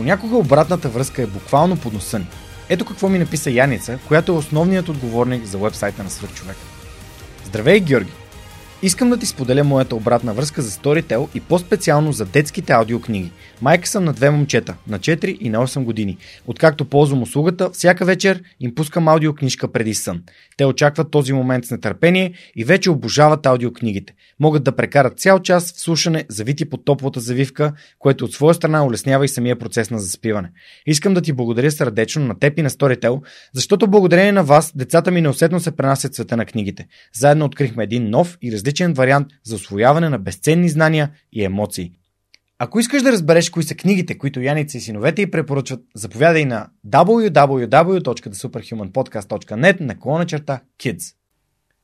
Понякога обратната връзка е буквално под носа ни. Ето какво ми написа Яница, която е основният отговорник за вебсайта на Свърхчовек. Здравей, Георги! Искам да ти споделя моята обратна връзка за Storytel и по-специално за детските аудиокниги. Майка съм на две момчета, на 4 и на 8 години. Откакто ползвам услугата, всяка вечер им пускам аудиокнижка преди сън. Те очакват този момент с нетърпение и вече обожават аудиокнигите. Могат да прекарат цял час в слушане, завити под топлата завивка, което от своя страна улеснява и самия процес на заспиване. Искам да ти благодаря сърдечно на теб и на Storytel, защото благодарение на вас децата ми неусетно се пренасят света на книгите. Заедно открихме един нов и различен вариант за освояване на безценни знания и емоции. Ако искаш да разбереш кои са книгите, които Яница и синовете й препоръчват, заповядай на www.thesuperhumanpodcast.net на колона черта Kids.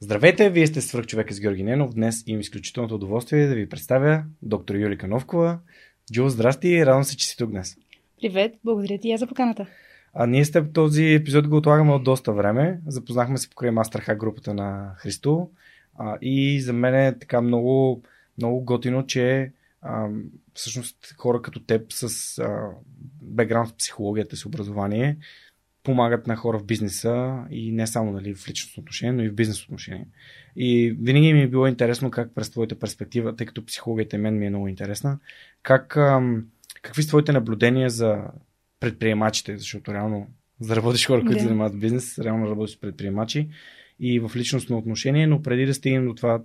Здравейте, вие сте свърх човека с Георги Ненов. Днес имам изключителното удоволствие да ви представя доктор Юлика Новкова. Джул, здрасти, радвам се, че си тук днес. Привет, благодаря ти я за поканата. А ние сте този епизод го отлагаме от доста време. Запознахме се покрай Masterhack групата на Христо. А, и за мен е така много, много готино, че а, всъщност хора като теб с а, бекграунд в психологията си образование помагат на хора в бизнеса и не само нали, в личностно отношение, но и в бизнес отношение. И винаги ми е било интересно как през твоята перспектива, тъй като психологията и мен ми е много интересна, как, ам, какви са твоите наблюдения за предприемачите, защото реално за да работиш хора, които yeah. занимават бизнес, реално работиш с предприемачи и в личностно отношение, но преди да стигнем до това,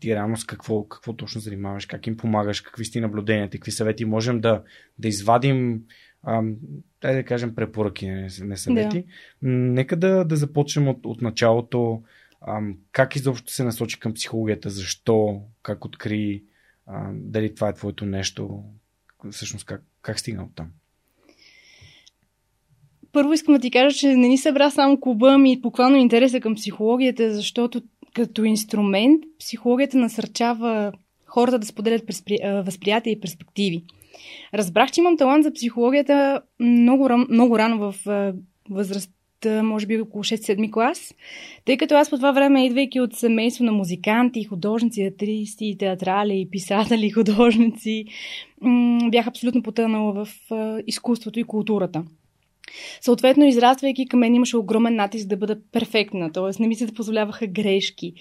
ти реално с какво, какво точно занимаваш, как им помагаш, какви сте наблюденията, какви съвети можем да, да извадим, ам, дай да кажем препоръки, не, не съвети. Да. Нека да, да започнем от, от началото. Ам, как изобщо се насочи към психологията, защо, как откри, ам, дали това е твоето нещо, всъщност как, как стигна от там? Първо искам да ти кажа, че не ни събра само клуба ми буквално интереса към психологията, защото като инструмент психологията насърчава хората да споделят възприятия и перспективи. Разбрах, че имам талант за психологията много, много рано в възраст може би около 6-7 клас, тъй като аз по това време, идвайки от семейство на музиканти, художници, театристи, театрали, писатели, художници, бях абсолютно потънала в изкуството и културата. Съответно, израствайки към мен имаше огромен натиск да бъда перфектна, т.е. не ми се да позволяваха грешки.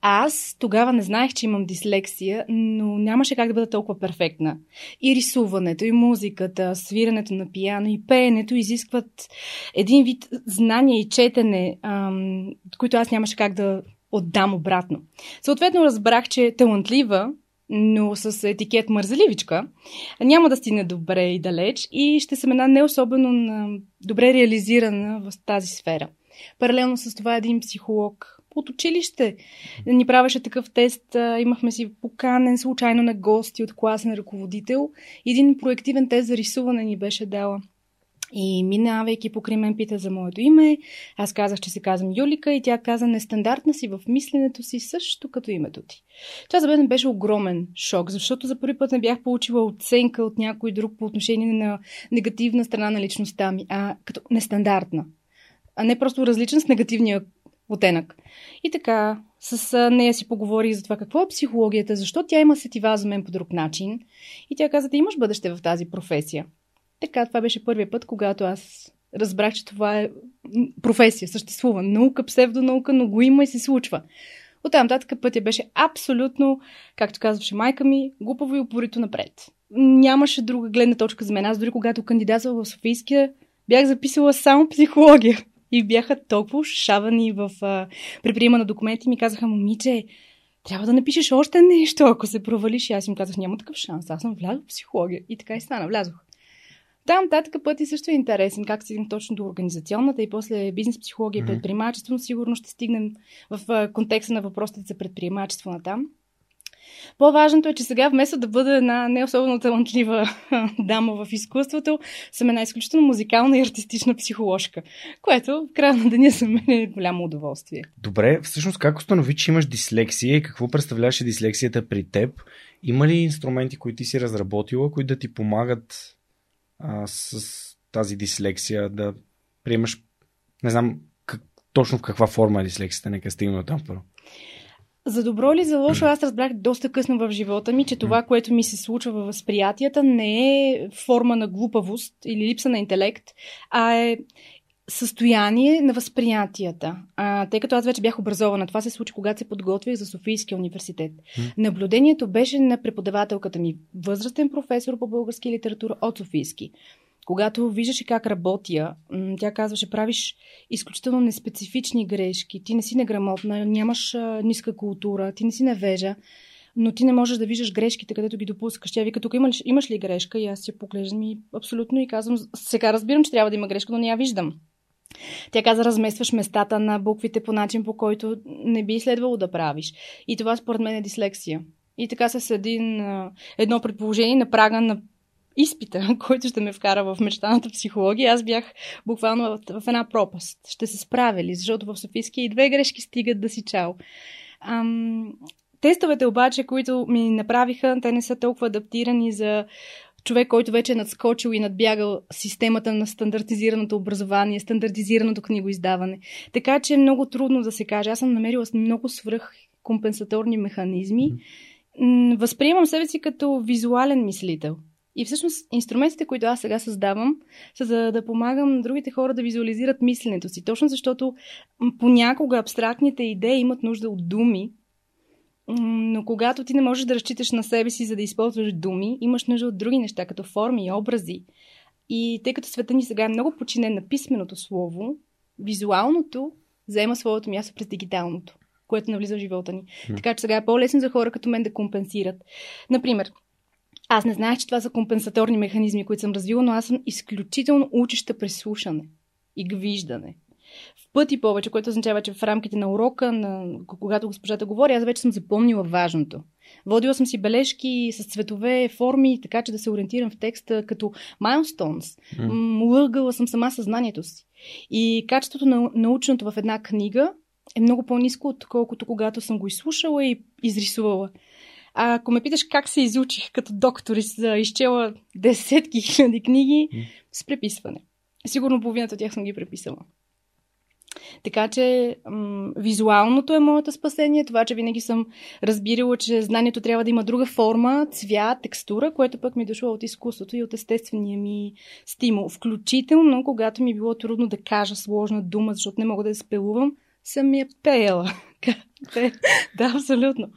Аз тогава не знаех, че имам дислексия, но нямаше как да бъда толкова перфектна. И рисуването, и музиката, свирането на пиано, и пеенето изискват един вид знание и четене, ам, които аз нямаше как да отдам обратно. Съответно, разбрах, че талантлива, но с етикет мързеливичка, няма да стигне добре и далеч и ще съм една не особено добре реализирана в тази сфера. Паралелно с това един психолог от училище ни правеше такъв тест. Имахме си поканен случайно на гости от класен ръководител. Един проективен тест за рисуване ни беше дала. И минавайки покрай мен пита за моето име, аз казах, че се казвам Юлика и тя каза нестандартна си в мисленето си също като името ти. Това за мен беше огромен шок, защото за първи път не бях получила оценка от някой друг по отношение на негативна страна на личността ми, а като нестандартна. А не просто различен с негативния оттенък. И така, с нея си поговорих за това какво е психологията, защо тя има сетива за мен по друг начин. И тя каза, ти имаш бъдеще в тази професия. Така, това беше първият път, когато аз разбрах, че това е професия, съществува. Наука, псевдонаука, но го има и се случва. Оттам нататък пътя беше абсолютно, както казваше майка ми, глупаво и упорито напред. Нямаше друга гледна точка за мен. Аз дори когато кандидатствах в Софийския, бях записала само психология. И бяха толкова шавани в а, приприема на документи ми казаха, момиче, трябва да напишеш още нещо, ако се провалиш. И аз им казах, няма такъв шанс, аз съм влязъл в психология. И така и стана, влязох. Там татъка пъти също е интересен, как стигнем точно до организационната и после бизнес психология и предприемачество, но сигурно ще стигнем в контекста на въпросите за предприемачество на там. По-важното е, че сега вместо да бъда една не особено талантлива дама в изкуството, съм една изключително музикална и артистична психоложка, което в края на деня за мен е голямо удоволствие. Добре, всъщност как установи, че имаш дислексия и какво представляваше дислексията при теб? Има ли инструменти, които ти си разработила, които да ти помагат а, с тази дислексия, да приемаш, не знам как, точно в каква форма е дислексията, нека стигнем там първо. За добро или за лошо, аз разбрах доста късно в живота ми, че това, което ми се случва във възприятията, не е форма на глупавост или липса на интелект, а е състояние на възприятията. А, тъй като аз вече бях образована, това се случи, когато се подготвях за Софийския университет. Наблюдението беше на преподавателката ми, възрастен професор по български литература от Софийски. Когато виждаше как работя, тя казваше, правиш изключително неспецифични грешки, ти не си неграмотна, нямаш ниска култура, ти не си невежа, но ти не можеш да виждаш грешките, където ги допускаш. Тя вика, тук имаш, имаш ли грешка? И аз се поглеждам и абсолютно и казвам, сега разбирам, че трябва да има грешка, но не я виждам. Тя каза, разместваш местата на буквите по начин, по който не би следвало да правиш. И това според мен е дислексия. И така с един, едно предположение на прага на изпита, който ще ме вкара в мечтаната психология, аз бях буквално в, една пропаст. Ще се справя ли? Защото в Софийски и две грешки стигат да си чао. Ам, тестовете обаче, които ми направиха, те не са толкова адаптирани за човек, който вече е надскочил и надбягал системата на стандартизираното образование, стандартизираното книгоиздаване. Така че е много трудно да се каже. Аз съм намерила много свръх компенсаторни механизми. Възприемам себе си като визуален мислител. И всъщност инструментите, които аз сега създавам, са за да помагам на другите хора да визуализират мисленето си. Точно защото понякога абстрактните идеи имат нужда от думи, но когато ти не можеш да разчиташ на себе си, за да използваш думи, имаш нужда от други неща, като форми и образи. И тъй като света ни сега е много починен на писменото слово, визуалното заема своето място през дигиталното, което навлиза в живота ни. Mm. Така че сега е по-лесно за хора като мен да компенсират. Например, аз не знаех, че това са компенсаторни механизми, които съм развила, но аз съм изключително учеща през слушане и виждане в пъти повече, което означава, че в рамките на урока, на, когато госпожата говори, аз вече съм запомнила важното. Водила съм си бележки с цветове, форми, така че да се ориентирам в текста като milestones. Mm. Лъгала съм сама съзнанието си. И качеството на научното в една книга е много по-низко, отколкото когато съм го изслушала и изрисувала. А ако ме питаш как се изучих като доктор и изчела десетки хиляди книги, mm. с преписване. Сигурно половината от тях съм ги преписала. Така че м- визуалното е моето спасение. Това, че винаги съм разбирала, че знанието трябва да има друга форма, цвят, текстура, което пък ми е дошло от изкуството и от естествения ми стимул. Включително, когато ми е било трудно да кажа сложна дума, защото не мога да я спелувам, съм я пеела. да, абсолютно.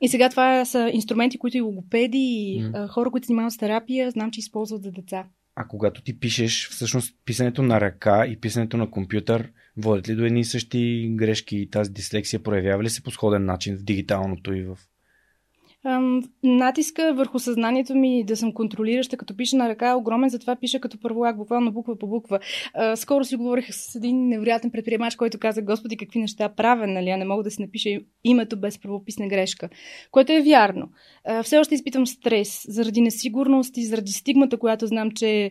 И сега това са инструменти, които и логопеди, и mm. хора, които занимават с терапия, знам, че използват за деца. А когато ти пишеш, всъщност писането на ръка и писането на компютър водят ли до едни същи грешки и тази дислексия проявява ли се по сходен начин в дигиталното и в натиска върху съзнанието ми да съм контролираща, като пиша на ръка е огромен, затова пиша като първолак, буквално буква по буква. скоро си говорих с един невероятен предприемач, който каза, Господи, какви неща правя, нали? А не мога да си напиша името без правописна грешка. Което е вярно. все още изпитам стрес заради несигурност и заради стигмата, която знам, че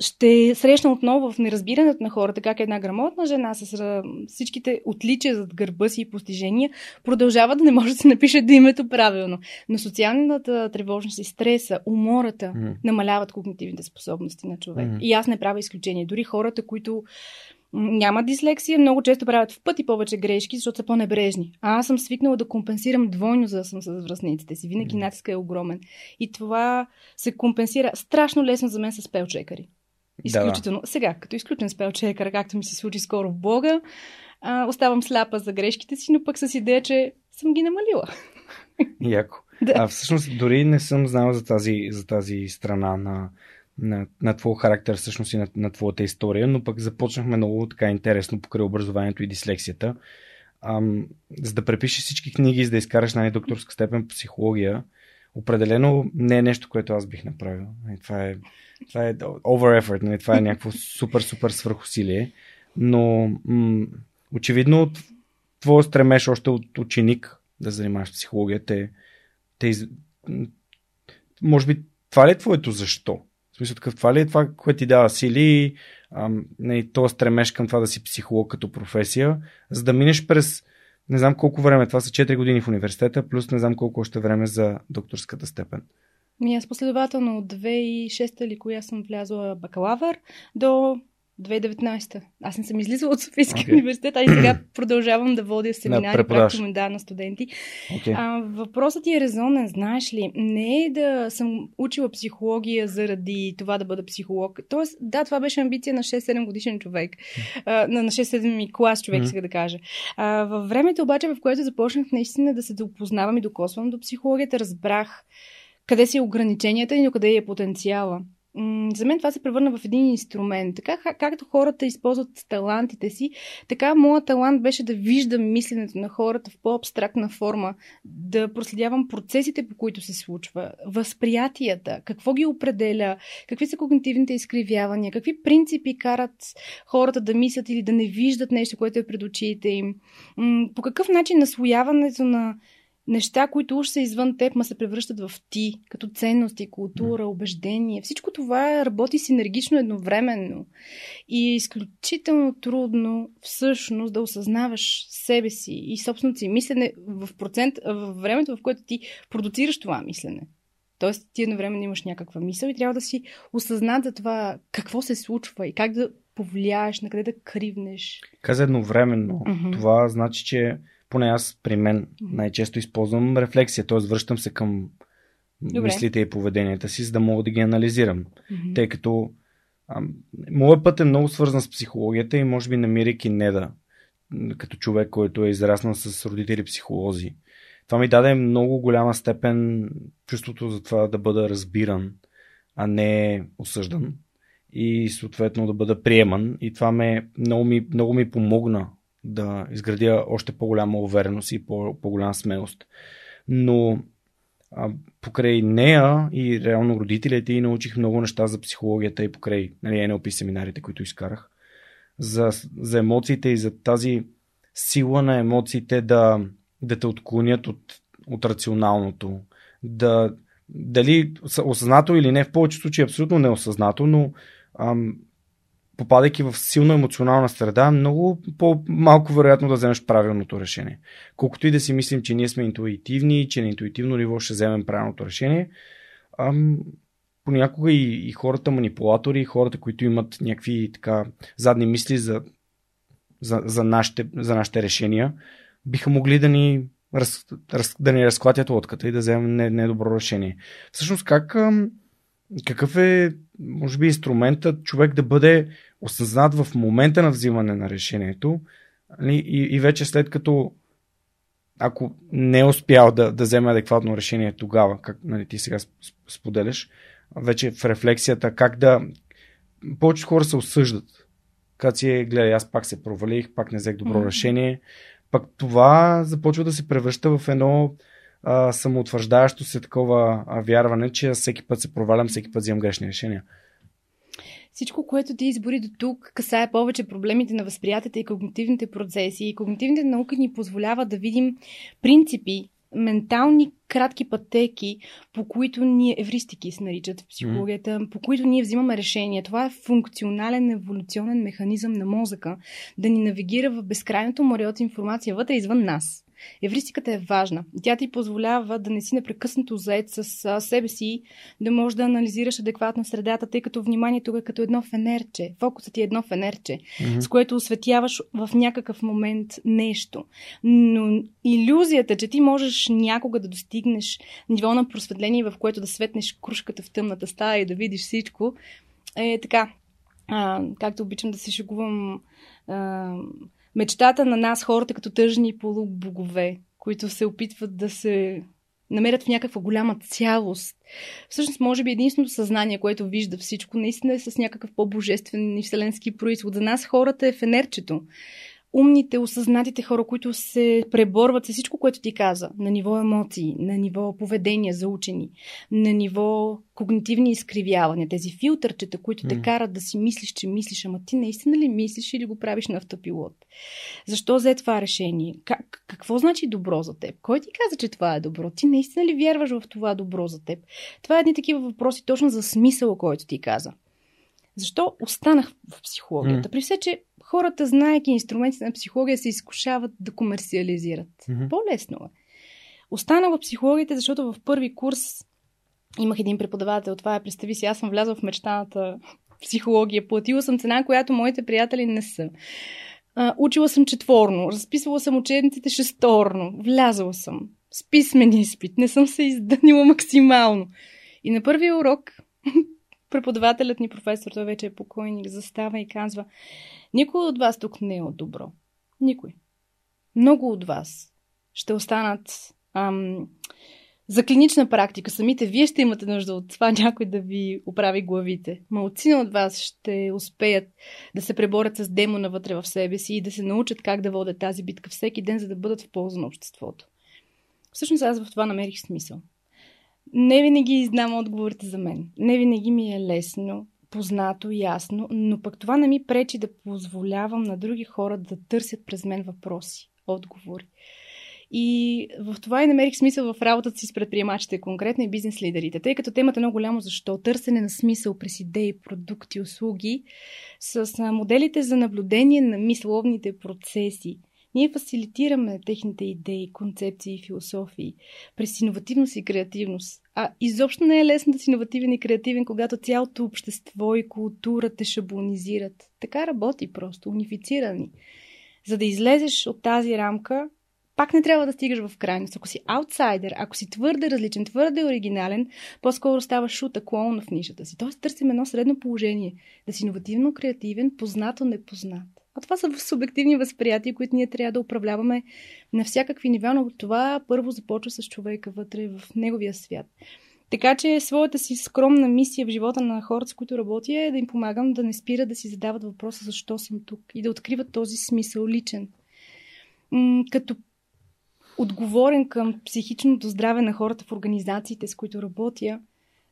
ще срещна отново в неразбирането на хората как една грамотна жена с всичките отличия зад гърба си и постижения продължава да не може да се напише да името правилно. Но социалната тревожност и стреса, умората mm. намаляват когнитивните способности на човек. Mm. И аз не правя изключение. Дори хората, които няма дислексия, много често правят в пъти повече грешки, защото са по-небрежни. А аз съм свикнала да компенсирам двойно, за да съм с връзниците си. Винаги натиска е огромен. И това се компенсира страшно лесно за мен с спелчекари. Изключително. Да, Сега, като изключен спелчекър, както ми се случи скоро в Бога, а, оставам сляпа за грешките си, но пък с идея, че съм ги намалила. Яко. Да. А всъщност дори не съм знала за тази, за тази страна на, на, на твоя характер всъщност и на, на твоята история, но пък започнахме много така интересно покрай образованието и дислексията. Ам, за да препишеш всички книги, за да изкараш най-докторска степен по психология, определено не е нещо, което аз бих направил. Това е, това е over effort, не? това е някакво супер, супер свърхусилие. Но м- очевидно твоя стремеж още от ученик да занимаваш психология те, те из... може би това ли е твоето защо? В смисъл такъв, това ли е това, което ти дава сили, ам, не, то стремеж към това да си психолог като професия, за да минеш през не знам колко време, това са 4 години в университета, плюс не знам колко още време за докторската степен. Ми аз последователно от 2006 или коя съм влязла бакалавър до 2019. Аз не съм излизала от Софийския okay. университет, а и сега продължавам да водя семинари, да, практикумен да, на студенти. Okay. А, въпросът ти е резонен, знаеш ли? Не е да съм учила психология заради това да бъда психолог. Тоест, да, това беше амбиция на 6-7 годишен човек. А, на 6-7 клас човек, mm-hmm. сега да кажа. А, във времето обаче, в което започнах наистина да се допознавам и докосвам до психологията, разбрах къде са ограниченията и къде е потенциала за мен това се превърна в един инструмент. Така както хората използват талантите си, така моят талант беше да виждам мисленето на хората в по-абстрактна форма, да проследявам процесите, по които се случва, възприятията, какво ги определя, какви са когнитивните изкривявания, какви принципи карат хората да мислят или да не виждат нещо, което е пред очите им, по какъв начин наслояването на неща, които уж са извън теб, ма се превръщат в ти, като ценности, култура, убеждение. Всичко това работи синергично едновременно. И е изключително трудно всъщност да осъзнаваш себе си и собственото си мислене в процент, в времето, в което ти продуцираш това мислене. Тоест, ти едновременно имаш някаква мисъл и трябва да си осъзнат за това какво се случва и как да повлияеш, на къде да кривнеш. Каза едновременно. Mm-hmm. Това значи, че поне аз при мен най-често използвам рефлексия, т.е. връщам се към Добре. мислите и поведенията си, за да мога да ги анализирам. Mm-hmm. Тъй като а, моят път е много свързан с психологията и може би намирайки Неда, като човек, който е израснал с родители психолози. Това ми даде много голяма степен чувството за това да бъда разбиран, а не осъждан и съответно да бъда приеман. И това ме, много, ми, много ми помогна да изградя още по-голяма увереност и по- по-голяма смелост. Но а, покрай нея и реално родителите и научих много неща за психологията и покрай нали, NLP семинарите, които изкарах. За, за емоциите и за тази сила на емоциите да, да те отклонят от, от рационалното. Да, дали осъзнато или не, в повечето случаи абсолютно неосъзнато, но ам, попадайки в силно емоционална среда, много по-малко вероятно да вземеш правилното решение. Колкото и да си мислим, че ние сме интуитивни, че на интуитивно ниво ще вземем правилното решение, ам, понякога и, и хората манипулатори, и хората, които имат някакви така задни мисли за, за, за, нашите, за нашите решения, биха могли да ни, раз, раз, да ни разклатят лодката и да вземем недобро не решение. Всъщност, как, какъв е, може би, инструментът човек да бъде осъзнат в момента на взимане на решението нали, и, и вече след като ако не е успял да, да вземе адекватно решение тогава, как нали, ти сега споделяш, вече в рефлексията как да... Повечето хора се осъждат. Като си е, гледай, аз пак се провалих, пак не взех добро mm-hmm. решение. Пак това започва да се превръща в едно а, самоутвърждаващо се такова а, вярване, че всеки път се провалям, всеки път взимам грешни решения. Всичко, което ти избори до тук, касае повече проблемите на възприятията и когнитивните процеси. И когнитивните науки ни позволява да видим принципи ментални кратки пътеки, по които ние, евристики се наричат в психологията, mm. по които ние взимаме решения. Това е функционален еволюционен механизъм на мозъка да ни навигира в безкрайното море от информация вътре извън нас. Евристиката е важна. Тя ти позволява да не си непрекъснато заед с себе си, да можеш да анализираш адекватно средата, тъй като вниманието е като едно фенерче. Фокусът ти е едно фенерче, mm-hmm. с което осветяваш в някакъв момент нещо. Но иллюзията, че ти можеш някога да достигнеш ниво на просветление, в което да светнеш кружката в тъмната стая и да видиш всичко, е така. А, както обичам да се шегувам, а, мечтата на нас, хората като тъжни полубогове, които се опитват да се намерят в някаква голяма цялост. Всъщност, може би единственото съзнание, което вижда всичко, наистина е с някакъв по-божествен и вселенски происход. За нас хората е фенерчето умните, осъзнатите хора, които се преборват с всичко, което ти каза, на ниво емоции, на ниво поведение за учени, на ниво когнитивни изкривявания, тези филтърчета, които те карат да си мислиш, че мислиш, ама ти наистина ли мислиш или го правиш на автопилот? Защо взе това решение? Как, какво значи добро за теб? Кой ти каза, че това е добро? Ти наистина ли вярваш в това добро за теб? Това е едни такива въпроси точно за смисъла, който ти каза. Защо останах в психологията? Mm. При все, че хората, знаеки инструментите на психология, се изкушават да комерциализират. Mm-hmm. По-лесно е. Останах в психологията, защото в първи курс имах един преподавател. Това е, представи си, аз съм влязла в мечтаната психология. Платила съм цена, която моите приятели не са. А, учила съм четворно, разписвала съм учебниците шесторно, влязала съм с писмен изпит, не съм се изданила максимално. И на първия урок преподавателят ни, професор, той вече е покойник, застава и казва, никой от вас тук не е от добро. Никой. Много от вас ще останат ам, за клинична практика. Самите вие ще имате нужда от това някой да ви оправи главите. Малцина от вас ще успеят да се преборят с демона вътре в себе си и да се научат как да водят тази битка всеки ден, за да бъдат в полза на обществото. Всъщност аз в това намерих смисъл. Не винаги знам отговорите за мен. Не винаги ми е лесно, познато, ясно, но пък това не ми пречи да позволявам на други хора да търсят през мен въпроси, отговори. И в това и намерих смисъл в работата си с предприемачите, конкретно и бизнес лидерите, тъй като темата е много голямо защо. Търсене на смисъл през идеи, продукти, услуги с моделите за наблюдение на мисловните процеси – ние фасилитираме техните идеи, концепции и философии през иновативност и креативност. А изобщо не е лесно да си иновативен и креативен, когато цялото общество и култура те шаблонизират. Така работи просто, унифицирани. За да излезеш от тази рамка, пак не трябва да стигаш в крайност. Ако си аутсайдер, ако си твърде различен, твърде оригинален, по-скоро ставаш шута, клоун в нишата си. Тоест търсим едно средно положение. Да си иновативно креативен, познато непознат. А това са субективни възприятия, които ние трябва да управляваме на всякакви нива, но това първо започва с човека вътре в неговия свят. Така че своята си скромна мисия в живота на хората, с които работя, е да им помагам да не спират да си задават въпроса защо съм тук и да откриват този смисъл личен. Като отговорен към психичното здраве на хората в организациите, с които работя,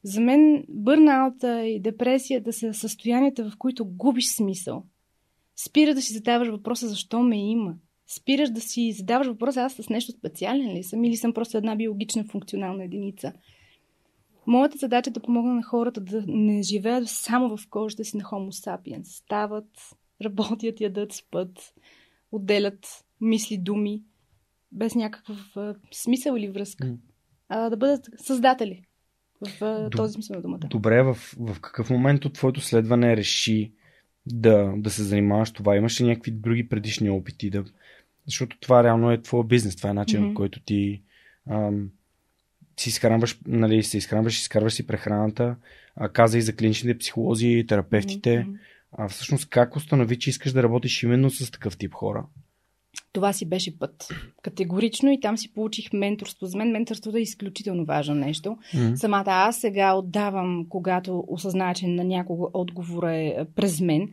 за мен бърнаута и депресията са състоянията, в които губиш смисъл. Спира да си задаваш въпроса защо ме има. Спираш да си задаваш въпроса аз с нещо специален ли съм или съм просто една биологична функционална единица. Моята задача е да помогна на хората да не живеят само в кожата си на Homo sapiens. Стават, работят, ядат, спът, отделят мисли, думи, без някакъв а, смисъл или връзка. Mm. А, да бъдат създатели в а, този смисъл на думата. Добре, в, в какъв момент от твоето следване реши да, да се занимаваш това? Имаш ли някакви други предишни опити? Да... Защото това реално е твой бизнес. Това е начин, mm-hmm. който ти ам, си изхранваш, нали, се изхранваш, изкарваш си прехраната. А, каза и за клиничните психолози, терапевтите. Mm-hmm. А всъщност как установи, че искаш да работиш именно с такъв тип хора? Това си беше път. Категорично и там си получих менторство. За мен менторството е изключително важно нещо. Mm-hmm. Самата аз сега отдавам, когато осъзная, че на някого отговор е през мен,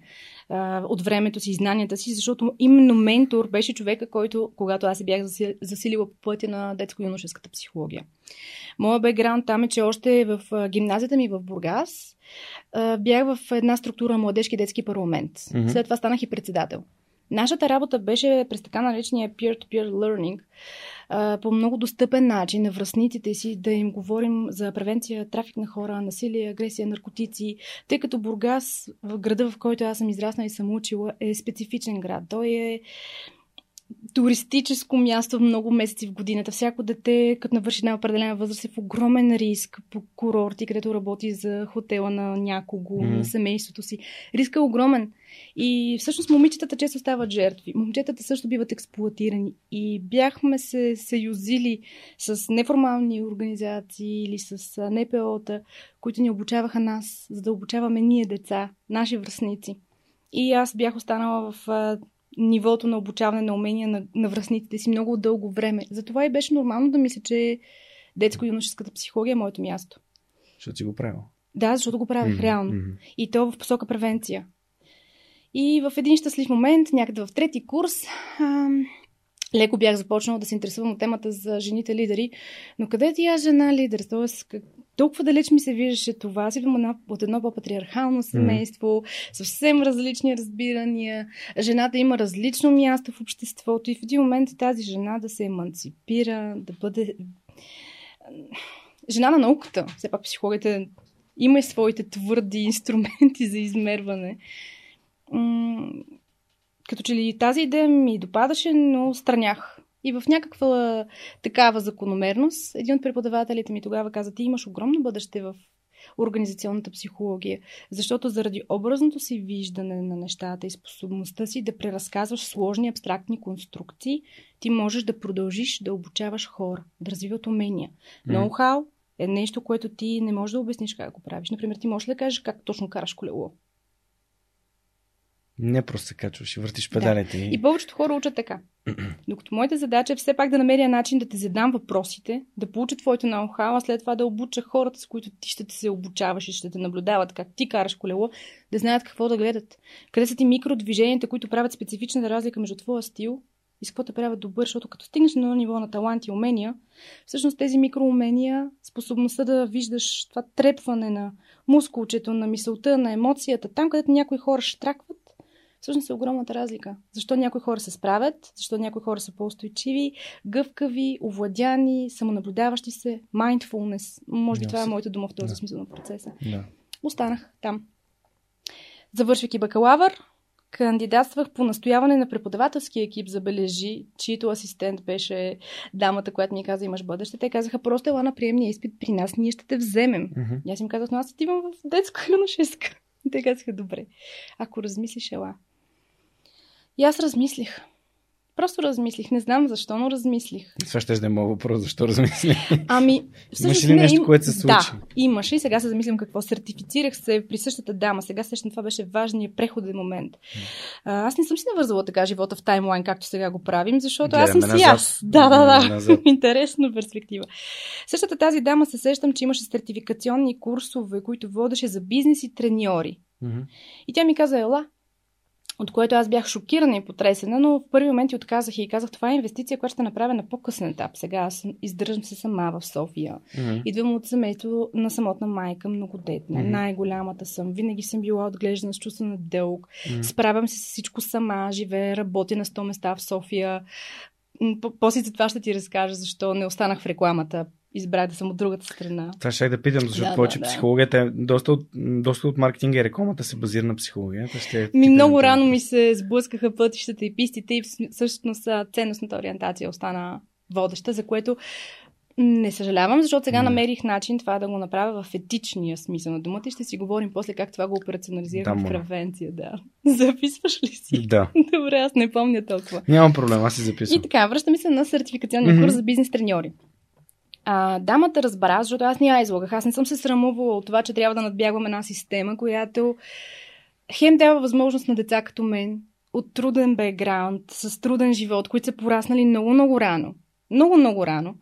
от времето си и знанията си, защото именно ментор беше човека, който, когато аз се бях засилила по пътя на детско-юношеската психология. Моя бекграунд там е, че още в гимназията ми в Бургас бях в една структура младежки детски парламент. Mm-hmm. След това станах и председател Нашата работа беше през така наречения peer-to-peer learning, по много достъпен начин на връзниците си да им говорим за превенция, трафик на хора, насилие, агресия, наркотици, тъй като Бургас, в града, в който аз съм израснала и съм учила, е специфичен град. Той е туристическо място много месеци в годината. Всяко дете, като навърши една определена възраст, е в огромен риск по курорти, където работи за хотела на някого, mm. на семейството си. Риска е огромен. И всъщност момичетата често стават жертви. Момчетата също биват експлуатирани. И бяхме се съюзили с неформални организации или с НПО-та, които ни обучаваха нас, за да обучаваме ние деца, наши връзници. И аз бях останала в нивото на обучаване на умения на, на връзниците си много дълго време. Затова и беше нормално да мисля, че детско-юношеската психология е моето място. Защото си го правил. Да, защото го правих mm-hmm. реално. Mm-hmm. И то в посока превенция. И в един щастлив момент, някъде в трети курс, ам, леко бях започнала да се интересувам от темата за жените лидери. Но къде е тя жена лидер? Тоест, как, толкова далеч ми се виждаше това. Аз идвам от едно по-патриархално семейство, mm. съвсем различни разбирания. Жената има различно място в обществото и в един момент тази жена да се еманципира, да бъде жена на науката. Все пак психологията има и своите твърди инструменти за измерване. Като че ли тази идея ми допадаше, но странях. И в някаква такава закономерност, един от преподавателите ми тогава каза, ти имаш огромно бъдеще в организационната психология, защото заради образното си виждане на нещата и способността си да преразказваш сложни абстрактни конструкции, ти можеш да продължиш да обучаваш хора, да развиват умения. Mm. Ноу-хау е нещо, което ти не можеш да обясниш как го правиш. Например, ти можеш да кажеш как точно караш колело. Не просто се качваш и въртиш педалите. Да. И повечето хора учат така. Докато моята задача е все пак да намеря начин да те задам въпросите, да получа твоето ноу-хау, а след това да обуча хората, с които ти ще те се обучаваш и ще те наблюдават как ти караш колело, да знаят какво да гледат. Къде са ти микродвиженията, които правят специфична разлика между твоя стил и с какво те правят добър, защото като стигнеш на ниво на талант и умения, всъщност тези микроумения, способността да виждаш това трепване на мускулчето, на мисълта, на емоцията, там където някои хора штракват, всъщност е огромната разлика. Защо някои хора се справят, защо някои хора са по-устойчиви, гъвкави, овладяни, самонаблюдаващи се, mindfulness. Може би това е моята дума в този yeah. смисъл на процеса. Yeah. Останах там. Завършвайки бакалавър, кандидатствах по настояване на преподавателския екип, забележи, чието асистент беше дамата, която ми каза, имаш бъдеще. Те казаха, просто ела на приемния изпит при нас, ние ще те вземем. Mm-hmm. аз им казах, но аз отивам в детско юношеска. Те казаха, добре, ако размислиш, ела. И аз размислих. Просто размислих. Не знам защо, но размислих. Това ще е моят въпрос. Защо размислих? Ами, всъщност. Имаше ли нещо, им... което се случи? Да, имаше. И сега се замислям какво. Сертифицирах се при същата дама. Сега сещам, това беше важният преходен момент. А, аз не съм си навързала така живота в таймлайн, както сега го правим, защото Гледаме аз съм си аз. Да, да, да. Интересна перспектива. Същата тази дама се сещам, че имаше сертификационни курсове, които водеше за бизнес и треньори. Mm-hmm. И тя ми каза, ела, от което аз бях шокирана и потресена, но в първи момент и отказах и казах, това е инвестиция, която ще направя на по-късен етап. Сега аз издържам се сама в София. Mm-hmm. Идвам от семейство на самотна майка, многодетна. Mm-hmm. Най-голямата съм. Винаги съм била отглеждана с чувство на дълг. Mm-hmm. Справям се с всичко сама. Живея, работя на 100 места в София. После за това ще ти разкажа защо не останах в рекламата избрах да съм от другата страна. Това ще да питам, защото да, повече да, психологията е доста от, доста от маркетинга и рекламата се базира на психологията. Ще ми много рано ми се сблъскаха пътищата и пистите и всъщност ценностната ориентация остана водеща, за което не съжалявам, защото сега намерих начин това да го направя в етичния смисъл на думата и ще си говорим после как това го операционализирам да, в превенция. Да. Записваш ли си? Да. Добре, аз не помня толкова. Нямам проблем, аз си записвам. И така, връщаме се на сертификационния mm-hmm. курс за бизнес треньори. А, дамата разбра, защото аз не я излагах. Аз не съм се срамувала от това, че трябва да надбягвам една система, която хем дава възможност на деца като мен, от труден бекграунд, с труден живот, които са пораснали много-много рано. Много-много рано.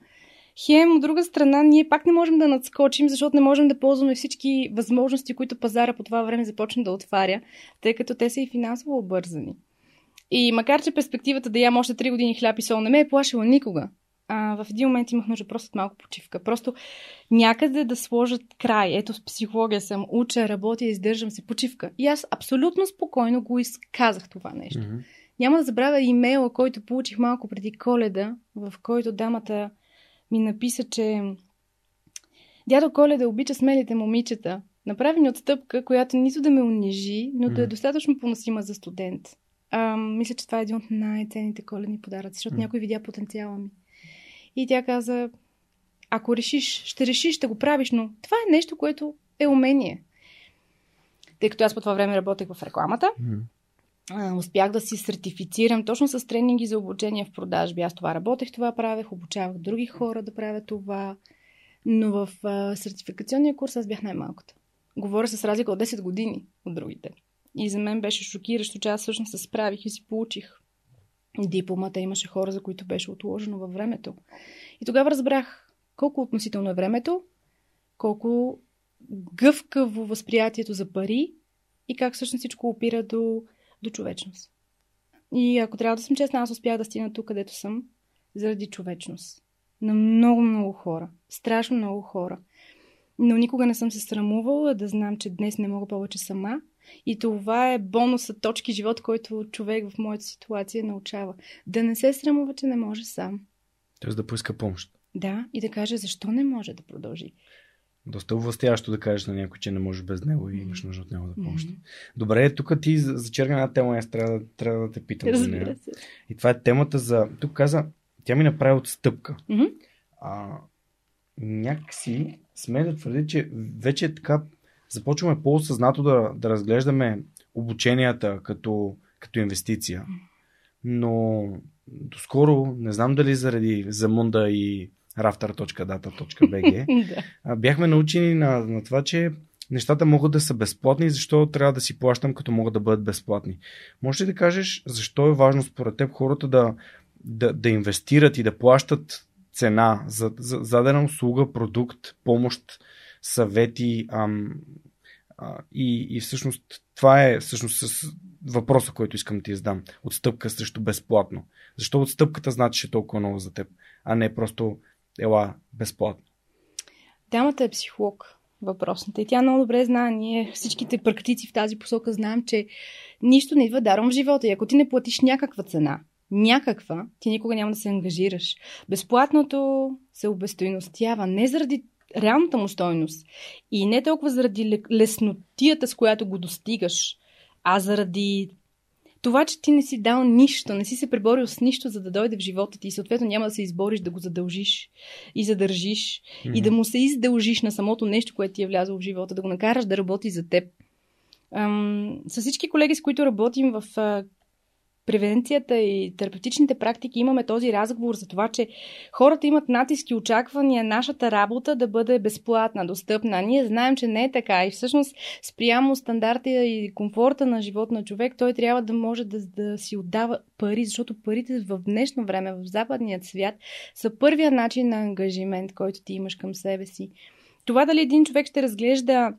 Хем, от друга страна, ние пак не можем да надскочим, защото не можем да ползваме всички възможности, които пазара по това време започна да отваря, тъй като те са и финансово обързани. И макар, че перспективата да ям още 3 години хляб и сол не ме е плашила никога, а, в един момент имах нужда просто от малко почивка. Просто някъде да сложат край. Ето с психология съм, уча, работя, издържам се, почивка. И аз абсолютно спокойно го изказах това нещо. Mm-hmm. Няма да забравя имейла, който получих малко преди коледа, в който дамата ми написа, че дядо Коледа обича смелите момичета. Направи ми отстъпка, която нито да ме унижи, но да е достатъчно поносима за студент. А, мисля, че това е един от най-ценните коледни подаръци, защото mm. някой видя потенциала ми. И тя каза, ако решиш, ще решиш, ще го правиш, но това е нещо, което е умение. Тъй като аз по това време работех в рекламата, mm. успях да си сертифицирам точно с тренинги за обучение в продажби. Аз това работех, това правех, обучавах други хора да правят това. Но в а, сертификационния курс аз бях най-малката. Говоря с разлика от 10 години от другите. И за мен беше шокиращо, че аз всъщност се справих и си получих дипломата. Имаше хора, за които беше отложено във времето. И тогава разбрах колко относително е времето, колко гъвкаво възприятието за пари и как всъщност всичко опира до, до човечност. И ако трябва да съм честна, аз успях да стигна тук, където съм, заради човечност. На много, много хора. Страшно много хора. Но никога не съм се срамувала да знам, че днес не мога повече сама. И това е бонуса, точки живот, който човек в моята ситуация научава. Да не се срамува, че не може сам. Тоест да поиска помощ. Да, и да каже защо не може да продължи. Доста властящо да кажеш на някой, че не може без него и имаш нужда от него да помощ. Mm-hmm. Добре, тук ти зачерга една тема, аз трябва, трябва да те питам за нея. И това е темата за... Тук каза, тя ми направи отстъпка. Mm-hmm. А, някакси сме да твърди, че вече така започваме по-осъзнато да, да разглеждаме обученията като, като инвестиция. Но доскоро, не знам дали заради Замунда и rafter.data.bg, бяхме научени на, на това, че нещата могат да са безплатни, защо трябва да си плащам, като могат да бъдат безплатни. Може ли да кажеш защо е важно според теб хората да, да, да инвестират и да плащат цена за, за, за дадена услуга, продукт, помощ, съвети ам, а, и, и всъщност това е всъщност с въпроса, който искам да ти издам. Отстъпка срещу безплатно. Защо отстъпката значи толкова много за теб, а не просто ела безплатно? Дамата е психолог въпросната. И тя много добре знае. Ние всичките практици в тази посока знаем, че нищо не идва даром в живота. И ако ти не платиш някаква цена, някаква, ти никога няма да се ангажираш. Безплатното се обестойностява не заради реалната му стойност и не толкова заради леснотията, с която го достигаш, а заради това, че ти не си дал нищо, не си се преборил с нищо, за да дойде в живота ти и съответно няма да се избориш да го задължиш и задържиш mm-hmm. и да му се издължиш на самото нещо, което ти е влязло в живота, да го накараш да работи за теб. Ам, с всички колеги, с които работим в превенцията и терапевтичните практики имаме този разговор за това, че хората имат натиски очаквания нашата работа да бъде безплатна, достъпна. Ние знаем, че не е така и всъщност спрямо стандарта и комфорта на живот на човек, той трябва да може да, да си отдава пари, защото парите в днешно време, в западният свят, са първия начин на ангажимент, който ти имаш към себе си. Това дали един човек ще разглежда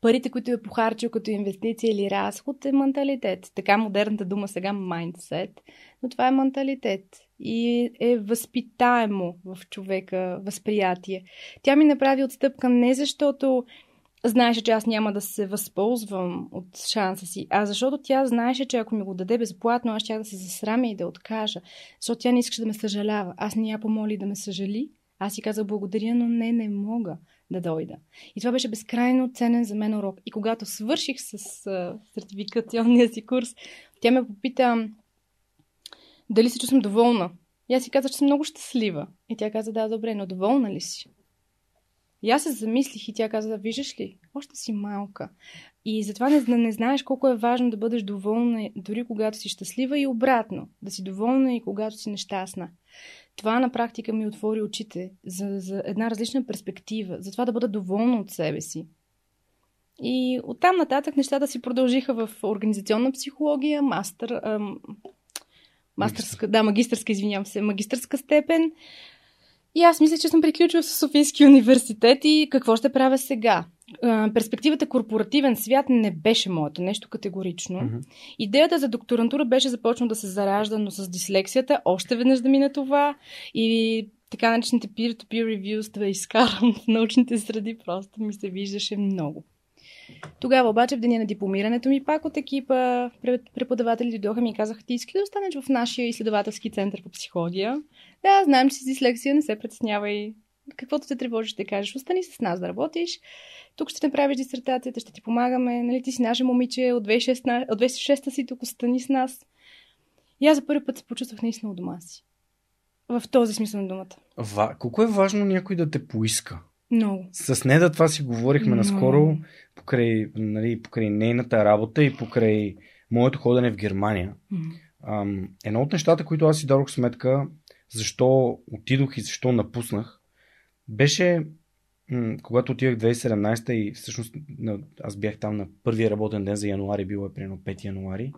парите, които е похарчил като инвестиция или разход, е менталитет. Така модерната дума сега mindset, но това е менталитет и е възпитаемо в човека възприятие. Тя ми направи отстъпка не защото знаеше, че аз няма да се възползвам от шанса си, а защото тя знаеше, че ако ми го даде безплатно, аз ще да се засрамя и да откажа. Защото тя не искаше да ме съжалява. Аз не я помоли да ме съжали. Аз си казах благодаря, но не, не мога да дойда. И това беше безкрайно ценен за мен урок. И когато свърших с а, сертификационния си курс, тя ме попита дали се чувствам доволна. И аз си казах, че съм много щастлива. И тя каза, да, добре, но доволна ли си? И аз се замислих и тя каза, да, виждаш ли, още си малка. И затова не, не знаеш колко е важно да бъдеш доволна, дори когато си щастлива и обратно. Да си доволна и когато си нещастна това на практика ми отвори очите за, за една различна перспектива, за това да бъда доволна от себе си. И оттам нататък нещата си продължиха в организационна психология, мастър, ам, мастърска, да, магистърска, извинявам се, магистърска степен. И аз мисля, че съм приключила с Софийския университет и какво ще правя сега? Перспективата корпоративен свят не беше моето нещо категорично. Mm-hmm. Идеята за докторантура беше започнала да се заражда, но с дислексията още веднъж да мине това и така наречените peer-to-peer reviews да изкарам в научните среди просто ми се виждаше много. Тогава обаче в деня на дипломирането ми пак от екипа преподаватели дойдоха ми и казаха, ти искаш да останеш в нашия изследователски център по психология. Да, знаем, че си дислексия, не се притеснявай. Каквото те тревожи, ще кажеш, остани с нас да работиш. Тук ще направиш дисертацията, ще ти помагаме. Нали, ти си наше момиче от 2006, от 2006 си, тук остани с нас. И аз за първи път се почувствах наистина у дома си. В този смисъл на думата. Ва, колко е важно някой да те поиска? Много. С Неда това си говорихме Много. наскоро покрай, нали, покрай нейната работа и покрай моето ходене в Германия. Mm. едно от нещата, които аз си дадох сметка, защо отидох и защо напуснах, беше м- когато отидах 2017 и всъщност аз бях там на първия работен ден за януари, било е примерно 5 януари.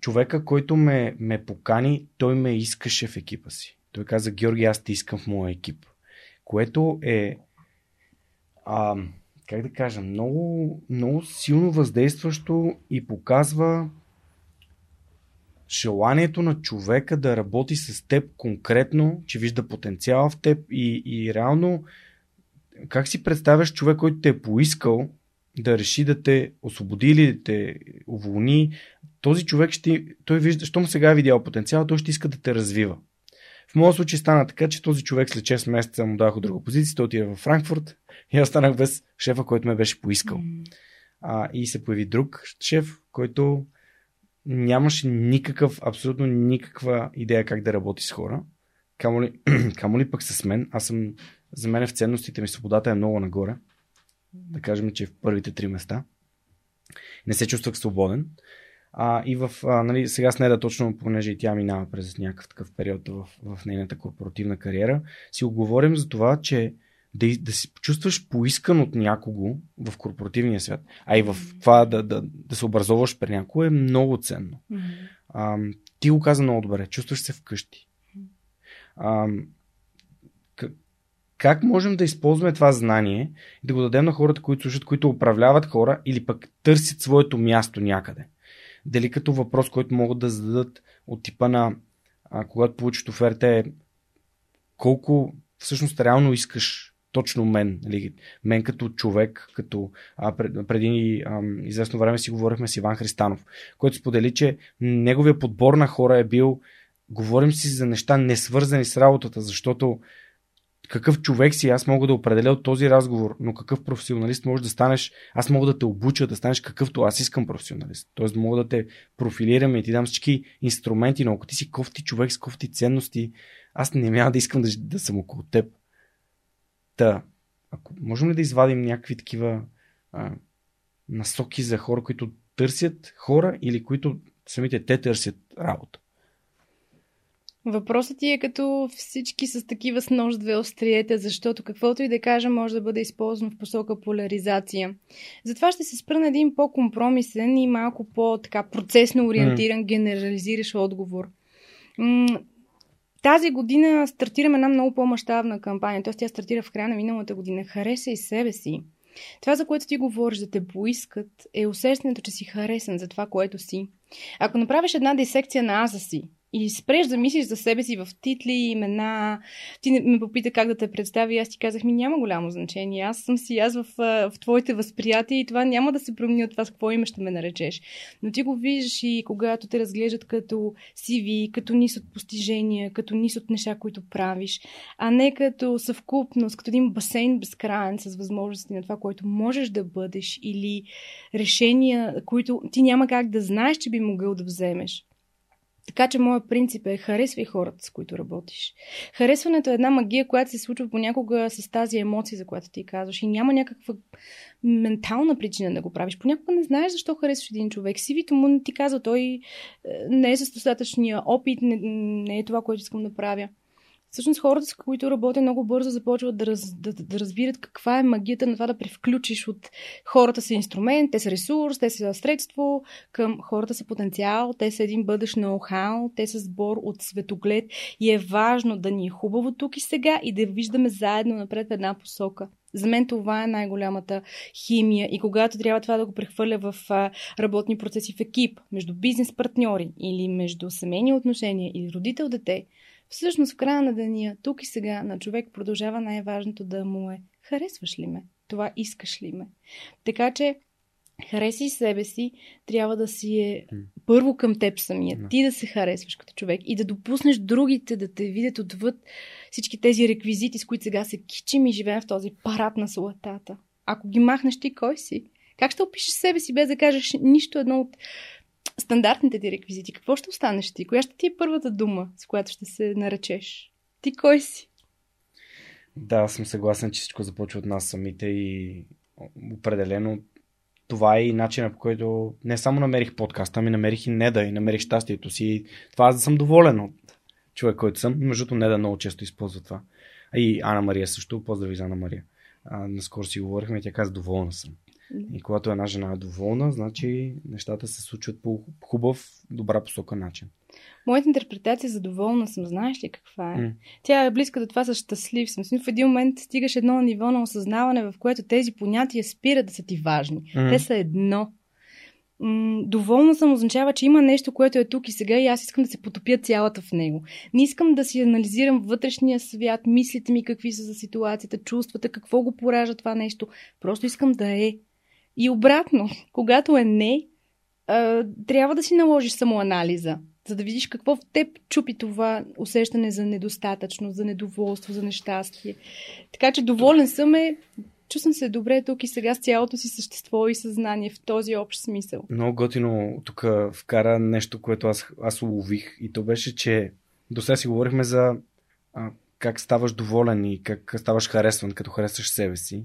Човека, който ме, ме покани, той ме искаше в екипа си. Той каза, Георги, аз те искам в моя екип което е, а, как да кажа, много, много силно въздействащо и показва желанието на човека да работи с теб конкретно, че вижда потенциал в теб и, и реално как си представяш човек, който те е поискал да реши да те освободи или да те уволни, този човек ще, той вижда, щом сега е видял потенциал, той ще иска да те развива. В моят случай стана така, че този човек след 6 месеца му дадох друга позиция, той отиде в Франкфурт и аз станах без шефа, който ме беше поискал. А, и се появи друг шеф, който нямаше никакъв, абсолютно никаква идея как да работи с хора. Камо ли, камо ли пък с мен. Аз съм, за мен в ценностите ми свободата е много нагоре. Да кажем, че в първите три места. Не се чувствах свободен. А, и в, а, нали, сега с нея точно, понеже и тя минава през някакъв такъв период в, в нейната корпоративна кариера, си оговорим за това, че да, да се почувстваш поискан от някого в корпоративния свят, а и в това да, да, да се образоваш при някого е много ценно. А, ти го каза много добре, чувстваш се вкъщи. А, как можем да използваме това знание и да го дадем на хората, които слушат, които управляват хора или пък търсят своето място някъде? дали като въпрос, който могат да зададат от типа на а, когато получат оферта е колко всъщност реално искаш точно мен, нали, мен като човек, като а, пред, преди а, известно време си говорихме с Иван Христанов, който сподели, че неговия подбор на хора е бил говорим си за неща не свързани с работата, защото какъв човек си, аз мога да определя от този разговор, но какъв професионалист може да станеш, аз мога да те обуча да станеш какъвто аз искам професионалист. Тоест мога да те профилирам и ти дам всички инструменти, но ако ти си кофти човек с кофти ценности, аз не няма да искам да, да съм около теб. Та, ако можем ли да извадим някакви такива а, насоки за хора, които търсят хора или които самите те търсят работа? Въпросът ти е като всички с такива с нож две остриета, защото каквото и да кажа може да бъде използвано в посока поляризация. Затова ще се спра на един по-компромисен и малко по-така процесно ориентиран, mm. генерализираш отговор. Тази година стартираме една много по-масштабна кампания, т.е. тя стартира в края на миналата година. Хареса и себе си. Това, за което ти говориш, да те поискат, е усещането, че си харесен за това, което си. Ако направиш една дисекция на аза си, и спреш да мислиш за себе си в титли, имена. Ти ме попита как да те представи. Аз ти казах ми няма голямо значение. Аз съм си аз в, в твоите възприятия и това няма да се промени от това с какво име ще ме наречеш. Но ти го виждаш и когато те разглеждат като CV, като нис от постижения, като нис от неща, които правиш, а не като съвкупност, като един басейн безкрайен с възможности на това, което можеш да бъдеш или решения, които ти няма как да знаеш, че би могъл да вземеш. Така че моят принцип е харесвай хората, с които работиш. Харесването е една магия, която се случва понякога с тази емоция, за която ти казваш. И няма някаква ментална причина да го правиш. Понякога не знаеш защо харесваш един човек. Сивито му не ти казва, той е, не е с достатъчния опит, не, не е това, което искам да правя. Всъщност хората, с които работя много бързо, започват да, раз, да, да разбират каква е магията на това да превключиш от хората са инструмент, те са ресурс, те са средство, към хората са потенциал, те са един бъдещ ноу-хау, те са сбор от светоглед и е важно да ни е хубаво тук и сега и да виждаме заедно напред в една посока. За мен това е най-голямата химия и когато трябва това да го прехвърля в работни процеси в екип, между бизнес партньори или между семейни отношения или родител-дете, Всъщност в края на деня, тук и сега, на човек продължава най-важното да му е харесваш ли ме? Това искаш ли ме? Така че хареси себе си, трябва да си е първо към теб самия. Да. Ти да се харесваш като човек и да допуснеш другите да те видят отвъд всички тези реквизити, с които сега се кичим и живеем в този парад на суетата. Ако ги махнеш ти, кой си? Как ще опишеш себе си без да кажеш нищо едно от стандартните ти реквизити? Какво ще останеш ти? Коя ще ти е първата дума, с която ще се наречеш? Ти кой си? Да, съм съгласен, че всичко започва от нас самите и определено това е и начинът по който не само намерих подкаста, ами намерих и Неда и намерих щастието си. Това аз да съм доволен от човек, който съм. Между другото, Неда много често използва това. И Ана Мария също. Поздрави за Ана Мария. А, наскоро си говорихме и тя каза доволна съм. И когато една жена е доволна, значи нещата се случват по хубав, добра посока начин. Моята интерпретация за доволна съм, знаеш ли каква е? М. Тя е близка до това с щастлив съм. В един момент стигаш едно ниво на осъзнаване, в което тези понятия спират да са ти важни. М. Те са едно. М, доволна съм означава, че има нещо, което е тук и сега и аз искам да се потопя цялата в него. Не искам да си анализирам вътрешния свят, мислите ми какви са за ситуацията, чувствата, какво го поражда това нещо. Просто искам да е. И обратно, когато е не, трябва да си наложиш самоанализа, за да видиш какво в теб чупи това усещане за недостатъчност, за недоволство, за нещастие. Така че доволен съм е, чувствам се добре тук и сега с цялото си същество и съзнание в този общ смисъл. Много готино тук вкара нещо, което аз, аз улових и то беше, че до сега си говорихме за а, как ставаш доволен и как ставаш харесван, като харесваш себе си.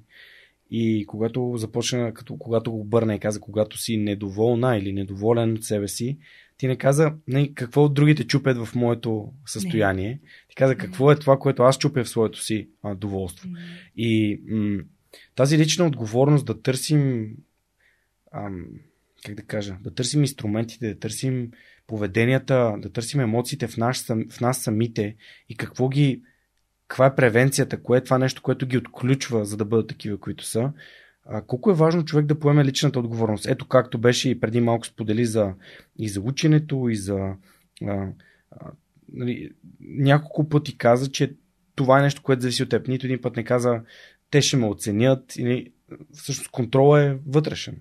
И когато започна, като, когато го обърна и каза, когато си недоволна или недоволен от себе си, ти не каза не, какво от другите чупят в моето състояние. Ти каза какво е това, което аз чупя в своето си а, доволство. И м- тази лична отговорност да търсим, ам, как да кажа, да търсим инструментите, да търсим поведенията, да търсим емоциите в, наш, в нас самите и какво ги, каква е превенцията, кое е това нещо, което ги отключва, за да бъдат такива, които са. А, колко е важно човек да поеме личната отговорност. Ето както беше и преди малко сподели за, и за ученето, и за... А, а, нали, няколко пъти каза, че това е нещо, което зависи от теб. Нито един път не каза, те ще ме оценят. Или, всъщност контрола е вътрешен.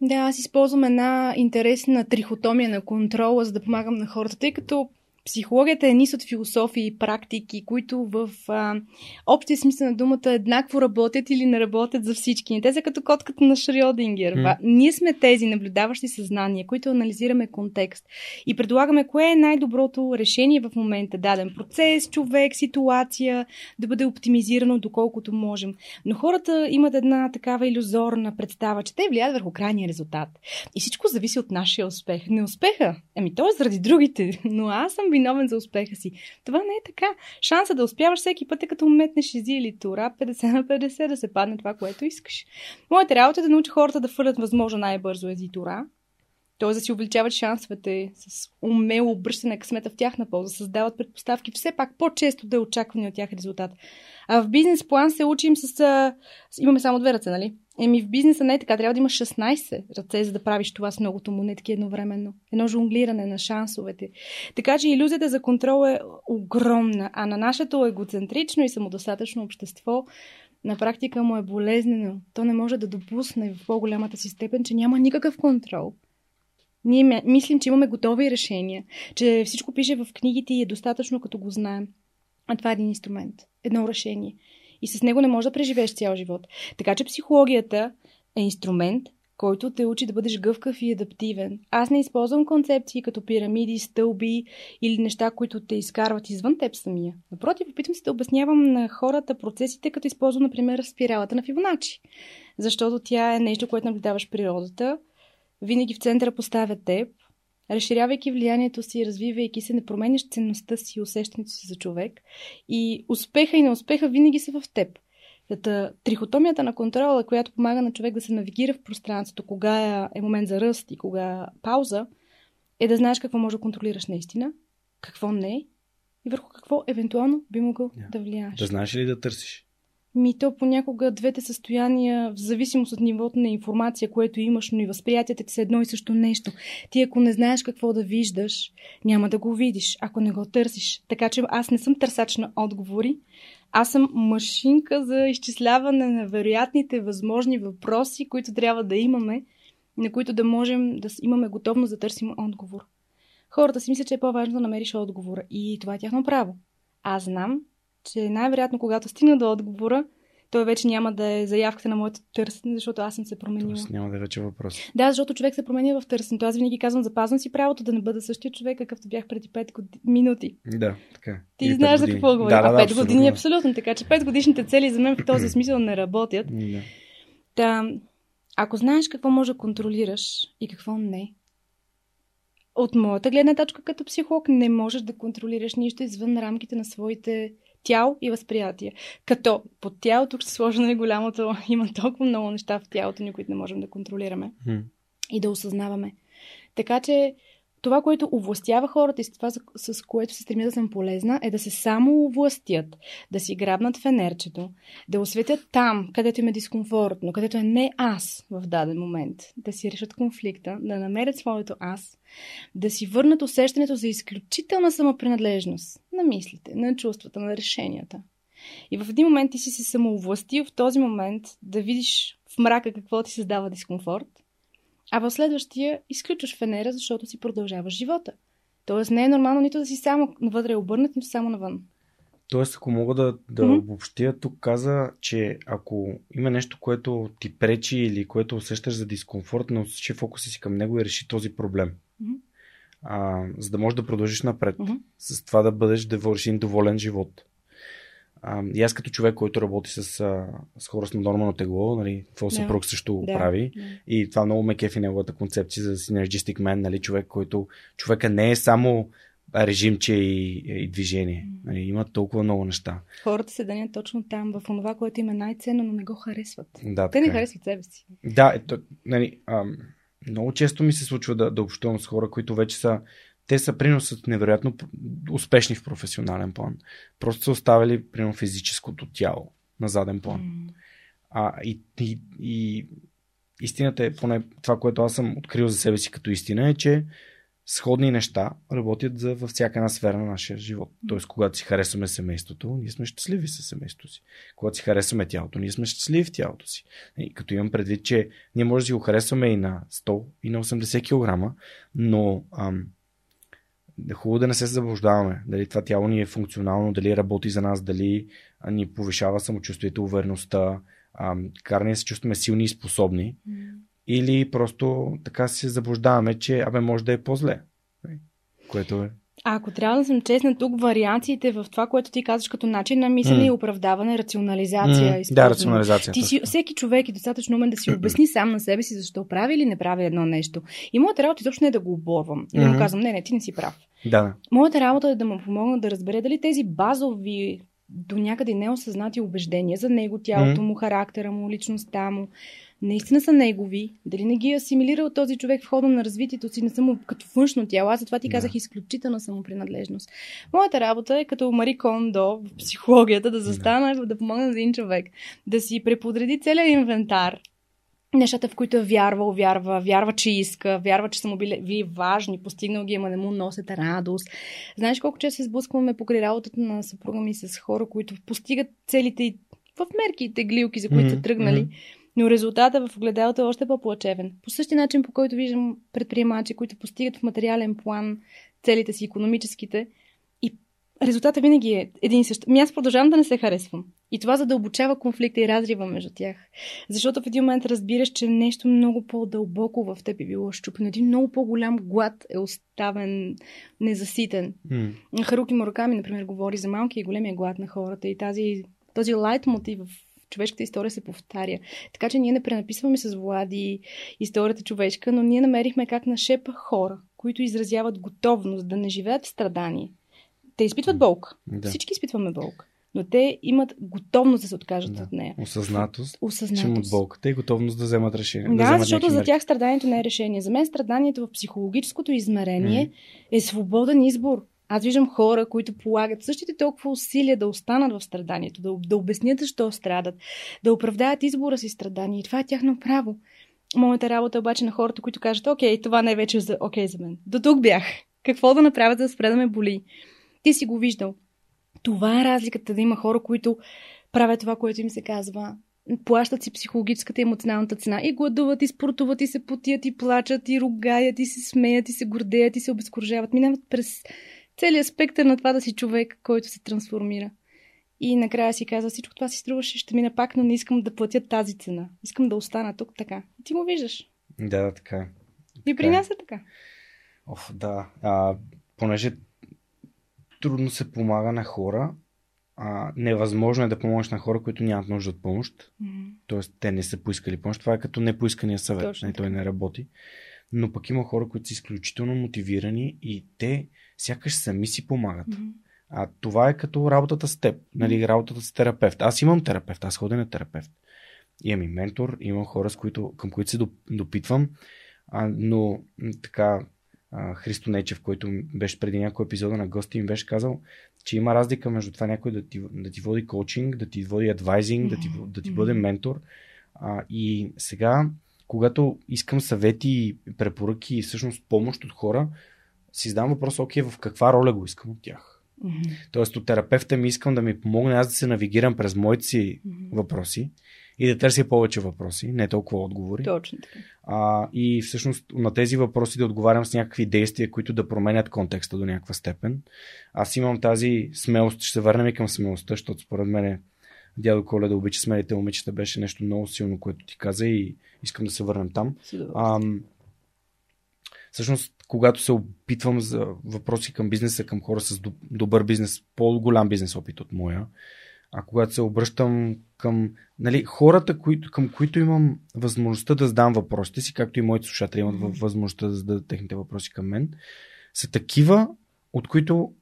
Да, аз използвам една интересна трихотомия на контрола, за да помагам на хората, тъй като психологията е низ от философии и практики, които в а, общия смисъл на думата еднакво работят или не работят за всички. Те са като котката на Шрьодингер. М. Mm. Ние сме тези наблюдаващи съзнания, които анализираме контекст и предлагаме кое е най-доброто решение в момента. Даден процес, човек, ситуация, да бъде оптимизирано доколкото можем. Но хората имат една такава иллюзорна представа, че те влияят върху крайния резултат. И всичко зависи от нашия успех. Не успеха. Ами то е заради другите, но аз съм виновен за успеха си. Това не е така. Шанса да успяваш всеки път е като метнеш изи или тура 50 на 50 да се падне това, което искаш. Моята работа е да науча хората да фърлят възможно най-бързо ези тура, т.е. да си увеличават шансовете с умело обръщане късмета в тяхна полза, създават предпоставки все пак по-често да е очаквани от тях резултат. А в бизнес план се учим с... А... Имаме само две ръце, нали? Еми в бизнеса не е така. Трябва да имаш 16 ръце, за да правиш това с многото монетки едновременно. Едно жонглиране на шансовете. Така че иллюзията за контрол е огромна, а на нашето егоцентрично и самодостатъчно общество на практика му е болезнено. То не може да допусне в по-голямата си степен, че няма никакъв контрол. Ние мислим, че имаме готови решения, че всичко пише в книгите и е достатъчно като го знаем. А това е един инструмент, едно решение. И с него не можеш да преживееш цял живот. Така че психологията е инструмент, който те учи да бъдеш гъвкав и адаптивен. Аз не използвам концепции като пирамиди, стълби или неща, които те изкарват извън теб самия. Напротив, опитвам се да обяснявам на хората процесите, като използвам, например, спиралата на Фибоначи. Защото тя е нещо, което наблюдаваш природата, винаги в центъра поставя теб, разширявайки влиянието си, развивайки се, не променяш ценността си усещането си за човек. И успеха и неуспеха винаги са в теб. Та, трихотомията на контрола, която помага на човек да се навигира в пространството, кога е момент за ръст и кога пауза, е да знаеш какво може да контролираш наистина, какво не и върху какво евентуално би могъл Да. да влияеш. Да знаеш ли да търсиш? Ми то понякога двете състояния, в зависимост от нивото на информация, което имаш, но и възприятията ти са едно и също нещо. Ти ако не знаеш какво да виждаш, няма да го видиш, ако не го търсиш. Така че аз не съм търсач на отговори, Аз съм машинка за изчисляване на вероятните възможни въпроси, които трябва да имаме, на които да можем да имаме готовност да търсим отговор. Хората си мислят, че е по-важно да намериш отговора и това е тяхно право. Аз знам, че най-вероятно, когато стигна до отговора, той вече няма да е заявката на моето търсене, защото аз съм се променила. Тоест няма да е вече въпрос. Да, защото човек се променя в търсенето. Аз винаги казвам, запазвам си правото да не бъда същия човек, какъвто бях преди 5 год... минути. Да, така. Ти Или знаеш за какво говоря. Да, да, да, а 5 години е абсолютно така, че 5 годишните цели за мен в този смисъл не работят. Да. Та, ако знаеш какво може да контролираш и какво не, от моята гледна точка като психолог не можеш да контролираш нищо извън рамките на своите тяло и възприятие. Като под тяло, тук ще сложа най-голямото, има толкова много неща в тялото ни, които не можем да контролираме mm. и да осъзнаваме. Така че това, което овластява хората и това, с което се стремя да съм полезна, е да се само овластят, да си грабнат фенерчето, да осветят там, където им е дискомфортно, където е не аз в даден момент, да си решат конфликта, да намерят своето аз, да си върнат усещането за изключителна самопринадлежност на мислите, на чувствата, на решенията. И в един момент ти си се самоовластил в този момент да видиш в мрака какво ти създава дискомфорт а в следващия изключваш фенера, защото си продължаваш живота. Тоест не е нормално нито да си само навътре обърнат, нито само навън. Тоест, ако мога да, да mm-hmm. обобщя, тук каза, че ако има нещо, което ти пречи или което усещаш за дискомфорт, но усещи фокуса си към него и реши този проблем. Mm-hmm. А, за да можеш да продължиш напред. Mm-hmm. С това да бъдеш, да върши доволен живот. А, и аз като човек, който работи с, с хора с наднормално тегло, нали, твой да. съпруг също да. прави. Да. И това много ме кефи неговата концепция за Synergistic Man, нали, човек, който човека не е само режимче и, и движение. Нали, има толкова много неща. Хората се данят точно там, в това, което им е най-ценно, но не го харесват. Да, Те не е. харесват себе си. Да, ето, нали, ам, много често ми се случва да, да общувам с хора, които вече са те са приносът невероятно успешни в професионален план. Просто са оставили примерно физическото тяло на заден план. Mm. А, и, и, и истината е, поне това, което аз съм открил за себе си като истина, е, че сходни неща работят за, във всяка една сфера на нашия живот. Тоест, когато си харесваме семейството, ние сме щастливи със семейството си. Когато си харесваме тялото, ние сме щастливи в тялото си. И като имам предвид, че ние може да си го харесваме и на 100, и на 80 кг, но ам, хубаво да не се заблуждаваме. Дали това тяло ни е функционално, дали работи за нас, дали ни повишава самочувствието, увереността, кара ни се чувстваме силни и способни. Mm. Или просто така се заблуждаваме, че абе може да е по-зле. Което е а ако трябва да съм честна, тук вариациите в това, което ти казваш като начин на мислене mm. и оправдаване, рационализация. Mm. Да, рационализация. Ти си, всеки човек е достатъчно умен да си обясни сам на себе си защо прави или не прави едно нещо. И моята работа изобщо не е да го оборвам. И да му казвам, не, не, ти не си прав. Да. Моята работа е да му помогна да разбере дали тези базови до някъде неосъзнати убеждения за него, тялото му, характера му, личността му, наистина са негови, дали не ги е асимилирал този човек в хода на развитието си, не му като външно тяло. Аз затова ти казах да. изключителна самопринадлежност. Моята работа е като Мари Кондо в психологията да застана, да, да помогна на един човек, да си преподреди целият инвентар, нещата, в които е вярвал, вярва, вярва, че иска, вярва, че са му били ви важни, постигнал ги, ама не му носят радост. Знаеш колко често се сблъскваме покрай работата на съпруга ми с хора, които постигат целите и в мерките глилки, за които mm-hmm. са тръгнали. Mm-hmm но резултата в огледалото е още по-плачевен. По същия начин, по който виждам предприемачи, които постигат в материален план целите си, економическите, и резултата винаги е един и същ. Ами аз продължавам да не се харесвам. И това задълбочава конфликта и разрива между тях. Защото в един момент разбираш, че нещо много по-дълбоко в теб е било щупено. Един много по-голям глад е оставен незаситен. Mm. Харуки Мураками, например, говори за малкия и големия глад на хората и тази, този лайт мотив в човешката история се повтаря. Така че ние не пренаписваме с Влади историята човешка, но ние намерихме как на шепа хора, които изразяват готовност да не живеят в страдание. Те изпитват болка. Да. Всички изпитваме болка. Но те имат готовност да се откажат да. от нея. Осъзнатост. Осъзнатост. Че имат болката и готовност да вземат решение. Да, да защото за тях страданието не е решение. За мен страданието в психологическото измерение mm. е свободен избор. Аз виждам хора, които полагат същите толкова усилия да останат в страданието, да, да обяснят защо страдат, да оправдаят избора си страдание. И това е тяхно право. Моята работа обаче на хората, които кажат, окей, това не е вече за, окей за мен. До тук бях. Какво да направя, за да спре да ме боли? Ти си го виждал. Това е разликата да има хора, които правят това, което им се казва, плащат си психологическата и емоционалната цена и гладуват, и спортуват, и се потият, и плачат, и ругаят, и се смеят, и се гордеят, и се обезкуражават. Минават през целият спектър на това да си човек, който се трансформира. И накрая си казва, всичко това си струваше, ще мина пак, но не искам да платя тази цена. Искам да остана тук така. И ти го виждаш. Да, да, така. И при нас е така. Оф, да. А, понеже трудно се помага на хора, а, невъзможно е да помогнеш на хора, които нямат нужда от помощ. Mm-hmm. Тоест, те не са поискали помощ. Това е като непоискания съвет. Точно. Не, той не работи. Но пък има хора, които са изключително мотивирани и те сякаш сами си помагат. Mm-hmm. А това е като работата с теб, нали, работата с терапевт. Аз имам терапевт, аз ходя на терапевт. Имам и ментор, имам хора, с които, към които се допитвам, а, но така Христо Нечев, който беше преди някой епизода на гости, им беше казал, че има разлика между това някой да ти, да ти води коучинг, да ти води адвайзинг, да ти, да ти бъде ментор. А, и сега, когато искам съвети и препоръки и всъщност помощ от хора, си задам въпрос, окей, в каква роля го искам от тях. Mm-hmm. Тоест от терапевта ми искам да ми помогне аз да се навигирам през моите си mm-hmm. въпроси и да търся повече въпроси, не толкова отговори. Точно така. А, и всъщност на тези въпроси да отговарям с някакви действия, които да променят контекста до някаква степен. Аз имам тази смелост, ще се върнем и към смелостта, защото според мен дядо Коля да обича смелите момичета беше нещо много силно, което ти каза и искам да се върнем там. А, всъщност, когато се опитвам за въпроси към бизнеса, към хора с добър бизнес, по-голям бизнес опит от моя, а когато се обръщам към нали, хората, които, към които имам възможността да задам въпросите си, както и моите слушатели имат възможността да зададат техните въпроси към мен, са такива, от които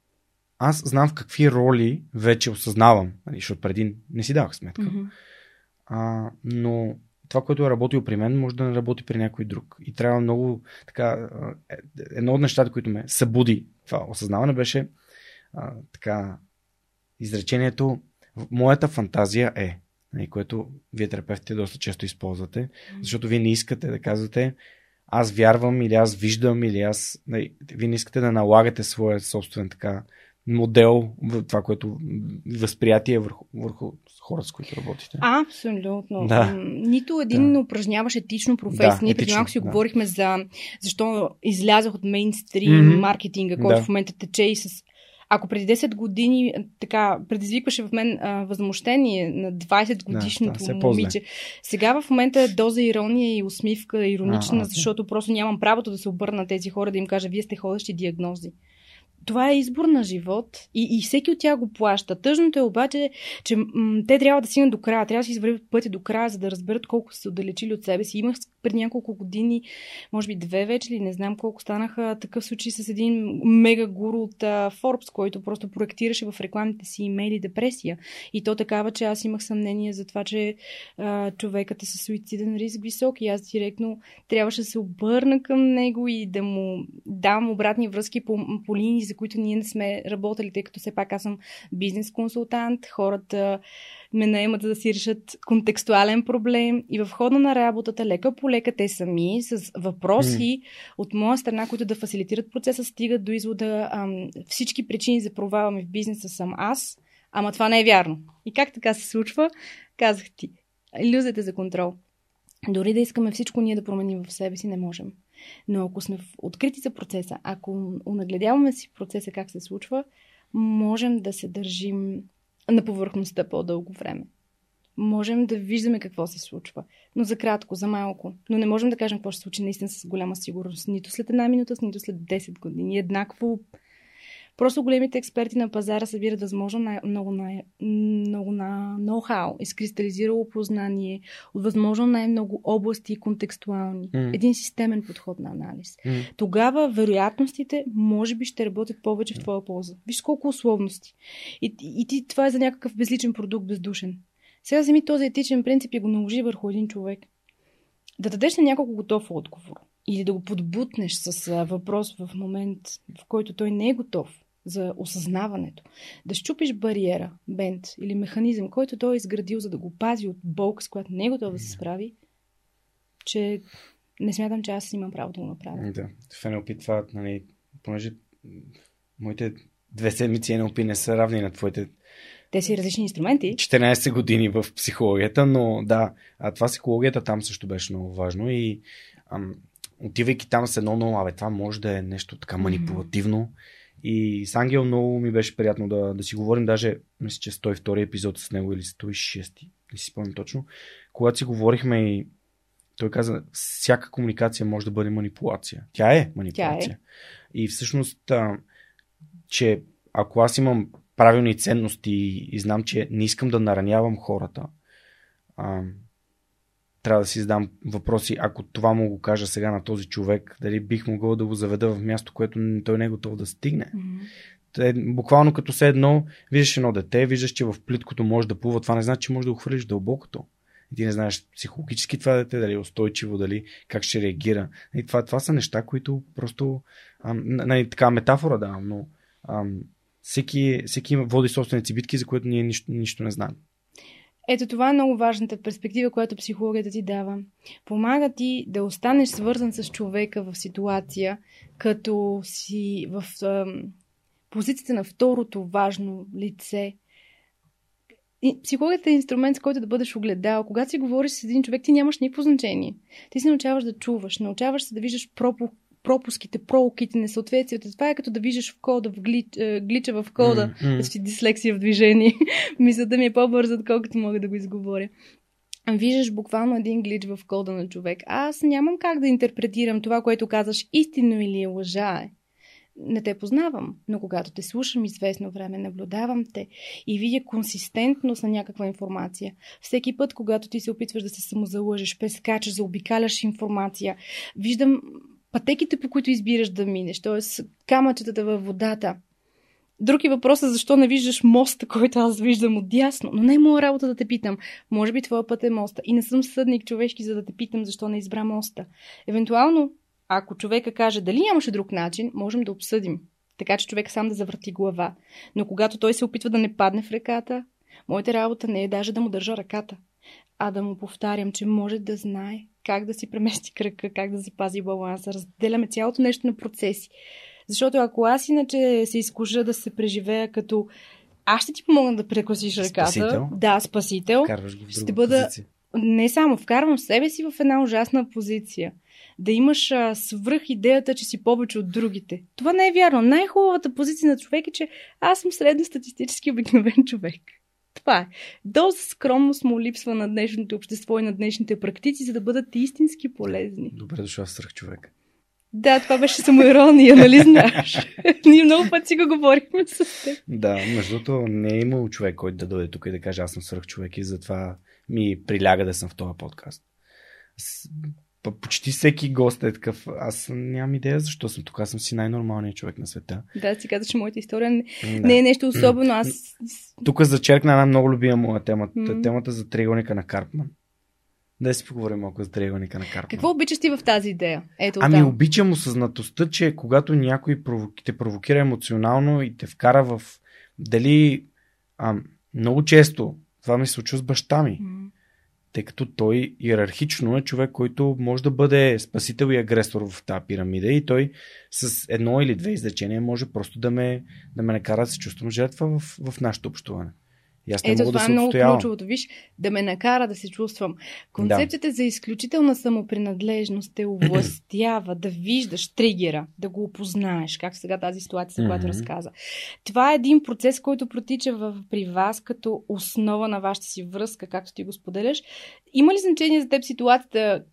аз знам в какви роли вече осъзнавам, нали, защото преди не си давах сметка. Mm-hmm. А, но това, което е работило при мен, може да не работи при някой друг. И трябва много така. Е, едно от нещата, които ме събуди това осъзнаване, беше а, така изречението моята фантазия е, нали, което вие терапевтите доста често използвате, защото вие не искате да казвате аз вярвам или аз виждам или аз... Нали, вие не искате да налагате своя собствен така модел това, което възприятие върху, върху хората, с които работите. Абсолютно. Да. Нито един да. упражняваш етично професия. Да, Ние преди малко си да. говорихме за защо излязах от мейнстрим mm-hmm. маркетинга, който да. в момента тече и с ако преди 10 години така предизвикваше в мен а, възмущение на 20 годишното да, момиче, сега в момента е доза ирония и усмивка иронична, а, а, защото просто нямам правото да се обърна на тези хора да им кажа, вие сте ходещи диагнози това е избор на живот и, и всеки от тях го плаща. Тъжното е обаче, че м- те трябва да стигнат до края, трябва да си извървят пътя до края, за да разберат колко са се отдалечили от себе си. Имах преди няколко години, може би две вече или не знам колко станаха такъв случай с един мега гуру от uh, Forbes, който просто проектираше в рекламите си имейли депресия. И то такава, че аз имах съмнение за това, че uh, човекът е със суициден риск висок и аз директно трябваше да се обърна към него и да му дам обратни връзки по, по линии, за които ние не сме работили, тъй като все пак аз съм бизнес консултант, хората ме наемат за да си решат контекстуален проблем и в хода на работата, лека по лека, те сами с въпроси mm. от моя страна, които да фасилитират процеса, стигат до извода ам, всички причини за провала ми в бизнеса съм аз, ама това не е вярно. И как така се случва? Казах ти. Иллюзията за контрол. Дори да искаме всичко ние да променим в себе си, не можем. Но ако сме открити за процеса, ако унагледяваме си процеса как се случва, можем да се държим на повърхността по-дълго време. Можем да виждаме какво се случва, но за кратко, за малко. Но не можем да кажем какво ще се случи наистина с голяма сигурност. Нито след една минута, нито след 10 години. Еднакво Просто големите експерти на пазара събират възможно най- много, най- много на ноу-хау, изкристализирало познание от възможно най-много области и контекстуални. Mm. Един системен подход на анализ. Mm. Тогава вероятностите може би ще работят повече в твоя полза. Виж колко условности. И, и ти това е за някакъв безличен продукт, бездушен. Сега вземи този етичен принцип и го наложи върху един човек. Да дадеш на няколко готов отговор или да го подбутнеш с въпрос в момент, в който той не е готов за осъзнаването. Да щупиш бариера, бент или механизъм, който той е изградил, за да го пази от болка, с която не е готов да се справи, че не смятам, че аз имам право да го направя. Да. В NLP това, нали, понеже моите две седмици NLP не са равни на твоите те си различни инструменти. 14 години в психологията, но да, а това психологията там също беше много важно и ам, отивайки там с едно много, абе, това може да е нещо така манипулативно. Mm-hmm. И с Ангел много ми беше приятно да, да си говорим, даже мисля, че 102 епизод с него или 106, не си спомням точно, когато си говорихме и той каза, всяка комуникация може да бъде манипулация. Тя е манипулация. Тя е. И всъщност, а, че ако аз имам правилни ценности и знам, че не искам да наранявам хората, а, трябва да си задам въпроси, ако това му го кажа сега на този човек, дали бих могъл да го заведа в място, което той не е готов да стигне. Mm-hmm. Те, буквално като се едно, виждаш едно дете, виждаш, че в плиткото може да плува, това не значи, че може да го хвърлиш дълбокото. И ти не знаеш психологически това дете, дали е устойчиво, дали как ще реагира. И това, това са неща, които просто. А, нали, така метафора да, но а, всеки, всеки води собствените си битки, за които ние нищо, нищо не знаем. Ето това е много важната перспектива, която психологията ти дава. Помага ти да останеш свързан с човека в ситуация, като си в е, позицията на второто важно лице. И психологията е инструмент, с който да бъдеш огледал. Когато си говориш с един човек, ти нямаш никакво значение. Ти се научаваш да чуваш, научаваш се да виждаш пропук пропуските, пролуките, несъответствията. Това е като да виждаш в кода, в глич, е, глича в кода, mm-hmm. си дислексия в движение. Мисълта ми е по-бърза, отколкото мога да го изговоря. Виждаш буквално един глич в кода на човек. Аз нямам как да интерпретирам това, което казваш истинно или е лъжа. Е. Не те познавам, но когато те слушам известно време, наблюдавам те и видя консистентност на някаква информация. Всеки път, когато ти се опитваш да се самозалъжеш, прескачаш, заобикаляш информация, виждам пътеките, по които избираш да минеш, т.е. камъчетата във водата. Други въпрос е защо не виждаш моста, който аз виждам отдясно. Но не е моя работа да те питам. Може би твоя път е моста. И не съм съдник човешки, за да те питам защо не избра моста. Евентуално, ако човека каже дали нямаше друг начин, можем да обсъдим. Така че човек сам да завърти глава. Но когато той се опитва да не падне в реката, моята работа не е даже да му държа ръката, а да му повтарям, че може да знае как да си премести кръка, как да запази баланса. Разделяме цялото нещо на процеси. Защото ако аз иначе се изкужа да се преживея като аз ще ти помогна да прекласиш ръката. Спасител? Да, спасител. Карваш го в ще бъда... Позиция. Не само, вкарвам себе си в една ужасна позиция. Да имаш а, свръх идеята, че си повече от другите. Това не е вярно. Най-хубавата позиция на човек е, че аз съм средностатистически обикновен човек. Това е. Доза скромност му липсва на днешното общество и на днешните практици, за да бъдат истински полезни. Добре дошла в сръх човек. Да, това беше самоирония, нали знаеш? Ние много пъти си го говорихме с теб. Да, между другото не е имал човек, който да дойде тук и да каже аз съм свръх човек и затова ми приляга да съм в този подкаст почти всеки гост е такъв. Аз нямам идея защо съм тук. Аз съм си най-нормалният човек на света. Да, си казваш, че моята история не, да. не е нещо особено. Аз... Тук зачеркна една много любима моя тема. Mm. Темата за триъгълника на Карпман. Да си поговорим малко за триъгълника на Карпман. Какво обичаш ти в тази идея? Ето, ами там. обичам осъзнатостта, че когато някой те провокира емоционално и те вкара в дали а, много често това ми се случва с баща ми. Mm тъй като той иерархично е човек, който може да бъде спасител и агресор в тази пирамида и той с едно или две изречения може просто да ме, да ме накара да се чувствам жертва в, в нашето общуване. И аз не Ето, мога това да е много ключовото. Виж, да ме накара да се чувствам. Концепцията да. за изключителна самопринадлежност те овластява да виждаш тригера, да го опознаеш, как сега тази ситуация, за която mm-hmm. разказа. Това е един процес, който протича в, при вас като основа на вашата си връзка, както ти го споделяш. Има ли значение за теб ситуацията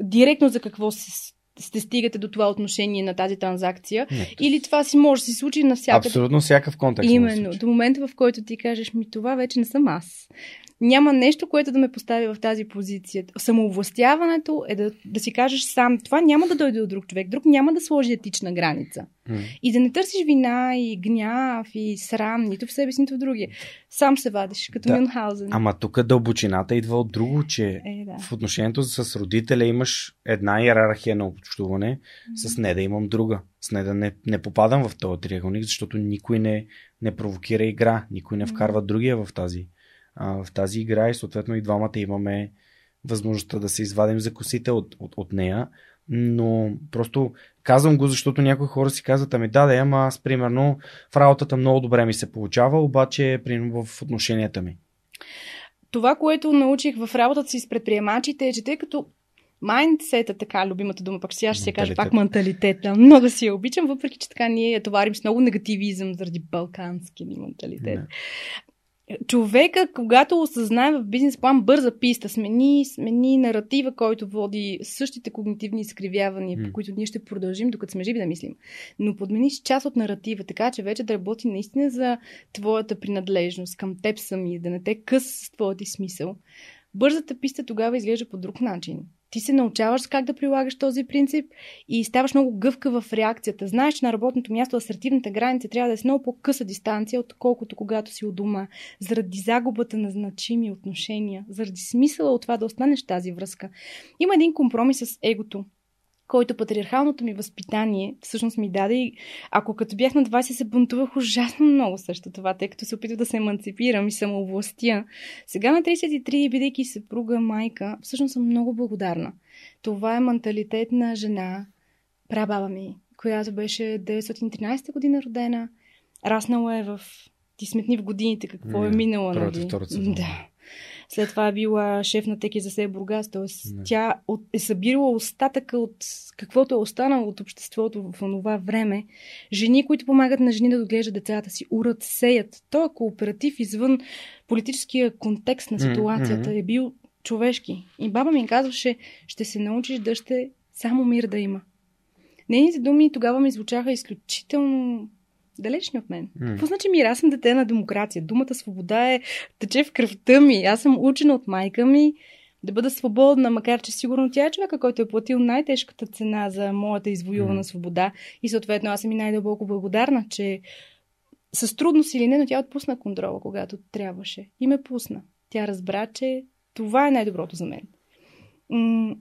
директно за какво се сте стигате до това отношение на тази транзакция. Не, Или това си може да се случи на всяка. Абсолютно всякакъв контекст. Именно. До момента, в който ти кажеш, ми това вече не съм аз няма нещо, което да ме постави в тази позиция. Самовластяването е да, да си кажеш сам, това няма да дойде от друг човек, друг няма да сложи етична граница. Mm. И да не търсиш вина и гняв и срам, нито в себе си, нито в другия. Сам се вадиш, като да. Мюнхаузен. Ама тук дълбочината идва от друго, че е, да. в отношението с родителя имаш една иерархия на общуване, mm. с не да имам друга. С не да не, не попадам в този триъгълник, защото никой не, не провокира игра, никой не вкарва mm. другия в тази а, в тази игра и съответно и двамата имаме възможността да се извадим за косите от, от, от нея. Но просто казвам го, защото някои хора си казват, ами да, да, ама аз примерно в работата много добре ми се получава, обаче примерно в отношенията ми. Това, което научих в работата си с предприемачите е, че тъй като Майндсета, така любимата дума, пък сега ще се каже пак менталитета. Много си я обичам, въпреки че така ние я товарим с много негативизъм заради балкански ни менталитет. Не човека, когато осъзнае в бизнес план бърза писта, смени, смени наратива, който води същите когнитивни изкривявания, mm. по които ние ще продължим, докато сме живи да мислим. Но подмениш част от наратива, така че вече да работи наистина за твоята принадлежност към теб сами, да не те къс с твоят смисъл. Бързата писта тогава изглежда по друг начин ти се научаваш как да прилагаш този принцип и ставаш много гъвка в реакцията. Знаеш, че на работното място асертивната граница трябва да е с много по-къса дистанция, отколкото когато си у дома, заради загубата на значими отношения, заради смисъла от това да останеш тази връзка. Има един компромис с егото който патриархалното ми възпитание всъщност ми даде и ако като бях на 20 се бунтувах ужасно много също това, тъй като се опитвах да се еманципирам и самовластия. Сега на 33, бидейки съпруга, майка, всъщност съм много благодарна. Това е менталитет на жена, прабаба ми, която беше 913 година родена, раснала е в... Ти сметни в годините какво е минало. Нали? Да. След това е била шеф на Теки за себе Бургас, т.е. тя е събирала остатъка от каквото е останало от обществото в това време. Жени, които помагат на жени да доглеждат децата си, урат, сеят. Той е кооператив извън политическия контекст на ситуацията mm-hmm. е бил човешки. И баба ми казваше, ще се научиш да ще само мир да има. Нейните думи тогава ми звучаха изключително далечни от мен. Mm. Какво значи мир? Аз съм дете на демокрация. Думата свобода е тече в кръвта ми. Аз съм учена от майка ми да бъда свободна, макар че сигурно тя е човека, който е платил най-тежката цена за моята извоювана mm. свобода. И съответно аз съм и най-дълбоко благодарна, че с трудност или не, но тя отпусна контрола, когато трябваше. И ме пусна. Тя разбра, че това е най-доброто за мен. М-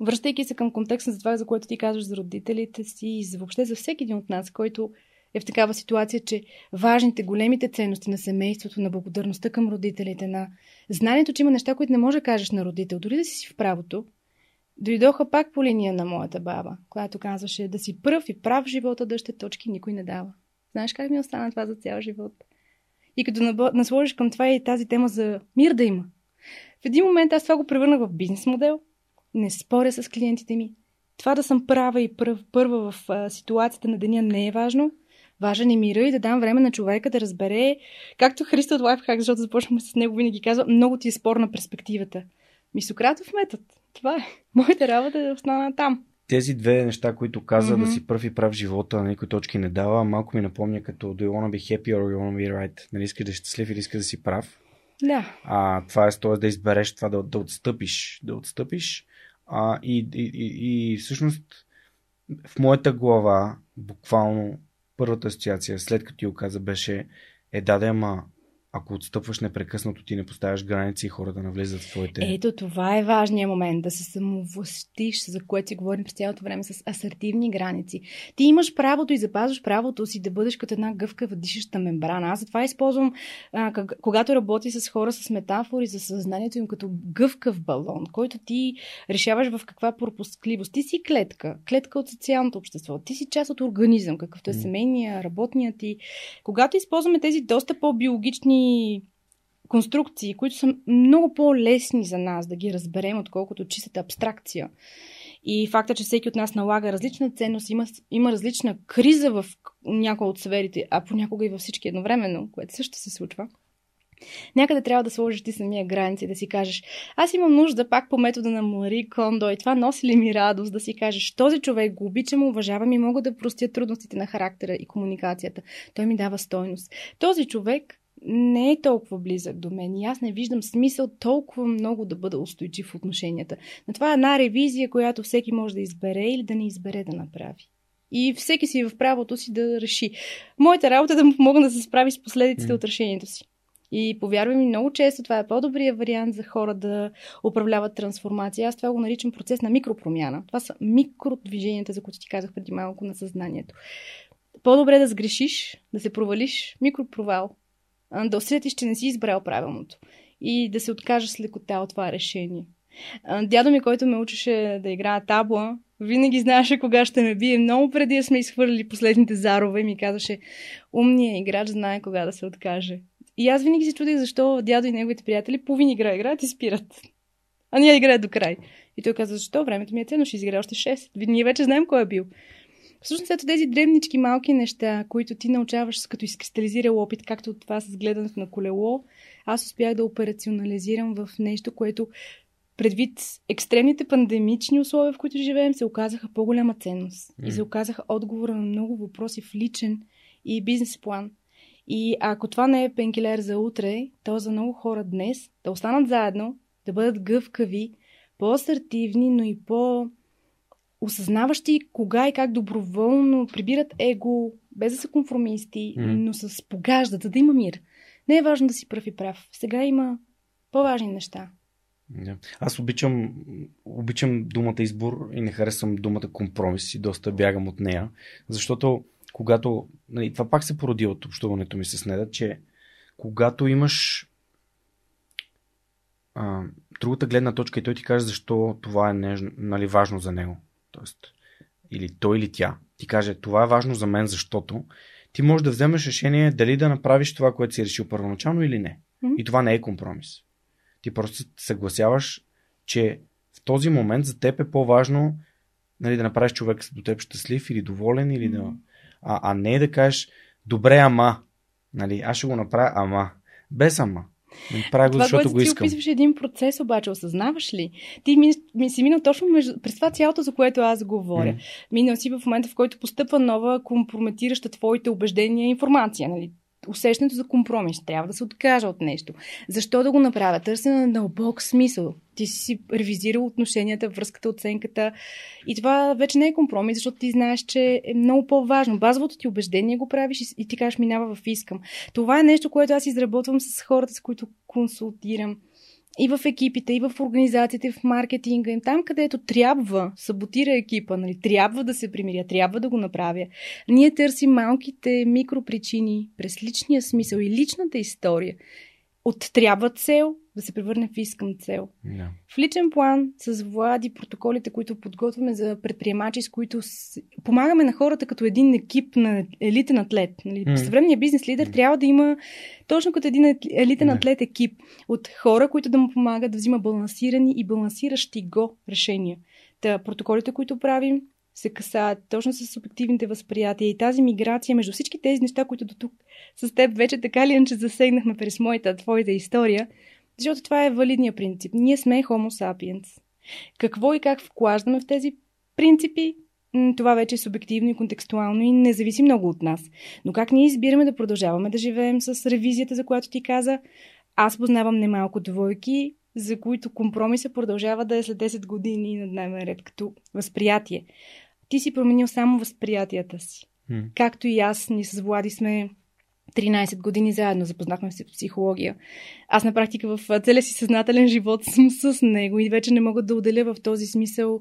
връщайки се към контекста за това, за което ти казваш за родителите си и за въобще за всеки един от нас, който е в такава ситуация, че важните, големите ценности на семейството, на благодарността към родителите, на знанието, че има неща, които не може да кажеш на родител, дори да си в правото, дойдоха пак по линия на моята баба, която казваше да си пръв и прав в живота, да точки никой не дава. Знаеш как ми остана това за цял живот? И като насложиш към това и тази тема за мир да има. В един момент аз това го превърнах в бизнес модел, не споря с клиентите ми. Това да съм права и първа в ситуацията на деня не е важно – Важен е мира и да дам време на човека да разбере, както Христо от Лайфхак, защото започваме с него, винаги казва, много ти е спорна перспективата. Мисократов метод. Това е. Моята работа е да остана там. Тези две неща, които каза mm-hmm. да си пръв и прав живота, на никой точки не дава, малко ми напомня като Do you wanna be happy or you wanna be right? Нали искаш да си щастлив или искаш да си прав? Да. А, това е т.е. да избереш това, да, да отстъпиш. Да отстъпиш. А, и, и, и, и всъщност в моята глава буквално първата асоциация, след като ти го каза, беше е да, да, ама ако отстъпваш непрекъснато, ти не поставяш граници и хората навлизат в твоите. Ето, това е важният момент, да се самовластиш, за което си говорим през цялото време с асертивни граници. Ти имаш правото и запазваш правото си да бъдеш като една гъвкава дишаща мембрана. Аз затова използвам, а, когато работи с хора с метафори за съзнанието им като гъвкав балон, който ти решаваш в каква пропускливост. Ти си клетка, клетка от социалното общество. Ти си част от организъм, какъвто е семейния, работният ти. Когато използваме тези доста по-биологични конструкции, които са много по-лесни за нас да ги разберем, отколкото чистата абстракция. И факта, че всеки от нас налага различна ценност, има, има различна криза в някои от сферите, а понякога и във всички едновременно, което също се случва. Някъде трябва да сложиш ти самия граници да си кажеш, аз имам нужда пак по метода на Мари Кондо и това носи ли ми радост да си кажеш, този човек го обичам, уважавам и мога да простя трудностите на характера и комуникацията. Той ми дава стойност. Този човек не е толкова близък до мен и аз не виждам смисъл толкова много да бъда устойчив в отношенията. Но това е една ревизия, която всеки може да избере или да не избере да направи. И всеки си е в правото си да реши. Моята работа е да му помогна да се справи с последиците mm. от решението си. И повярвай ми, много често това е по-добрият вариант за хора да управляват трансформация. Аз това го наричам процес на микропромяна. Това са микродвиженията, за които ти казах преди малко на съзнанието. По-добре да сгрешиш, да се провалиш, микропровал, да усетиш, че не си избрал правилното и да се откажеш с лекота от това решение. Дядо ми, който ме учеше да играя табла, винаги знаеше кога ще ме бие. Много преди сме изхвърли последните зарове и ми казваше, умният играч знае кога да се откаже. И аз винаги се чудих защо дядо и неговите приятели половин игра играят и спират. А ние играят до край. И той каза, защо? Времето ми е ценно, ще изиграя още 6. Ние вече знаем кой е бил. Всъщност ето тези древнички малки неща, които ти научаваш като изкристализирал опит, както от това с гледането на колело, аз успях да операционализирам в нещо, което предвид екстремните пандемични условия, в които живеем, се оказаха по-голяма ценност. Mm. И се оказаха отговора на много въпроси в личен и бизнес план. И ако това не е пенкилер за утре, то за много хора днес да останат заедно, да бъдат гъвкави, по-асертивни, но и по- осъзнаващи кога и как доброволно прибират его, без да са конформисти, mm. но с погаждат, за да има мир. Не е важно да си прав и прав. Сега има по-важни неща. Yeah. Аз обичам, обичам думата избор и не харесвам думата компромис и доста бягам от нея, защото когато, нали, това пак се породи от общуването ми с Неда, че когато имаш а, другата гледна точка и той ти каже защо това е не, нали, важно за него. Тоест, или той или тя ти каже това е важно за мен, защото ти можеш да вземеш решение дали да направиш това, което си решил първоначално или не. Mm-hmm. И това не е компромис. Ти просто съгласяваш, че в този момент за теб е по-важно нали, да направиш човек до теб щастлив или доволен, или mm-hmm. да. А, а не да кажеш, добре, ама. Нали, аз ще го направя, ама. Без ама. Правя го, това, защото го искам. Ти описваш един процес, обаче осъзнаваш ли? Ти ми, ми си минал точно между, през това цялото, за което аз говоря. Mm. Минал си в момента, в който постъпва нова компрометираща твоите убеждения информация. Нали? Усещането за компромис. Трябва да се откажа от нещо. Защо да го направя? Търсене на дълбок смисъл. Ти си ревизирал отношенията, връзката, оценката. И това вече не е компромис, защото ти знаеш, че е много по-важно. Базовото ти убеждение го правиш и ти кажеш минава в искам. Това е нещо, което аз изработвам с хората, с които консултирам и в екипите, и в организациите, в маркетинга, и там където трябва, саботира екипа, нали, трябва да се примиря, трябва да го направя. Ние търсим малките микропричини през личния смисъл и личната история от трябва цел да се превърне в искам цел. Yeah. В личен план с Влади, протоколите, които подготвяме за предприемачи, с които с... помагаме на хората като един екип на елитен атлет. Нали? Mm. Съвременният бизнес лидер mm. трябва да има точно като един елитен yeah. атлет екип от хора, които да му помагат да взима балансирани и балансиращи го решения. Та, протоколите, които правим, се касаят точно с субективните възприятия и тази миграция между всички тези неща, които до тук с теб вече така ли иначе засегнахме през моята, твоята история, защото това е валидният принцип. Ние сме Homo sapiens. Какво и как вклаждаме в тези принципи, това вече е субективно и контекстуално и не зависи много от нас. Но как ние избираме да продължаваме да живеем с ревизията, за която ти каза, аз познавам немалко двойки, за които компромиса продължава да е след 10 години на дневен ред като възприятие ти си променил само възприятията си. Както и аз, ни с Влади сме 13 години заедно, запознахме се в психология. Аз на практика в целия си съзнателен живот съм с него и вече не мога да отделя в този смисъл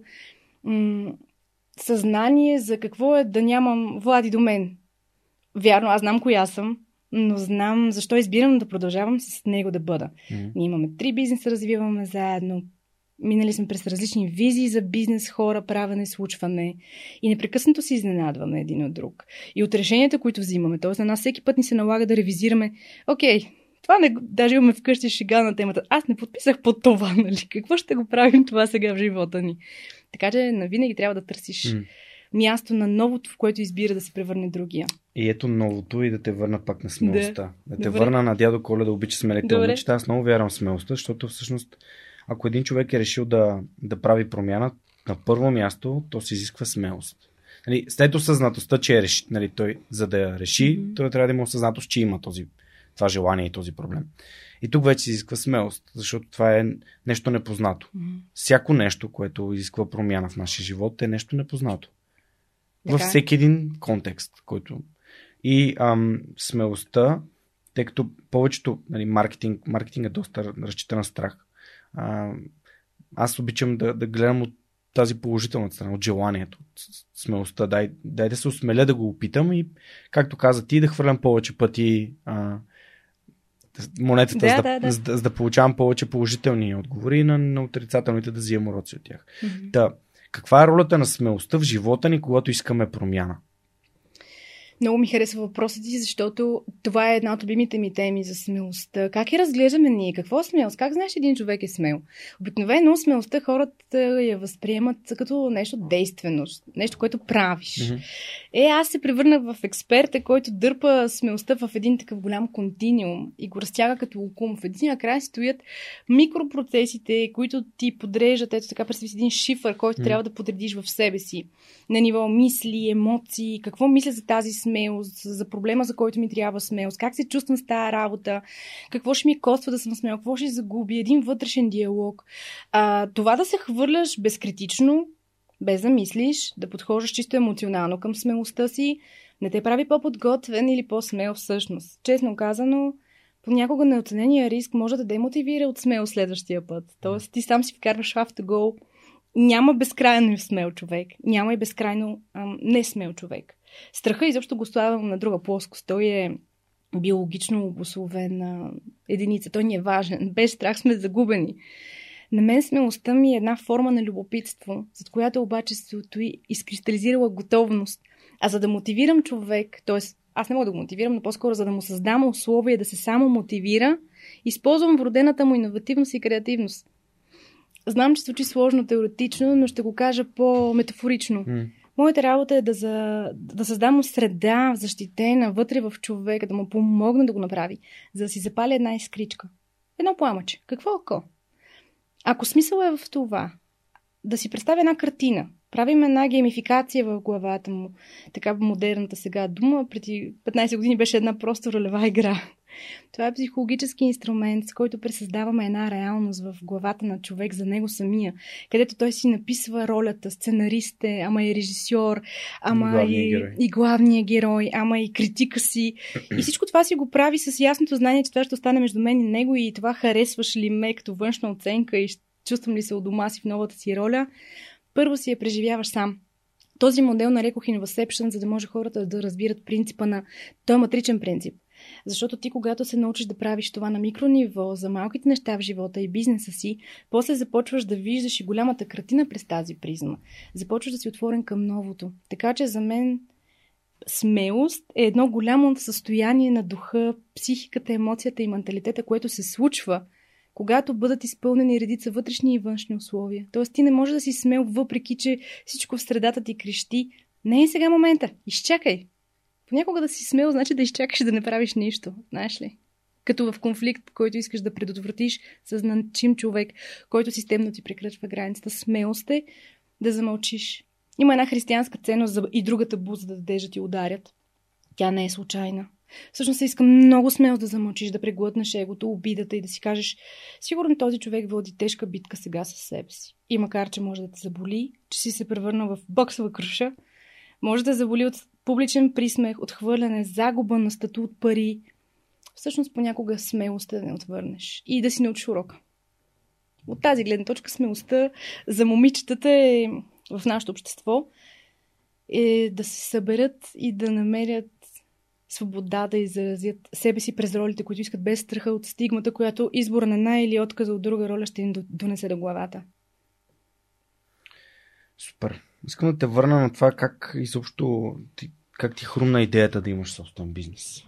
м- съзнание за какво е да нямам Влади до мен. Вярно, аз знам коя съм, но знам защо избирам да продължавам с него да бъда. Mm. Ние имаме три бизнеса, развиваме заедно, Минали сме през различни визии за бизнес, хора, правене, случване и непрекъснато се изненадваме един от друг. И от решенията, които взимаме. Тоест на нас всеки път ни се налага да ревизираме. Окей, това не, даже имаме вкъщи шега на темата. Аз не подписах под това, нали? Какво ще го правим това сега в живота ни? Така че винаги трябва да търсиш mm. място на новото, в което избира да се превърне другия. И ето новото и да те върна пак на смелостта. Да, да те Добре. върна на дядо Коля да обича смелите момичета. Аз много вярвам в смелостта, защото всъщност ако един човек е решил да, да прави промяна, на първо място то се изисква смелост. Нали, след осъзнатостта, че е реши, нали, той, за да я реши, mm-hmm. той трябва да има осъзнатост, че има този, това желание и този проблем. И тук вече се изисква смелост, защото това е нещо непознато. Mm-hmm. Всяко нещо, което изисква промяна в нашия живот, е нещо непознато. Във е. всеки един контекст, който. И ам, смелостта, тъй като повечето нали, маркетинг, маркетинг е доста разчитан на страх. А, аз обичам да, да гледам от тази положителна страна, от желанието, от смелостта. Дай, дай да се осмеля да го опитам и, както каза ти, да хвърлям повече пъти а, монетата, Да, за, да, да. За, за да получавам повече положителни отговори и на, на отрицателните да взимам уроци от тях. Мгм. Та, каква е ролята на смелостта в живота ни, когато искаме промяна? Много ми харесва въпросът ти, защото това е една от любимите ми теми за смелостта. Как я разглеждаме ние? Какво е смелост? Как знаеш, един човек е смел? Обикновено смелостта хората я възприемат като нещо действено, нещо, което правиш. Мгм. Е, аз се превърнах в експерта, който дърпа смелостта в един такъв голям континиум и го разтяга като лукум. В един край стоят микропроцесите, които ти подреждат, ето така, представи си един шифър, който М. трябва да подредиш в себе си. На ниво мисли, емоции, какво мисля за тази смелост, за проблема, за който ми трябва смелост, как се чувствам с тази работа, какво ще ми коства да съм смел, какво ще загуби, един вътрешен диалог. А, това да се хвърляш безкритично, без да мислиш, да подхождаш чисто емоционално към смелостта си, не те прави по-подготвен или по-смел всъщност. Честно казано, понякога неоценения риск може да демотивира от смел следващия път. Тоест, ти сам си вкарваш в автогол. Няма безкрайно смел човек. Няма и безкрайно ам, не смел човек. Страха изобщо го славям на друга плоскост. Той е биологично обословена единица. Той ни е важен. Без страх сме загубени. На мен смелостта ми е една форма на любопитство, зад която обаче се стои изкристализирала готовност. А за да мотивирам човек, т.е. аз не мога да го мотивирам, но по-скоро за да му създам условия да се само мотивира, използвам вродената му иновативност и креативност. Знам, че звучи сложно теоретично, но ще го кажа по-метафорично. М. Моята работа е да, за, да създам среда защитена вътре в човека, да му помогна да го направи, за да си запали една искричка. Едно пламъче. Какво ако? Ако смисъл е в това, да си представя една картина, правим една геймификация в главата му, така модерната сега дума, преди 15 години беше една просто ролева игра. Това е психологически инструмент, с който пресъздаваме една реалност в главата на човек за него самия, където той си написва ролята, сценарист е, ама и режисьор, ама Главният и, герой. и главния герой, ама и критика си. И всичко това си го прави с ясното знание, че това ще остане между мен и него и това харесваш ли ме като външна оценка и чувствам ли се у дома си в новата си роля. Първо си я преживяваш сам. Този модел нарекох Inception, за да може хората да разбират принципа на... Той е матричен принцип. Защото ти, когато се научиш да правиш това на микрониво, за малките неща в живота и бизнеса си, после започваш да виждаш и голямата картина през тази призма. Започваш да си отворен към новото. Така че за мен смелост е едно голямо състояние на духа, психиката, емоцията и менталитета, което се случва, когато бъдат изпълнени редица вътрешни и външни условия. Тоест ти не можеш да си смел, въпреки че всичко в средата ти крещи. Не е сега момента. Изчакай. Понякога да си смел, значи да изчакаш да не правиш нищо. Знаеш ли? Като в конфликт, който искаш да предотвратиш с значим човек, който системно ти прекрачва границата. Смелост е да замълчиш. Има една християнска ценност и другата буза да дадеш да ти ударят. Тя не е случайна. Всъщност се иска много смело да замълчиш, да преглътнеш егото, обидата и да си кажеш, сигурно този човек води тежка битка сега със себе си. И макар, че може да те заболи, че си се превърнал в боксова круша, може да заболи от публичен присмех, отхвърляне, загуба на статут пари. Всъщност понякога смелостта да не отвърнеш и да си научиш урока. От тази гледна точка смелостта за момичетата е в нашето общество е да се съберат и да намерят свобода да изразят себе си през ролите, които искат без страха от стигмата, която избора на една или отказа от друга роля ще им донесе до главата. Супер. Искам да те върна на това как изобщо ти, как ти хрумна идеята да имаш собствен бизнес.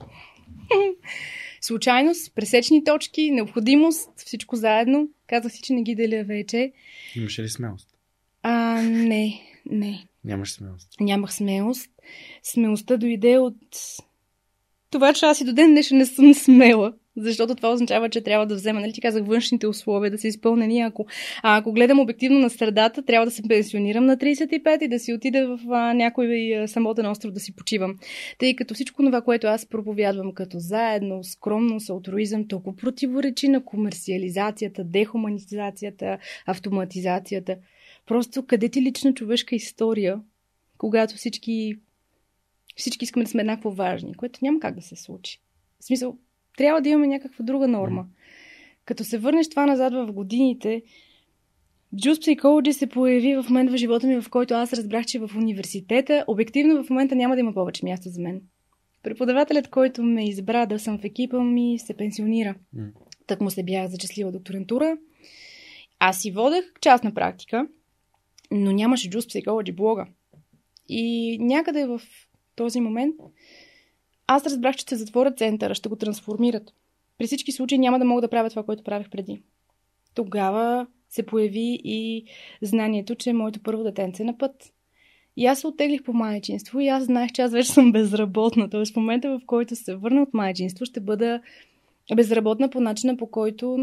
Случайност, пресечни точки, необходимост, всичко заедно. Казах си, че не ги деля вече. Имаше ли смелост? А, не, не. Нямаш смелост. Нямах смелост. Смелостта дойде от това, че аз и до ден днешен не съм смела. Защото това означава, че трябва да взема, нали ти казах, външните условия да са изпълнени. Ако, а ако гледам обективно на средата, трябва да се пенсионирам на 35 и да си отида в а, някой самотен остров да си почивам. Тъй като всичко това, което аз проповядвам като заедно, скромност, алтруизъм, толкова противоречи на комерциализацията, дехуманизацията, автоматизацията. Просто къде ти лична човешка история, когато всички всички искаме да сме еднакво важни, което няма как да се случи. В смисъл, трябва да имаме някаква друга норма. Като се върнеш това назад в годините, Juice Psychology се появи в момент в живота ми, в който аз разбрах, че в университета, обективно в момента няма да има повече място за мен. Преподавателят, който ме избра да съм в екипа ми, се пенсионира. М. Так му се бях зачислила докторантура. Аз си водех частна практика, но нямаше Juice Psychology блога. И някъде в този момент аз разбрах, че ще затворят центъра, ще го трансформират. При всички случаи няма да мога да правя това, което правех преди. Тогава се появи и знанието, че моето първо детенце е на път. И аз се оттеглих по майчинство и аз знаех, че аз вече съм безработна. Тоест в момента, в който се върна от майчинство, ще бъда безработна по начина, по който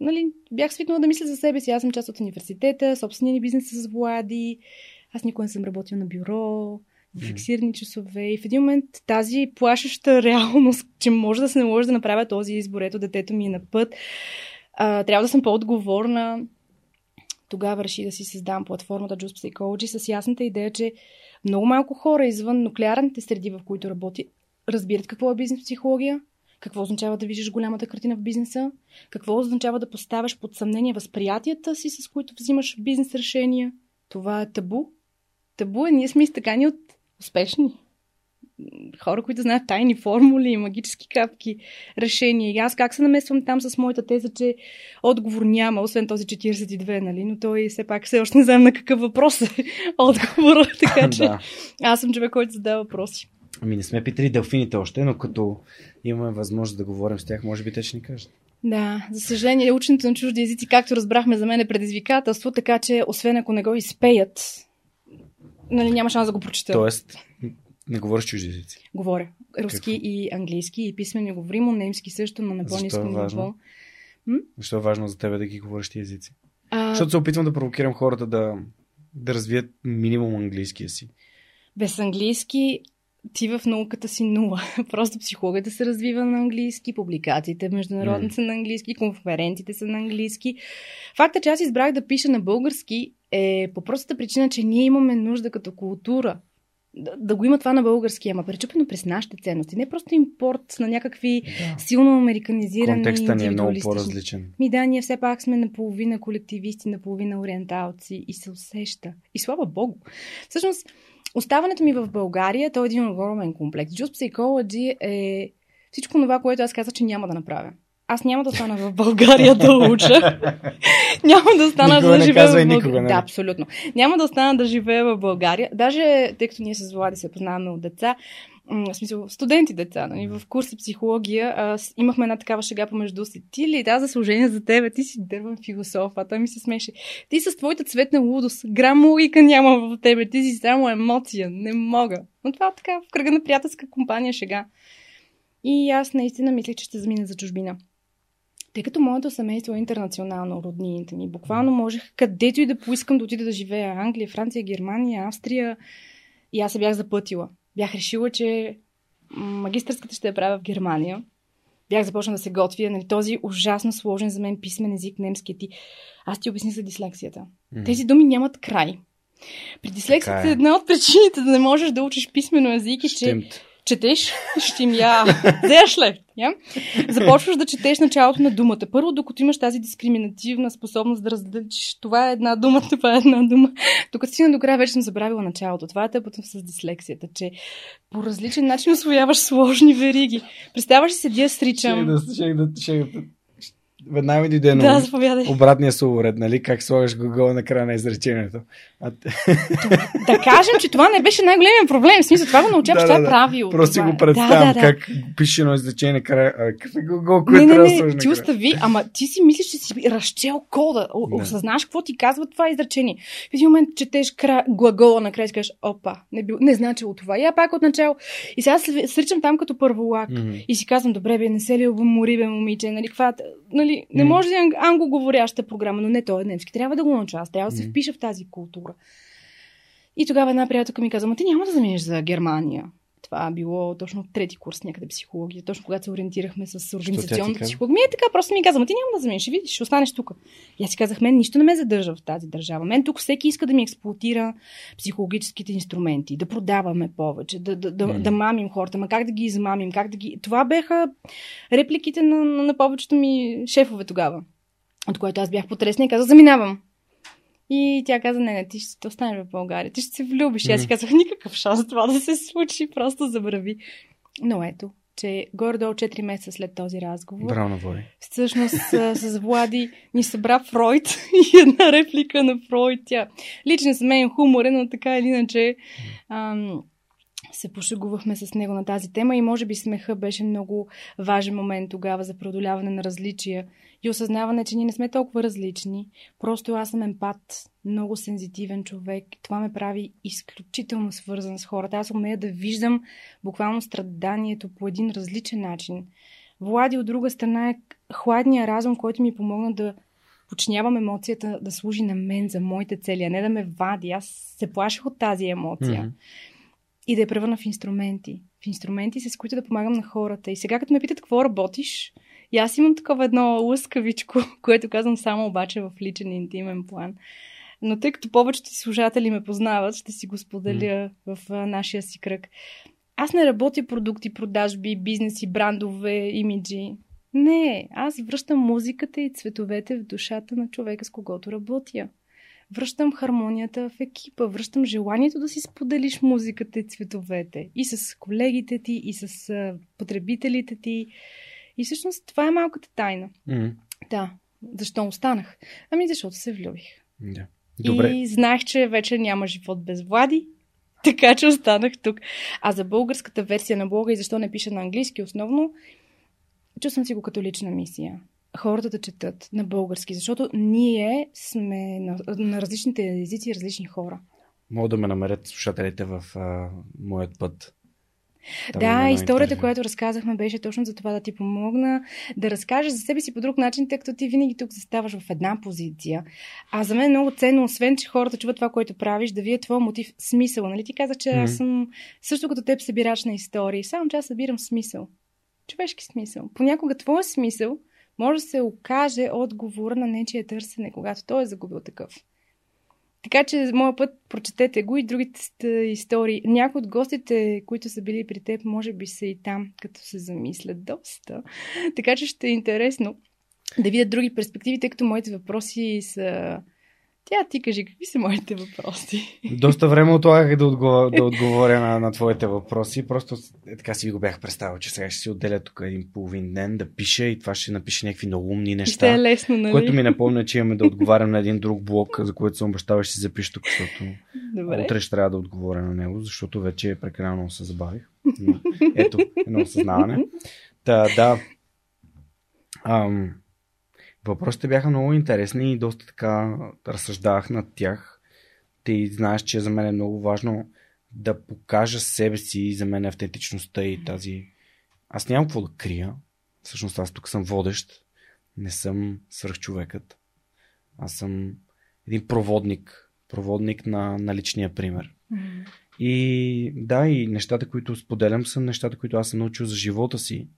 нали, бях свикнала да мисля за себе си. Аз съм част от университета, собствения ни бизнес с Влади. Аз никога не съм работила на бюро, фиксирани часове. И в един момент тази плашеща реалност, че може да се наложи да направя този избор, ето детето ми е на път, а, трябва да съм по-отговорна. Тогава реши да си създам платформата Juice Psychology с ясната идея, че много малко хора извън нуклеарните среди, в които работи, разбират какво е бизнес психология, какво означава да виждаш голямата картина в бизнеса, какво означава да поставяш под съмнение възприятията си, с които взимаш бизнес решения. Това е табу. Табу е, ние сме изтъкани от успешни хора, които знаят тайни формули, магически капки, решения. И аз как се намесвам там с моята теза, че отговор няма, освен този 42, нали? Но той все пак все още не знам на какъв въпрос е отговор. Така че Да. аз съм човек, който задава въпроси. Ами не сме питали делфините още, но като имаме възможност да говорим с тях, може би те ще ни кажат. Да, за съжаление, ученето на чужди езици, както разбрахме, за мен е предизвикателство, така че, освен ако не го изпеят, нали, няма шанс да го прочета. Тоест, не говориш чужди езици. Говоря. Руски Какво? и английски, и писмено говоримо, немски също, но на е по-низко ниво. Защо е важно за тебе да ги говориш ти езици? А, Защото се опитвам да провокирам хората да, да развият минимум английския си. без английски ти в науката си нула. Просто психологията се развива на английски, публикациите международни М. са на английски, конференциите са на английски. Факта, че аз избрах да пиша на български е по простата причина, че ние имаме нужда като култура да, да го има това на български, ама пречупено през нашите ценности. Не просто импорт на някакви Да. силно американизирани Контекста ни е много по-различен. Ми да, ние все пак сме наполовина колективисти, наполовина ориенталци и се усеща. И слава богу. Всъщност, оставането ми в България, то е един огромен комплекс. Just Psychology е всичко това, което аз казах, че няма да направя. Аз няма да остана в България да уча. няма да остана Никога да не живея в България. нали? Да, абсолютно. Няма да остана да живея в България. Даже, тъй като ние с Влади се познаваме от деца, в смисъл, студенти деца, нали, в курси психология, а, имахме една такава шега помежду си. Ти ли, да, заслужение за тебе, ти си дървен философ, а той ми се смеше. Ти с твоята цветна лудост, грам логика няма в тебе, ти си само емоция, не мога. Но това е така, в кръга на приятелска компания шега. И аз наистина мислех, че ще замина за чужбина. Тъй като моето семейство е интернационално, роднините ми, буквално можех където и да поискам да отида да живея. Англия, Франция, Германия, Австрия. И аз се бях запътила. Бях решила, че магистърската ще я правя в Германия. Бях започнала да се готвя. Нали, този ужасно сложен за мен писмен език, немския ти. Аз ти обясня за дислексията. М. Тези думи нямат край. При дислексията Така е. една от причините да не можеш да учиш писмено език е, че Щемт. Четеш, щим я, взеш ли? Я? Започваш да четеш началото на думата. Първо, докато имаш тази дискриминативна способност да различиш това е една дума, това е една дума. Докато стигна до края, вече съм забравила началото. Това е тъпото с дислексията, че по различен начин освояваш сложни вериги. Представяш си седя, Ще стричам. да, ще да, ще веднага ми дойде Да, на заповядай. обратния словоред, нали? Как слагаш глагола на края на изречението. А, Да кажем, че това не беше най-големият проблем. В смисъл, това го научаваш, Да, това да, е да. правило. Просто това го е. представям да, да, да. как пише едно изречение накрая. А, какъв е Не, който не, не, сложи ти остави, ама ти си мислиш, че си разчел кода. О, Да. Осъзнаш какво ти казва това изречение. В един момент четеш кра... глагола накрая и си кажеш, опа, не, бил... не значило това. Я пак от начало. И сега се сричам там като първолак. Мгм. И си казвам, добре, бе, не се ли обмори, бе, момиче, нали, каква... Нали, не може да ан- англоговоряща програма, но не, той е немски. Трябва да го науча, аз трябва да се впиша в тази култура. И тогава една приятелка ми каза, ма ти няма да заминеш за Германия. Това било точно трети курс някъде психология, точно когато се ориентирахме с организационната психология. Ми е така, просто ми каза, ма ти няма да заминеш, ще видиш, ще останеш тук. И аз си казах, мен нищо не ме задържа в тази държава. Мен тук всеки иска да ми експлуатира психологическите инструменти, да продаваме повече, да, да, да, да мамим хората, ма как да ги измамим, как да ги... Това беха репликите на, на, на повечето ми шефове тогава. От което аз бях потресна и казах, заминавам. И тя каза, не, не, ти ще останеш в България, ти ще се влюбиш. И аз си казах, никакъв шанс това да се случи, просто забрави. Но ето, че горе-долу 4 месеца след този разговор. Браво на Вори. Всъщност с, с Влади ни събра Фройд и една реплика на Фройд. Тя лично за мен е хуморен, но така или иначе ам, се пошегувахме с него на тази тема и може би смеха беше много важен момент тогава за преодоляване на различия и осъзнаване, че ние не сме толкова различни. Просто аз съм емпат, много сензитивен човек. Това ме прави изключително свързан с хората. Аз умея да виждам буквално страданието по един различен начин. Влади от друга страна е хладния разум, който ми помогна да починявам емоцията да служи на мен за моите цели, а не да ме вади. Аз се плаших от тази емоция. Mm-hmm и да я превърна в инструменти. В инструменти, с които да помагам на хората. И сега, като ме питат какво работиш, и аз имам такова едно лъскавичко, което казвам само обаче в личен и интимен план. Но тъй като повечето служатели ме познават, ще си го споделя mm. в а, нашия си кръг. Аз не работя продукти, продажби, бизнеси, брандове, имиджи. Не, аз връщам музиката и цветовете в душата на човека, с когото работя връщам хармонията в екипа, връщам желанието да си споделиш музиката и цветовете. И с колегите ти, и с потребителите ти. И всъщност това е малката тайна. Mm. Да. Защо останах? Ами защото се влюбих. Yeah. Добре. И знаех, че вече няма живот без Влади. Така че останах тук. А за българската версия на блога и защо не пиша на английски основно, чувствам си го като лична мисия хората да четат на български, защото ние сме на, на различните езици различни хора. Могат да ме намерят слушателите в а, моят път. Там да, историята, която разказахме, беше точно за това да ти помогна да разкажеш за себе си по друг начин, тъй като ти винаги тук заставаш в една позиция. А за мен е много ценно, освен, че хората чуват това, което правиш, да видят твоя мотив, смисъл. Нали ти каза, че mm-hmm. аз съм също като теб събирач на истории, само че аз събирам смисъл. Човешки смисъл. Понякога твоя смисъл може да се окаже отговор на нечие търсене, когато той е загубил такъв. Така че, моя път, прочетете го и другите истории. Някои от гостите, които са били при теб, може би са и там, като се замислят доста. Така че ще е интересно да видят други перспективи, тъй като моите въпроси са тя ти кажи, какви са моите въпроси? Доста време отлагах да, отговоря, да отговоря на, на твоите въпроси. Просто е, така си ви го бях представил, че сега ще си отделя тук един половин ден да пиша и това ще напише някакви много умни неща. Ще е лесно, нали? Което ми напомня, че имаме да отговарям на един друг блок, за който съм обещал, ще си запиша тук, защото Добре. утре ще трябва да отговоря на него, защото вече прекалено се забавих. Но, ето, едно осъзнаване. Да, да. Ам, Въпросите бяха много интересни и доста така разсъждавах над тях. Ти знаеш, че за мен е много важно да покажа себе си и за мен е автентичността и тази... Аз нямам какво да крия. Всъщност аз тук съм водещ. Не съм свръхчовекът. Аз съм един проводник. Проводник на, на личния пример. Mm-hmm. И да, и нещата, които споделям, са нещата, които аз съм научил за живота си.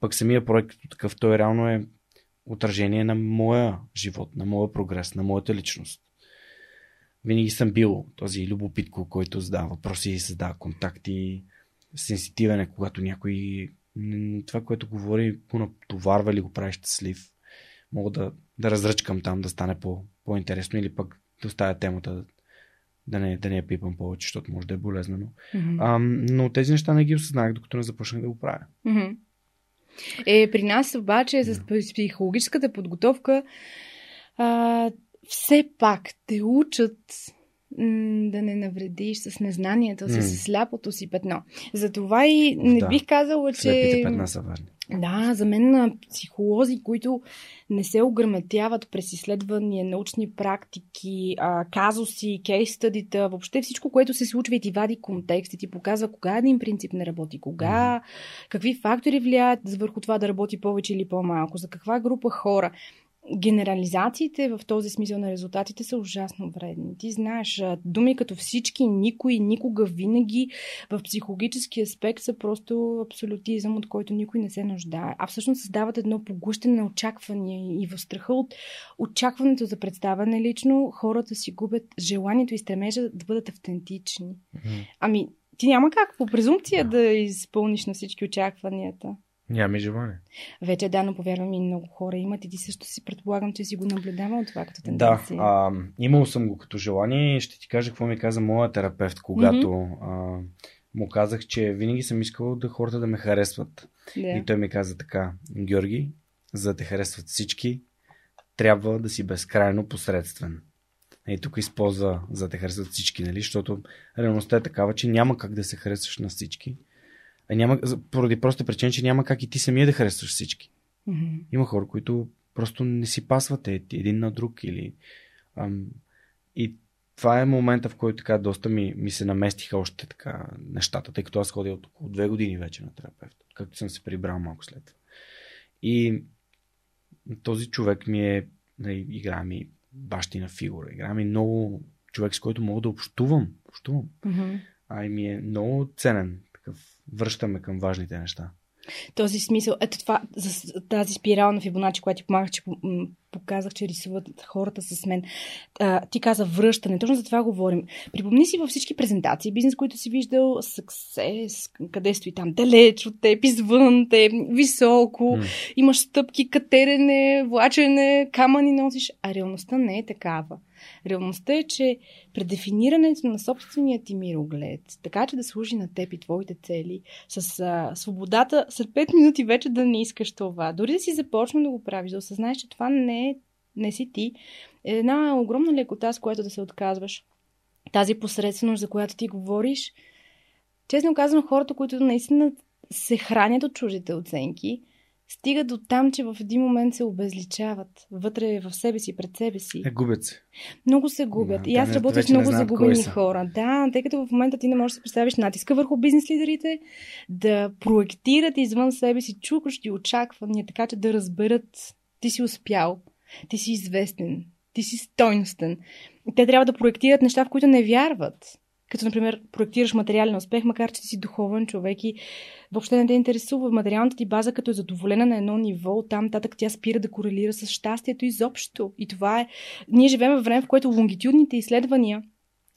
Пък самия проект такъв, той реално е отражение на моя живот, на моя прогрес, на моята личност. Винаги съм бил този любопитко, който задава въпроси, създава контакти, сенситивен е, когато някой това, което говори, го натоварва или го прави щастлив. Мога да, да разръчкам там, да стане по, по-интересно или пък да оставя темата да не, да не я пипам повече, защото може да е болезнено. Mm-hmm. А, но тези неща не ги осъзнах, докато не започнах да го правя. Mm-hmm. Е, при нас обаче с психологическата подготовка а, все пак те учат да не навредиш с незнанието си, mm. с сляпото си петно. Затова и не да. бих казала, че... Слепите петна са важни. Да, за мен на психолози, които не се ограметяват през изследвания, научни практики, казуси, кейс-стъдита, въобще всичко, което се случва и ти вади контекст и ти показва кога един принцип не работи, кога, какви фактори влияят върху това да работи повече или по-малко, за каква група хора генерализациите в този смисъл на резултатите са ужасно вредни. Ти знаеш, думи като всички, никой, никога, винаги в психологически аспект са просто абсолютизъм, от който никой не се нуждае. А всъщност създават едно поглъщане на очаквания и в страха от очакването за представяне лично, хората си губят желанието и стремежа да бъдат автентични. Ами, ти няма как по презумпция да. да изпълниш на всички очакванията. Нямаме желание. Вече да, но повярвам и много хора имат и ти също си предполагам, че си го наблюдавал това като тенденция. Да, а, имал съм го като желание и ще ти кажа какво ми каза моя терапевт, когато mm-hmm. а, му казах, че винаги съм искал да хората да ме харесват. Да. И той ми каза така, Георги, за да те харесват всички, трябва да си безкрайно посредствен. И тук използва за да те харесват всички, нали? Защото реалността е такава, че няма как да се харесваш на всички. А няма, поради проста причина, че няма как и ти самия да харесваш всички. Мгм. Има хора, които просто не си пасвате един на друг или... Ам, и това е момента, в който така доста ми, ми се наместиха още така нещата, тъй като аз ходя от около две години вече на терапевт, както съм се прибрал малко след това. И този човек ми е, нали, игра ми бащина фигура, игра ми много човек, с който мога да общувам, общувам. Мгм. А и ми е много ценен, такъв, връщаме към важните неща. този смисъл, ето това, за тази спирала на Фибоначи, която ти помагах, че показах, че рисуват хората с мен. А, ти каза връщане, точно за това говорим. Припомни си във всички презентации, бизнес, които си виждал, success, къде стои там, далеч от теб, извън теб, високо, М. имаш стъпки, катерене, влачене, камъни носиш, а реалността не е такава. Реалността е, че предефинирането на собствения ти мироглед, така че да служи на теб и твоите цели, с а, свободата след 5 минути вече да не искаш това, дори да си започна да го правиш, да осъзнаеш, че това не, е, не си ти, е една огромна лекота, с която да се отказваш. Тази посредственост, за която ти говориш, честно казвам, хората, които наистина се хранят от чуждите оценки, стигат до там, че в един момент се обезличават вътре в себе си, пред себе си. Е, губят се. Много се губят. Да, и аз работя с много загубени хора. Да, тъй като в момента ти не можеш да си представиш натиска върху бизнес лидерите, да проектират извън себе си чукащи очаквания, така че да разберат ти си успял, ти си известен, ти си стойностен. Те трябва да проектират неща, в които не вярват. Като, например, проектираш материален успех, макар че си духовен човек и въобще не те интересува материалната ти база, като е задоволена на едно ниво, там татък тя спира да корелира с щастието изобщо. И това е... Ние живеем във време, в което лонгитюдните изследвания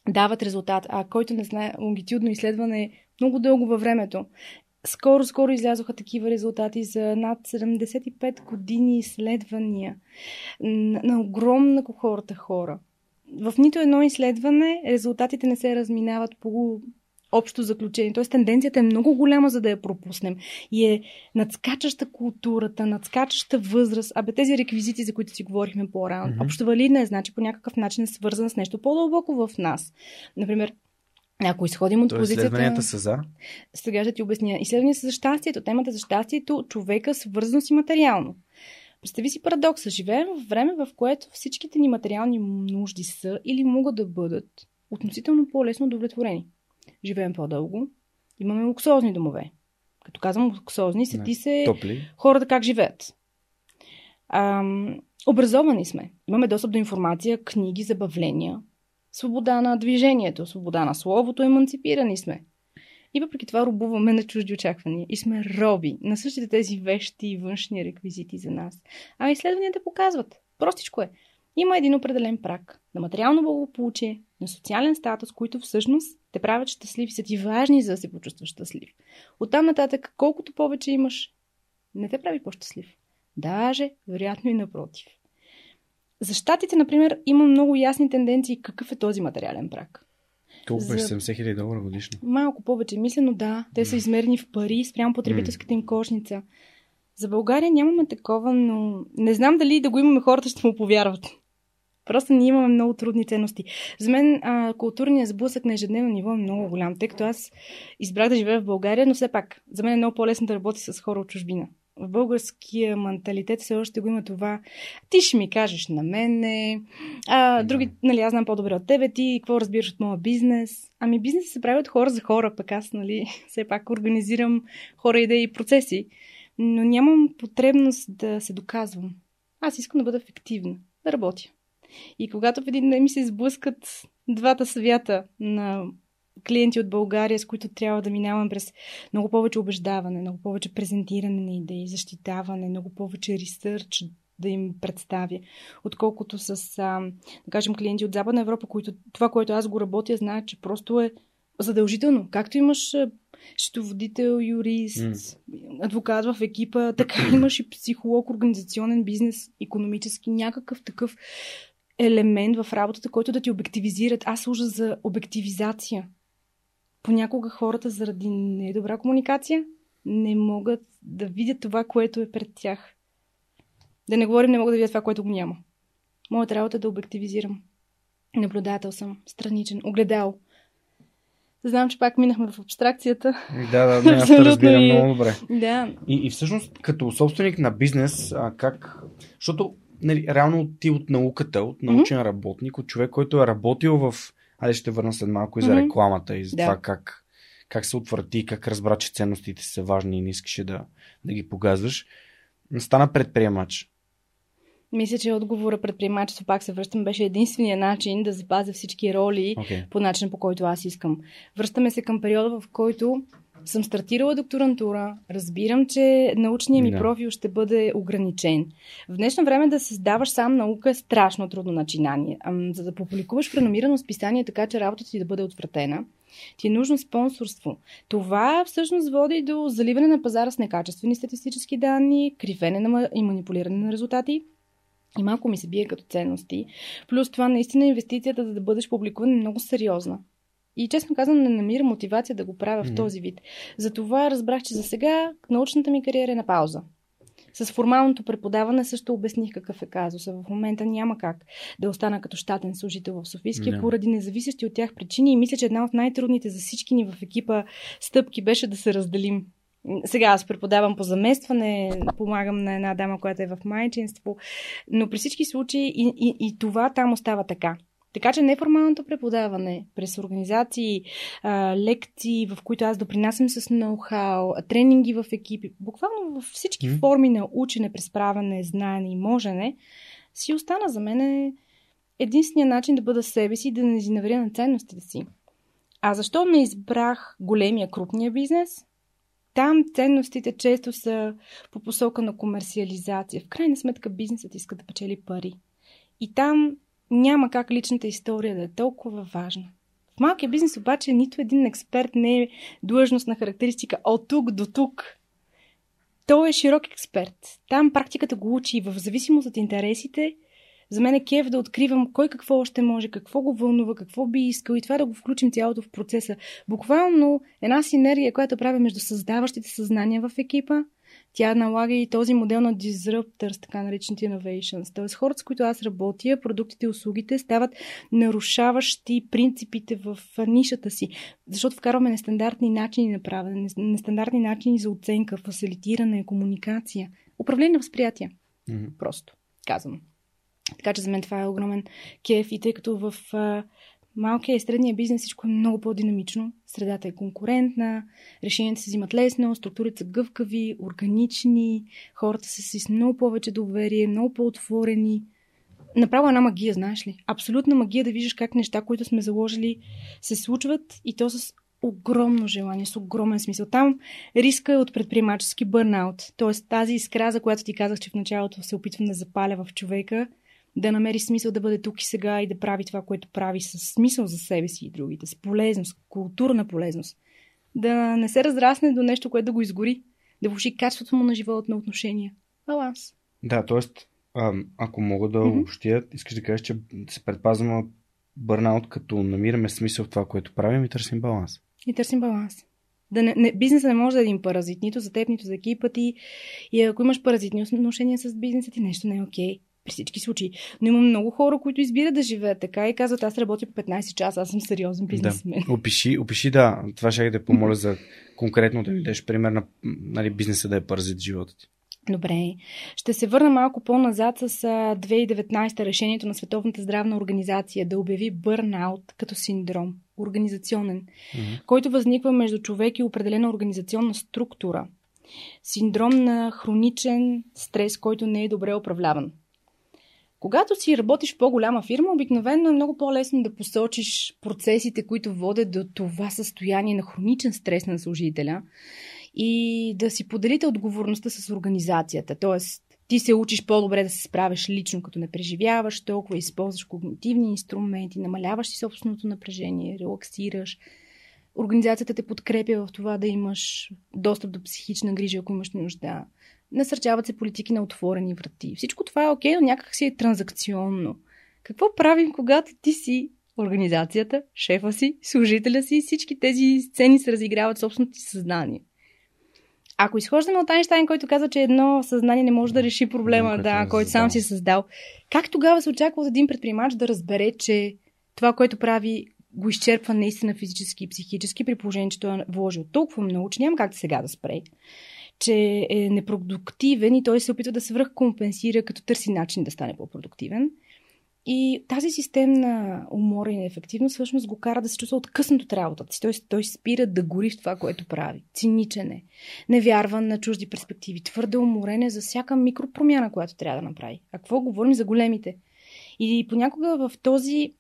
дават резултат, а който не знае, лонгитюдно изследване е много дълго във времето. Скоро, скоро излязоха такива резултати за над 75 години изследвания на, на огромна кохорта хора. В нито едно изследване резултатите не се разминават по общо заключение. Тоест тенденцията е много голяма, за да я пропуснем. И е надскачаща културата, надскачаща възраст. Абе тези реквизити, за които си говорихме по-рано. Мгм. Общо валидна е, значи по някакъв начин е свързана с нещо по-дълбоко в нас. Например, ако изходим от Тоест, позицията... изследванията са за. Сега ще ти обясня. Изследвания са за щастието. Темата за щастието човека свързано си материално. Представи си парадокса. Живеем в време, в което всичките ни материални нужди са или могат да бъдат относително по-лесно удовлетворени. Живеем по-дълго, имаме луксозни домове. Като казвам луксозни, сети се Топли. хората как живеят. Ам, образовани сме. Имаме достъп до информация, книги, забавления, свобода на движението, свобода на словото, еманципирани сме. И въпреки това рубуваме на чужди очаквания и сме роби на същите тези вещи и външни реквизити за нас. А изследванията показват. Простичко е. Има един определен прак на материално благополучие, на социален статус, които всъщност те правят щастлив и са ти важни, за да се почувстваш щастлив. Оттам нататък, колкото повече имаш, не те прави по-щастлив. Даже, вероятно и напротив. За щатите, например, има много ясни тенденции какъв е този материален прак. Колко беше 70 хиляди долара годишно? Малко повече мислено, да. Те са измерени в пари спрямо потребителската им кошница. За България нямаме такова, но не знам дали да го имаме хората ще му повярват. Просто ние имаме много трудни ценности. За мен а, културният сблъсък на ежедневно ниво е много голям, тъй като аз избрах да живея в България, но все пак за мен е много по-лесно да работи с хора от чужбина. В българския менталитет все още го има това. Ти ще ми кажеш на мене, а, други, нали, аз знам по-добре от тебе, ти какво разбираш от моя бизнес. Ами бизнес се прави от хора за хора, пък аз, нали, все пак организирам хора, идеи и процеси. Но нямам потребност да се доказвам. Аз искам да бъда ефективна, да работя. И когато в един ден ми се сблъскат двата свята на клиенти от България, с които трябва да минавам през много повече убеждаване, много повече презентиране на идеи, защитаване, много повече ресърч да им представя, отколкото с, а, да кажем, клиенти от Западна Европа, които това, което аз го работя, знаят, че просто е задължително. Както имаш счетоводител, юрист, адвокат в екипа, така имаш и психолог, организационен бизнес, економически, някакъв такъв елемент в работата, който да ти обективизират. Аз служа за обективизация. Понякога хората заради недобра комуникация не могат да видят това, което е пред тях. Да не говорим, не могат да видят това, което го няма. Моята работа е да обективизирам. Наблюдател съм, страничен, огледал. Знам, че пак минахме в абстракцията. Да, да, не, аз те разбирам и... много добре. Да. И, и всъщност, като собственик на бизнес, а, как... Защото, нали, реално ти от науката, от научен mm-hmm. работник, от човек, който е работил в... Айде ще върна след малко и за mm-hmm. рекламата и за да. това как, как се отвърти, как разбра, че ценностите са важни и не искаше да, да ги погазваш. Стана предприемач. Мисля, че отговора предприемачество, пак се връщам, беше единствения начин да запазя всички роли okay. по начин, по който аз искам. Връщаме се към периода, в който съм стартирала докторантура, разбирам, че научният ми да. профил ще бъде ограничен. В днешно време да създаваш сам наука е страшно трудно начинание. За да публикуваш в реномирано списание така, че работата ти да бъде отвратена, ти е нужно спонсорство. Това всъщност води до заливане на пазара с некачествени статистически данни, кривене и манипулиране на резултати – и малко ми се бие като ценности. Плюс това, наистина, инвестицията да, да бъдеш публикуван е много сериозна. И честно казвам, не намирам мотивация да го правя mm-hmm. в този вид. Затова разбрах, че за сега научната ми кариера е на пауза. С формалното преподаване също обясних какъв е казуса. В момента няма как да остана като щатен служител в Софийския no. поради независещи от тях причини. И мисля, че една от най-трудните за всички ни в екипа стъпки беше да се разделим. Сега аз преподавам по заместване, помагам на една дама, която е в майчинство, но при всички случаи и, и, и това там остава така. Така че неформалното преподаване през организации, лекции, в които аз допринасям с ноу-хау, тренинги в екипи, буквално във всички mm-hmm. форми на учене, пресправяне, знаене и можене, си остана за мен единствения начин да бъда себе си и да не изневеря на ценностите си. А защо не избрах големия, крупния бизнес? Там ценностите често са по посока на комерциализация. В крайна сметка бизнесът иска да печели пари. И там няма как личната история да е толкова важна. В малкия бизнес обаче нито един експерт не е длъжност на характеристика от тук до тук. Той е широк експерт. Там практиката го учи в зависимост от интересите – за мен е кеф да откривам кой какво още може, какво го вълнува, какво би искал и това да го включим цялото в процеса. Буквално една синергия, която правя между създаващите съзнания в екипа, тя налага и този модел на disruptors, така наречените innovations. Тоест хората, с които аз работя, продуктите и услугите стават нарушаващи принципите в нишата си, защото вкарваме нестандартни начини на правене, нестандартни начини за оценка, фасилитиране, комуникация, управление на възприятие. Mm-hmm. Просто казвам. Така че за мен това е огромен кеф и тъй като в малкия и средния бизнес всичко е много по-динамично, средата е конкурентна, решенията се взимат лесно, структурите са гъвкави, органични, хората са с много повече доверие, много по-отворени. Направо една магия, знаеш ли? Абсолютна магия да виждаш как неща, които сме заложили, се случват и то с огромно желание, с огромен смисъл. Там риска е от предприемачески бърнаут. Тоест тази искра, за която ти казах, че в началото се опитвам да запаля в човека – да намери смисъл да бъде тук и сега и да прави това, което прави с смисъл за себе си и другите, с полезност, културна полезност. Да не се разрасне до нещо, което да го изгори, да влуши качеството му на живота, на отношения. Баланс. Да, т.е. ако мога да mm-hmm. общия, искаш да кажеш, че се предпазваме бърнаут, като намираме смисъл в това, което правим и търсим баланс. И търсим баланс. Да не, не, бизнесът не може да е един паразит, нито за теб, нито за екипа ти. И ако имаш паразитни отношения с бизнеса ти, нещо не е окей. Okay при всички случаи. Но има много хора, които избират да живеят така и казват, аз работя по 15 часа, аз съм сериозен бизнесмен. Да. Опиши, опиши, да. Това ще да помоля за конкретно да дадеш пример на нали, бизнеса да е паразит живота ти. Добре. Ще се върна малко по-назад с 2019 решението на Световната здравна организация да обяви бърнаут като синдром, организационен, mm-hmm. който възниква между човек и определена организационна структура. Синдром на хроничен стрес, който не е добре управляван. Когато си работиш в по-голяма фирма, обикновено е много по-лесно да посочиш процесите, които водят до това състояние на хроничен стрес на служителя и да си поделите отговорността с организацията. Тоест, ти се учиш по-добре да се справиш лично, като не преживяваш толкова, използваш когнитивни инструменти, намаляваш си собственото напрежение, релаксираш. Организацията те подкрепя в това да имаш достъп до психична грижа, ако имаш нужда насърчават се политики на отворени врати. Всичко това е окей, но някак си е транзакционно. Какво правим, когато ти си организацията, шефа си, служителя си, всички тези сцени се разиграват в собственото ти съзнание. Ако изхождаме от Айнштайн, който каза, че едно съзнание не може да реши проблема, да, е който сам си създал, как тогава се очаква от един предприемач да разбере, че това, което прави, го изчерпва наистина физически и психически, при положение, че той е вложил толкова много, че няма как сега да спре че е непродуктивен и той се опитва да свръх компенсира, като търси начин да стане по-продуктивен. И тази системна умора и неефективност всъщност го кара да се чувства откъснат от работата си. Той, той спира да гори в това, което прави. Циничен е. Не вярва на чужди перспективи. Твърде уморен е за всяка микропромяна, която трябва да направи. А какво говорим за големите? И понякога в този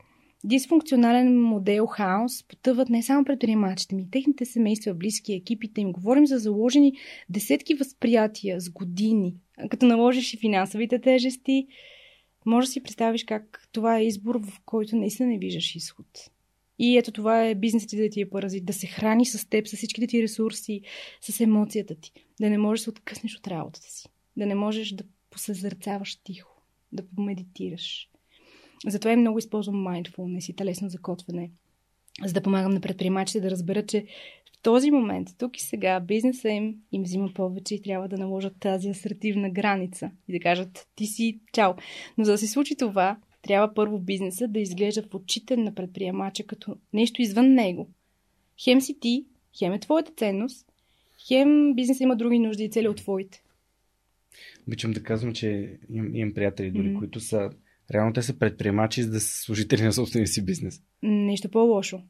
дисфункционален модел хаос потъват не само предприемачите ми, техните семейства, близки, екипите им. Говорим за заложени десетки възприятия с години. Като наложиш и финансовите тежести, може да си представиш как това е избор, в който наистина не виждаш изход. И ето това е бизнесът ти да ти е паразит, да се храни с теб, с всичките ти ресурси, с емоцията ти. Да не можеш да се откъснеш от работата си. Да не можеш да посъзърцаваш тихо, да помедитираш. Затова е много използвам mindfulness и телесно закотване, за да помагам на предприемачите да разберат, че в този момент, тук и сега, бизнеса им им взима повече и трябва да наложат тази асертивна граница и да кажат ти си чао. Но за да се случи това, трябва първо бизнеса да изглежда в очите на предприемача като нещо извън него. Хем си ти, хем е твоята ценност, хем бизнесът има други нужди и цели от твоите. Обичам да казвам, че имам, имам приятели дори, mm-hmm. които са Реално те са предприемачи, за да са служители на собствения си бизнес. Нещо по-лошо.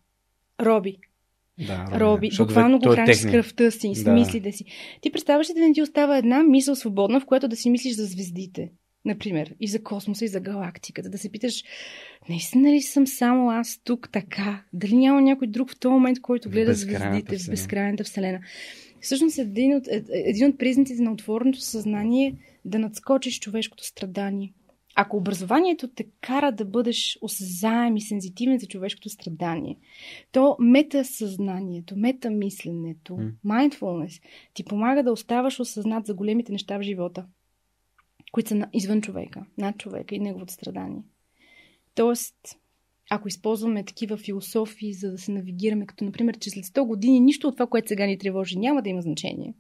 Роби. Да, роби. роби. Буквално го е храниш с кръвта си, с да. мислите си. Ти представяш ли да не ти остава една мисъл свободна, в която да си мислиш за звездите? Например, и за космоса, и за галактиката. Да се питаш, наистина ли съм само аз тук така? Дали няма някой друг в този момент, който гледа звездите в безкрайната вселена? Всъщност един от, е, един от признаците на отвореното съзнание е да надскочиш човешкото страдание. Ако образованието те кара да бъдеш осъзаем и сензитивен за човешкото страдание, то метасъзнанието, метамисленето, mm. mindfulness ти помага да оставаш осъзнат за големите неща в живота, които са извън човека, над човека и неговото страдание. Тоест, ако използваме такива философии, за да се навигираме, като например, че след 100 години нищо от това, което сега ни тревожи, няма да има значение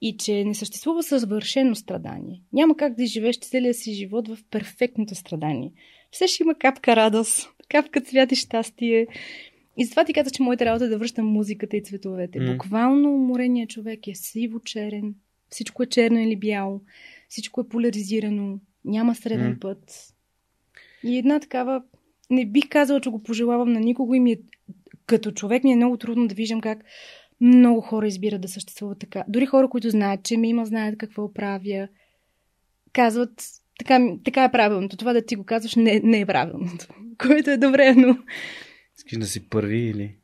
и че не съществува съвършено страдание. Няма как да живееш целия си живот в перфектното страдание. Все ще има капка радост, капка цвят и щастие. И затова ти каза, че моята работа е да връщам музиката и цветовете. Mm. Буквално умореният човек е сиво-черен, всичко е черно или бяло, всичко е поляризирано, няма среден mm. път. И една такава, не бих казала, че го пожелавам на никого и ми е, като човек ми е много трудно да виждам как много хора избират да съществуват така. Дори хора, които знаят, че ми има, знаят какво правя, казват, така, така е правилното. Това да ти го казваш не, не е правилното. Което е добре, но... Искаш да си първи или...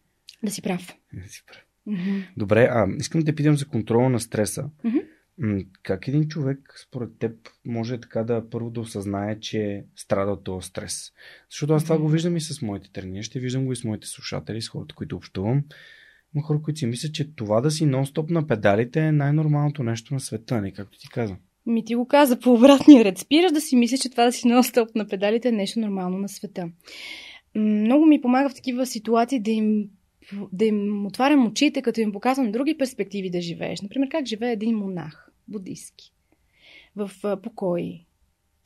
Да си прав. Да си прав. Mm-hmm. Добре, а искам да те питам за контрола на стреса. Mm-hmm. Как един човек, според теб, може така да първо да осъзнае, че страда от този стрес? Защото аз това mm-hmm. го виждам и с моите тренировки, ще виждам го и с моите слушатели, с хората, които общувам. Има хора, които си мислят, че това да си нон-стоп на педалите е най-нормалното нещо на света, не както ти каза. Ми ти го каза по обратния ред. Спираш да си мислиш, че това да си нон-стоп на педалите е нещо нормално на света. Много ми помага в такива ситуации да им, да им отварям очите, като им показвам други перспективи да живееш. Например, как живее един монах, будистки, в покой,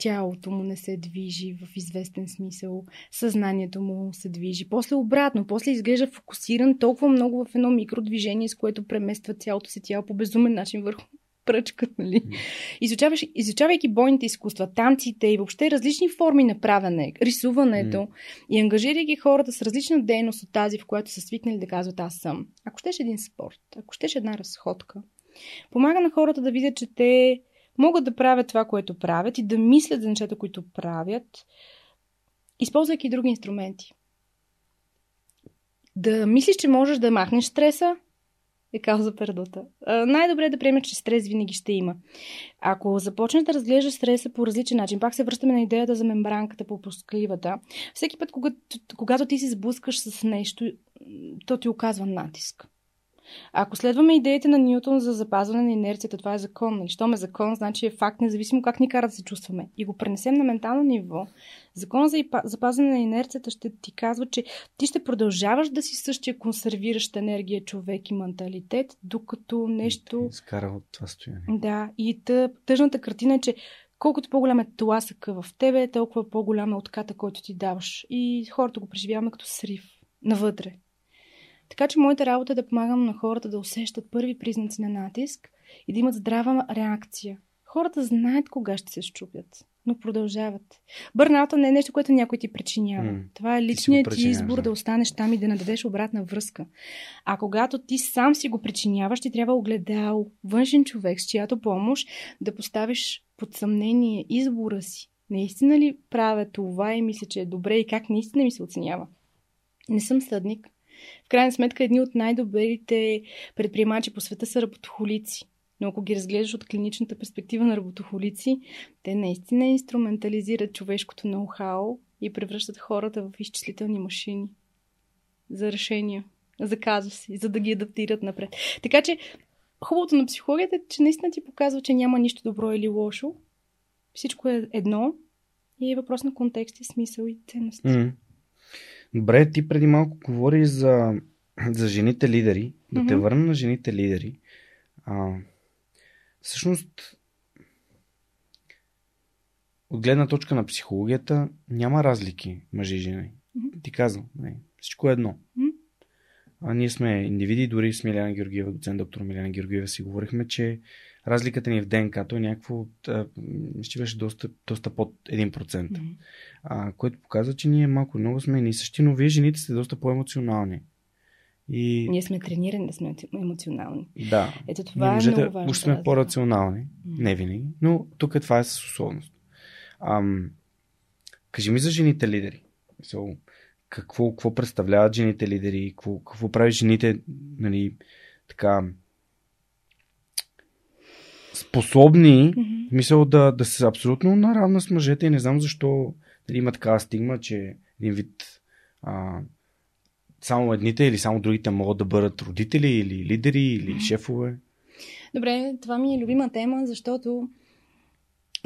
тялото му не се движи в известен смисъл, съзнанието му се движи. После обратно, после изглежда фокусиран толкова много в едно микродвижение, с което премества цялото си тяло по безумен начин върху пръчката, нали? Изучаваш, изучавайки бойните изкуства, танците и въобще различни форми на правене, рисуването mm. и ангажирайки хората с различна дейност от тази, в която са свикнали да казват аз съм. Ако щеш един спорт, ако щеш една разходка, помага на хората да видят, че те могат да правят това, което правят и да мислят за нещата, които правят, използвайки други инструменти. Да мислиш, че можеш да махнеш стреса, е кауза пердута. Най-добре е да приемеш, че стрес винаги ще има. Ако започнеш да разглеждаш стреса по различен начин, пак се връщаме на идеята за мембранката по пускливата, всеки път, когато, когато ти се сблъскаш с нещо, то ти оказва натиск. Ако следваме идеите на Ньютон за запазване на инерцията, това е закон. Нали? Щом е закон, значи е факт, независимо как ни кара да се чувстваме. И го пренесем на ментално ниво. Закон за запазване на инерцията ще ти казва, че ти ще продължаваш да си същия консервиращ енергия човек и менталитет, докато нещо... Скара от това стояние. Да, и тъжната картина е, че колкото по-голям е тласъка в тебе, толкова по-голям е отката, който ти даваш. И хората го преживяваме като срив навътре. Така че моята работа е да помагам на хората да усещат първи признаци на натиск и да имат здрава реакция. Хората знаят кога ще се щупят, но продължават. Бърната не е нещо, което някой ти причинява. Mm. Това е личният ти, ти избор да. да останеш там и да нададеш обратна връзка. А когато ти сам си го причиняваш, ти трябва огледал външен човек, с чиято помощ да поставиш под съмнение избора си. Наистина ли правя това и мисля, че е добре и как наистина ми се оценява? Не съм съдник. В крайна сметка, едни от най-добрите предприемачи по света са работохолици. Но ако ги разглеждаш от клиничната перспектива на работохолици, те наистина инструментализират човешкото ноу-хау и превръщат хората в изчислителни машини за решения, за казуси, за да ги адаптират напред. Така че, хубавото на психологията е, че наистина ти показва, че няма нищо добро или лошо. Всичко е едно и е въпрос на контекст и смисъл и ценности. Mm. Добре, ти преди малко говори за, за жените лидери. Да mm-hmm. те върна на жените лидери. А, всъщност, от гледна точка на психологията, няма разлики мъже и жени. Mm-hmm. Ти казвам, не, всичко е едно. Mm-hmm. А ние сме индивиди, дори с Миляна Георгиева, доцент доктор Миляна Георгиева си говорихме, че разликата ни в ДНК-то е някакво, ще беше доста, доста под 1%. Mm-hmm. А, което показва, че ние малко много сме ни същи, но вие жените сте доста по-емоционални. И... Ние сме тренирани да сме емоционални. Да. Ето това Ние е много важно. Сме по-рационални, mm-hmm. не винаги, но тук това е с условност. Ам, кажи ми за жените лидери. So, какво, какво представляват жените лидери? Какво, какво прави жените, нали, така, способни, mm-hmm. мисъл да, да са абсолютно наравна с мъжете и не знам защо дали има такава стигма, че един вид а, само едните или само другите могат да бъдат родители или лидери или шефове. Добре, това ми е любима тема, защото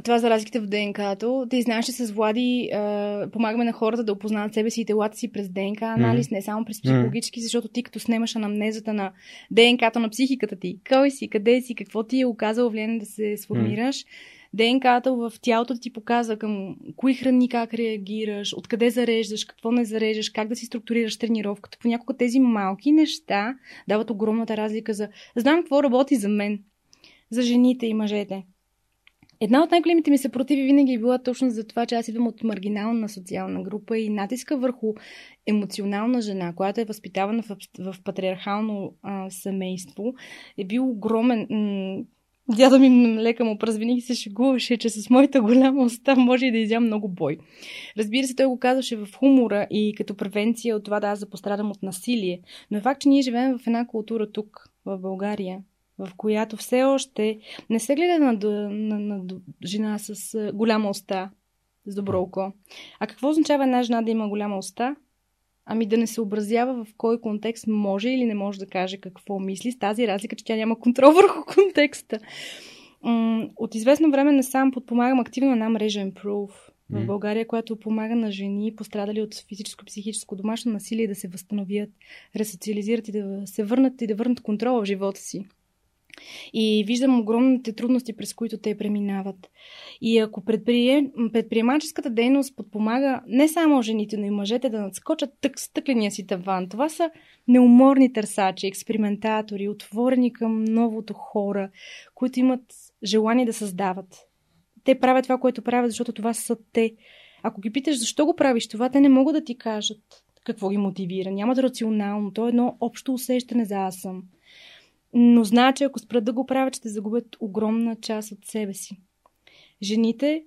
това за разликите в ДНК-то. Ти знаеш, че с Влади е, помагаме на хората да опознават себе си и телата си през ДНК анализ, mm. не само през психологически, защото ти като снемаш анамнезата на ДНК-то на психиката ти, кой си, къде си, какво ти е оказало влияние да се сформираш, mm. ДНК-то в тялото ти показва към кои храни как реагираш, откъде зареждаш, какво не зареждаш, как да си структурираш тренировката. Понякога тези малки неща дават огромната разлика за знам какво работи за мен, за жените и мъжете. Една от най-големите ми съпротиви винаги е била точно за това, че аз идвам от маргинална социална група и натиска върху емоционална жена, която е възпитавана в, в патриархално а, семейство, е бил огромен. М- Дядо ми лека му празвених и се шегуваше, че с моята голяма уста може и да изям много бой. Разбира се, той го казваше в хумора и като превенция от това да аз да от насилие. Но е факт, че ние живеем в една култура тук, в България, в която все още не се гледа на, на, на, на жена с голяма уста, с добро око. А какво означава една жена да има голяма уста? Ами да не се образява в кой контекст може или не може да каже какво мисли, с тази разлика, че тя няма контрол върху контекста. От известно време не сам подпомагам активно една мрежа Improve в България, която помага на жени, пострадали от физическо, психическо, домашно насилие да се възстановят, ресоциализират и да се върнат и да върнат контрола в живота си. И виждам огромните трудности, през които те преминават. И ако предприе... предприемаческата дейност подпомага не само жените, но и мъжете да надскочат тък стъкления си таван, това са неуморни търсачи, експериментатори, отворени към новото хора, които имат желание да създават. Те правят това, което правят, защото това са те. Ако ги питаш защо го правиш това, те не могат да ти кажат какво ги мотивира. Нямат рационално. То е едно общо усещане за аз съм но знаят, че ако спрат да го правят, ще загубят огромна част от себе си. Жените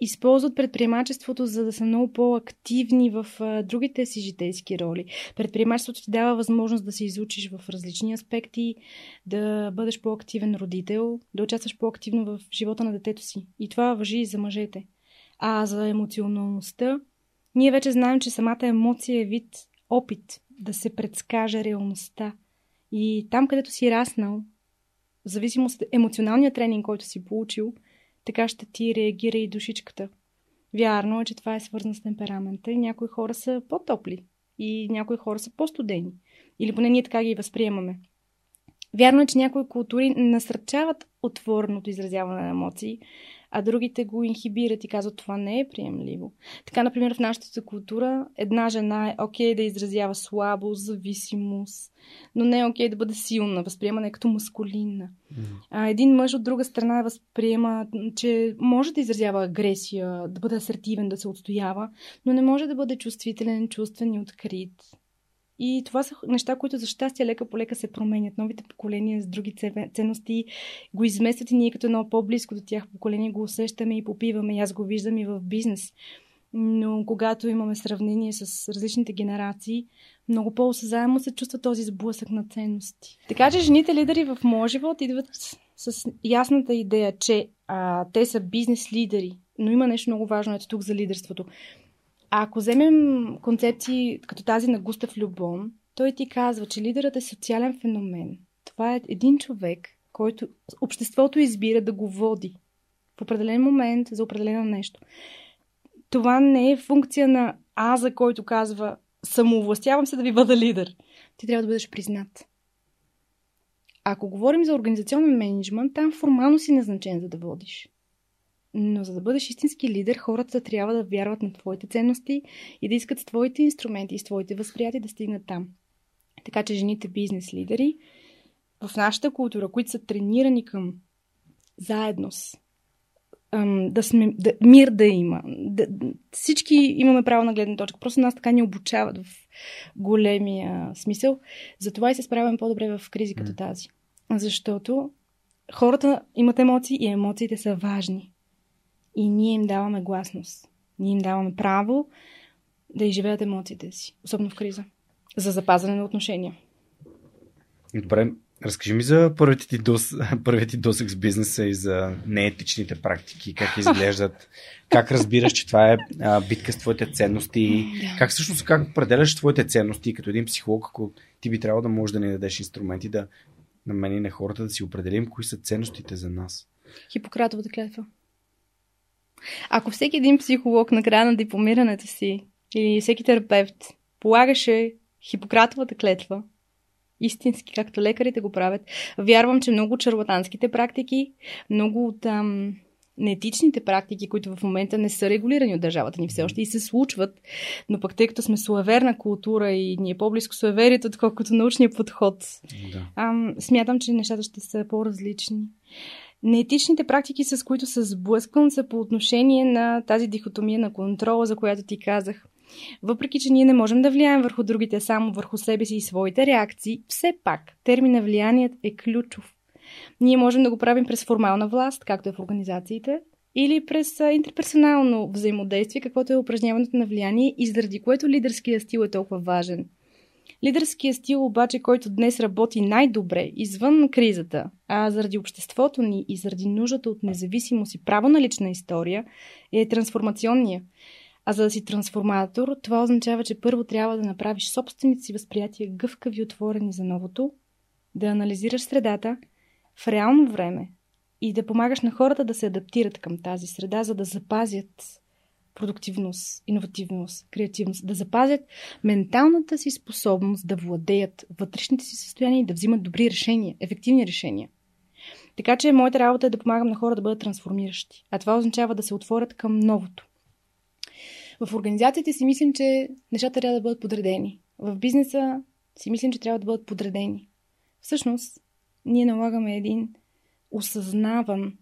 използват предприемачеството, за да са много по-активни в а, другите си житейски роли. Предприемачеството ти дава възможност да се изучиш в различни аспекти, да бъдеш по-активен родител, да участваш по-активно в живота на детето си. И това въжи и за мъжете. А за емоционалността, ние вече знаем, че самата емоция е вид опит да се предскаже реалността – И там, където си раснал, в зависимост от емоционалния тренинг, който си получил, така ще ти реагира и душичката. Вярно е, че това е свързано с темперамента и някои хора са по-топли и някои хора са по-студени. Или поне ние така ги възприемаме. Вярно е, че някои култури насърчават отвореното изразяване на емоции, а другите го инхибират и казват това не е приемливо. Така, например, в нашата култура една жена е окей okay да изразява слабост, зависимост, но не е окей okay да бъде силна, възприемана е като маскулинна. А един мъж от друга страна възприема, че може да изразява агресия, да бъде асертивен, да се отстоява, но не може да бъде чувствителен, чувствен и открит. И това са неща, които за щастие лека по лека се променят. Новите поколения с други ценности го изместват и ние като едно по-близко до тях поколение го усещаме и попиваме. И аз го виждам и в бизнес. Но когато имаме сравнение с различните генерации, много по-осъзаемо се чувства този сблъсък на ценности. Така че жените лидери в моя живот идват с ясната идея, че а, те са бизнес лидери, но има нещо много важно ето тук за лидерството. А ако вземем концепции като тази на Густав Любон, той ти казва, че лидерът е социален феномен. Това е един човек, който обществото избира да го води в определен момент за определено нещо. Това не е функция на аза, който казва самовластявам се да ви бъда лидер. Ти трябва да бъдеш признат. Ако говорим за организационен менеджмент, там формално си назначен за да водиш. Но за да бъдеш истински лидер, хората трябва да вярват на твоите ценности и да искат с твоите инструменти и с твоите възприятия да стигнат там. Така че жените бизнес лидери в нашата култура, които са тренирани към заедност, да сме, да, мир да има. Да, всички имаме право на гледна точка. Просто нас така ни обучават в големия смисъл. Затова и се справяме по-добре в кризи като тази. Защото хората имат емоции и емоциите са важни и ние им даваме гласност. Ние им даваме право да изживеят емоциите си, особено в криза, за запазване на отношения. Добре, разкажи ми за първият ти, дос, първият ти досък с бизнеса и за неетичните практики, как изглеждат, как разбираш, че това е а, битка с твоите ценности, да. как всъщност как определяш твоите ценности като един психолог, ако ти би трябвало да можеш да ни дадеш инструменти да на мен и на хората да си определим кои са ценностите за нас. Хипократовата клетва. Ако всеки един психолог на края на дипломирането си или всеки терапевт полагаше Хипократовата клетва, истински, както лекарите го правят, вярвам, че много чарлатанските практики, много от ам, неетичните практики, които в момента не са регулирани от държавата ни все още и се случват, но пък тъй като сме суеверна култура и ни е по-близко суеверието, отколкото научния подход, да. ам, смятам, че нещата ще са по-различни. Неетичните практики, с които се сблъсквам, са по отношение на тази дихотомия на контрола, за която ти казах. Въпреки, че ние не можем да влияем върху другите, само върху себе си и своите реакции, все пак термина влияният е ключов. Ние можем да го правим през формална власт, както е в организациите, или през интерперсонално взаимодействие, каквото е упражняването на влияние и заради което лидерския стил е толкова важен – Лидерският стил обаче, който днес работи най-добре извън кризата, а заради обществото ни и заради нуждата от независимост и право на лична история, е трансформационния. А за да си трансформатор, това означава, че първо трябва да направиш собствените си възприятия гъвкави, отворени за новото, да анализираш средата в реално време и да помагаш на хората да се адаптират към тази среда, за да запазят продуктивност, иновативност, креативност, да запазят менталната си способност да владеят вътрешните си състояния и да взимат добри решения, ефективни решения. Така че моята работа е да помагам на хора да бъдат трансформиращи. А това означава да се отворят към новото. В организациите си мислим, че нещата трябва да бъдат подредени. В бизнеса си мислим, че трябва да бъдат подредени. Всъщност, ние налагаме един осъзнаван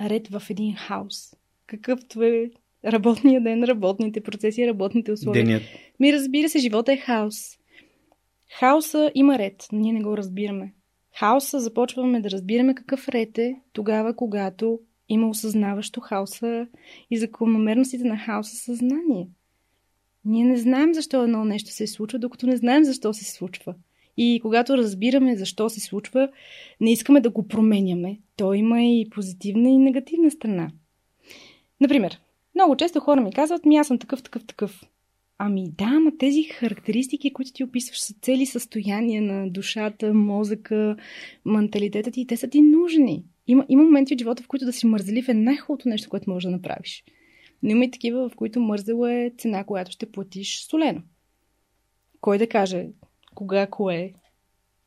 ред в един хаос, какъвто е работния ден, работните процеси, работните условия. Денят. Ми разбира се, живота е хаос. Хаоса има ред, но ние не го разбираме. Хаоса започваме да разбираме какъв ред е тогава, когато има осъзнаващо хаоса и закономерностите на хаоса съзнание. Ние не знаем защо едно нещо се случва, докато не знаем защо се случва. И когато разбираме защо се случва, не искаме да го променяме. То има и позитивна и негативна страна. Например, много често хора ми казват, ми аз съм такъв, такъв, такъв. Ами да, ама тези характеристики, които ти описваш, са цели състояния на душата, мозъка, менталитета ти и те са ти нужни. Има, има моменти в живота, в които да си мързелив е най-хубавото нещо, което можеш да направиш. Но има и такива, в които мързело е цена, която ще платиш солено. Кой да каже кога, кое?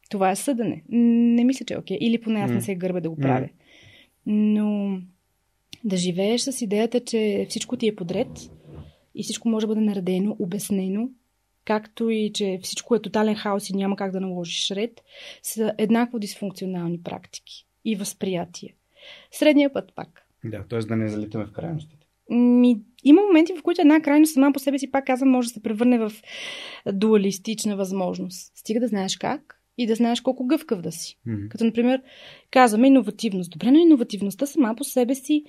Това е съдане. Не мисля, че е окей. Или поне аз не се гърбя да го правя. Но да живееш с идеята, че всичко ти е подред и всичко може да бъде наредено, обяснено, както и че всичко е тотален хаос и няма как да наложиш ред, са еднакво дисфункционални практики и възприятия. Средния път пак. Да, т.е. да не залитаме в крайностите. Ми, има моменти, в които една крайност сама по себе си, пак казвам, може да се превърне в дуалистична възможност. Стига да знаеш как и да знаеш колко гъвкав да си. Mm-hmm. Като, например, казваме иновативност. Добре, но иновативността сама по себе си,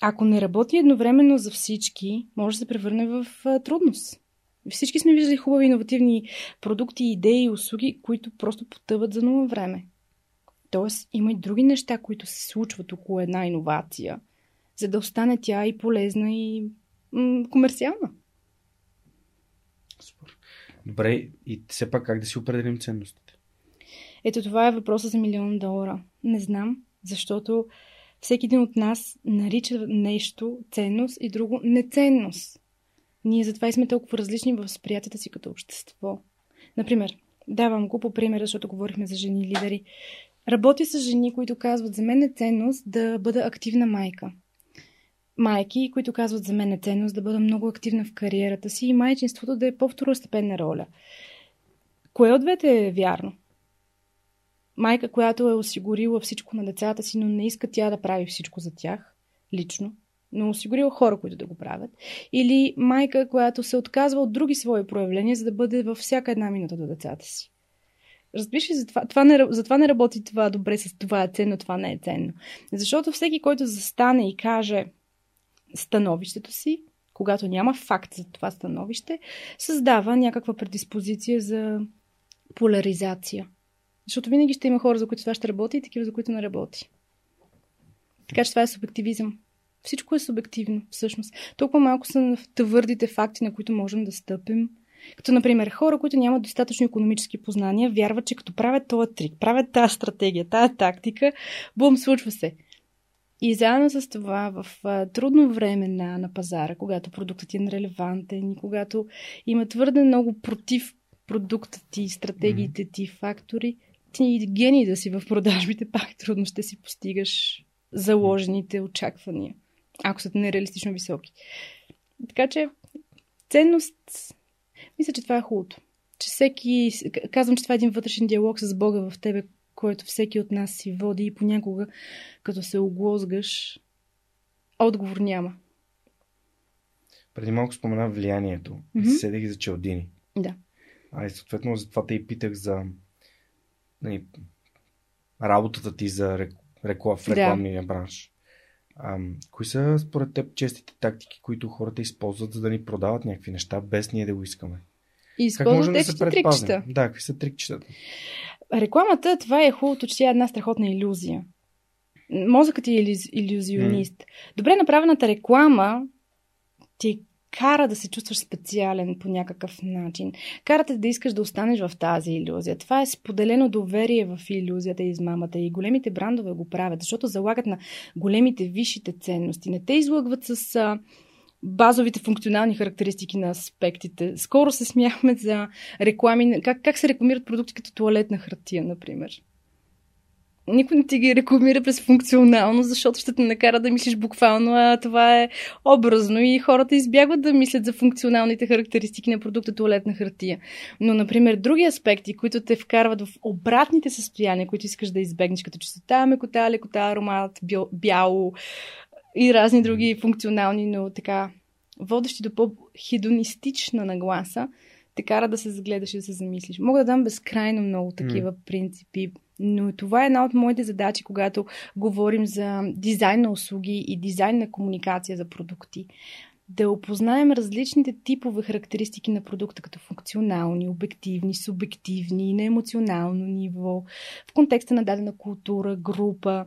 ако не работи едновременно за всички, може да се превърне в трудност. Всички сме виждали хубави иновативни продукти, идеи и услуги, които просто потъват за нова време. Тоест, има и други неща, които се случват около една иновация, за да остане тя и полезна, и м- комерциална. Супер. Добре, и все пак как да си определим ценностите? Ето това е въпроса за милион долара. Не знам, защото всеки един от нас нарича нещо ценност и друго неценност. Ние затова и сме толкова различни в възприятията си като общество. Например, давам го по пример, защото говорихме за жени лидери. Работя с жени, които казват, за мен е ценност да бъда активна майка. Майки, които казват, за мен е ценност да бъда много активна в кариерата си и майчинството да е по-второстепенна роля. Кое от двете е вярно? Майка, която е осигурила всичко на децата си, но не иска тя да прави всичко за тях, лично, но осигурила хора, които да го правят. Или майка, която се отказва от други свои проявления, за да бъде във всяка една минута до децата си. Разбираш ли, затова, това не, затова не работи това добре с това е ценно, това не е ценно. Защото всеки, който застане и каже становището си, когато няма факт за това становище, създава някаква предиспозиция за поляризация. Защото винаги ще има хора, за които това ще работи и такива, за които не работи. Така че това е субективизъм. Всичко е субективно, всъщност. Толкова малко са твърдите факти, на които можем да стъпим. Като, например, хора, които нямат достатъчно економически познания, вярват, че като правят този трик, правят тази стратегия, тази тактика, бум, случва се. И заедно с това, в трудно време на, на пазара, когато продуктът е нерелевантен и когато има твърде много против продукта ти, стратегиите ти, фактори, ти гений да си в продажбите, пак трудно ще си постигаш заложените очаквания, ако са нереалистично високи. Така че, ценност, мисля, че това е хубавото. Че всеки, казвам, че това е един вътрешен диалог с Бога в тебе, който всеки от нас си води и понякога, като се оглозгаш, отговор няма. Преди малко спомена влиянието. Mm-hmm. Седех за Челдини. Да. А и съответно затова те и питах за нали, работата ти за реклам, в рекламния да. бранш. А, кои са според теб честите тактики, които хората използват, за да ни продават някакви неща, без ние да го искаме? И използват да се трикчета. Да, какви са трикчетата? Рекламата, това е хубавото, че тя е една страхотна иллюзия. Мозъкът ти е иллюзионист. Mm. Добре направената реклама ти кара да се чувстваш специален по някакъв начин. Карате да искаш да останеш в тази иллюзия. Това е споделено доверие в иллюзията и измамата. И големите брандове го правят, защото залагат на големите, висшите ценности. Не те излъгват с а, базовите функционални характеристики на аспектите. Скоро се смяхме за реклами, как, как се рекламират продукти като туалетна хартия, например никой не ти ги рекламира през функционално, защото ще те накара да мислиш буквално, а това е образно и хората избягват да мислят за функционалните характеристики на продукта туалетна хартия. Но, например, други аспекти, които те вкарват в обратните състояния, които искаш да избегнеш, като чистота, мекота, лекота, аромат, бяло и разни други функционални, но така водещи до по-хедонистична нагласа, те кара да се загледаш и да се замислиш. Мога да дам безкрайно много такива mm. принципи, но това е една от моите задачи, когато говорим за дизайн на услуги и дизайн на комуникация за продукти. Да опознаем различните типове характеристики на продукта, като функционални, обективни, субективни, на емоционално ниво, в контекста на дадена култура, група,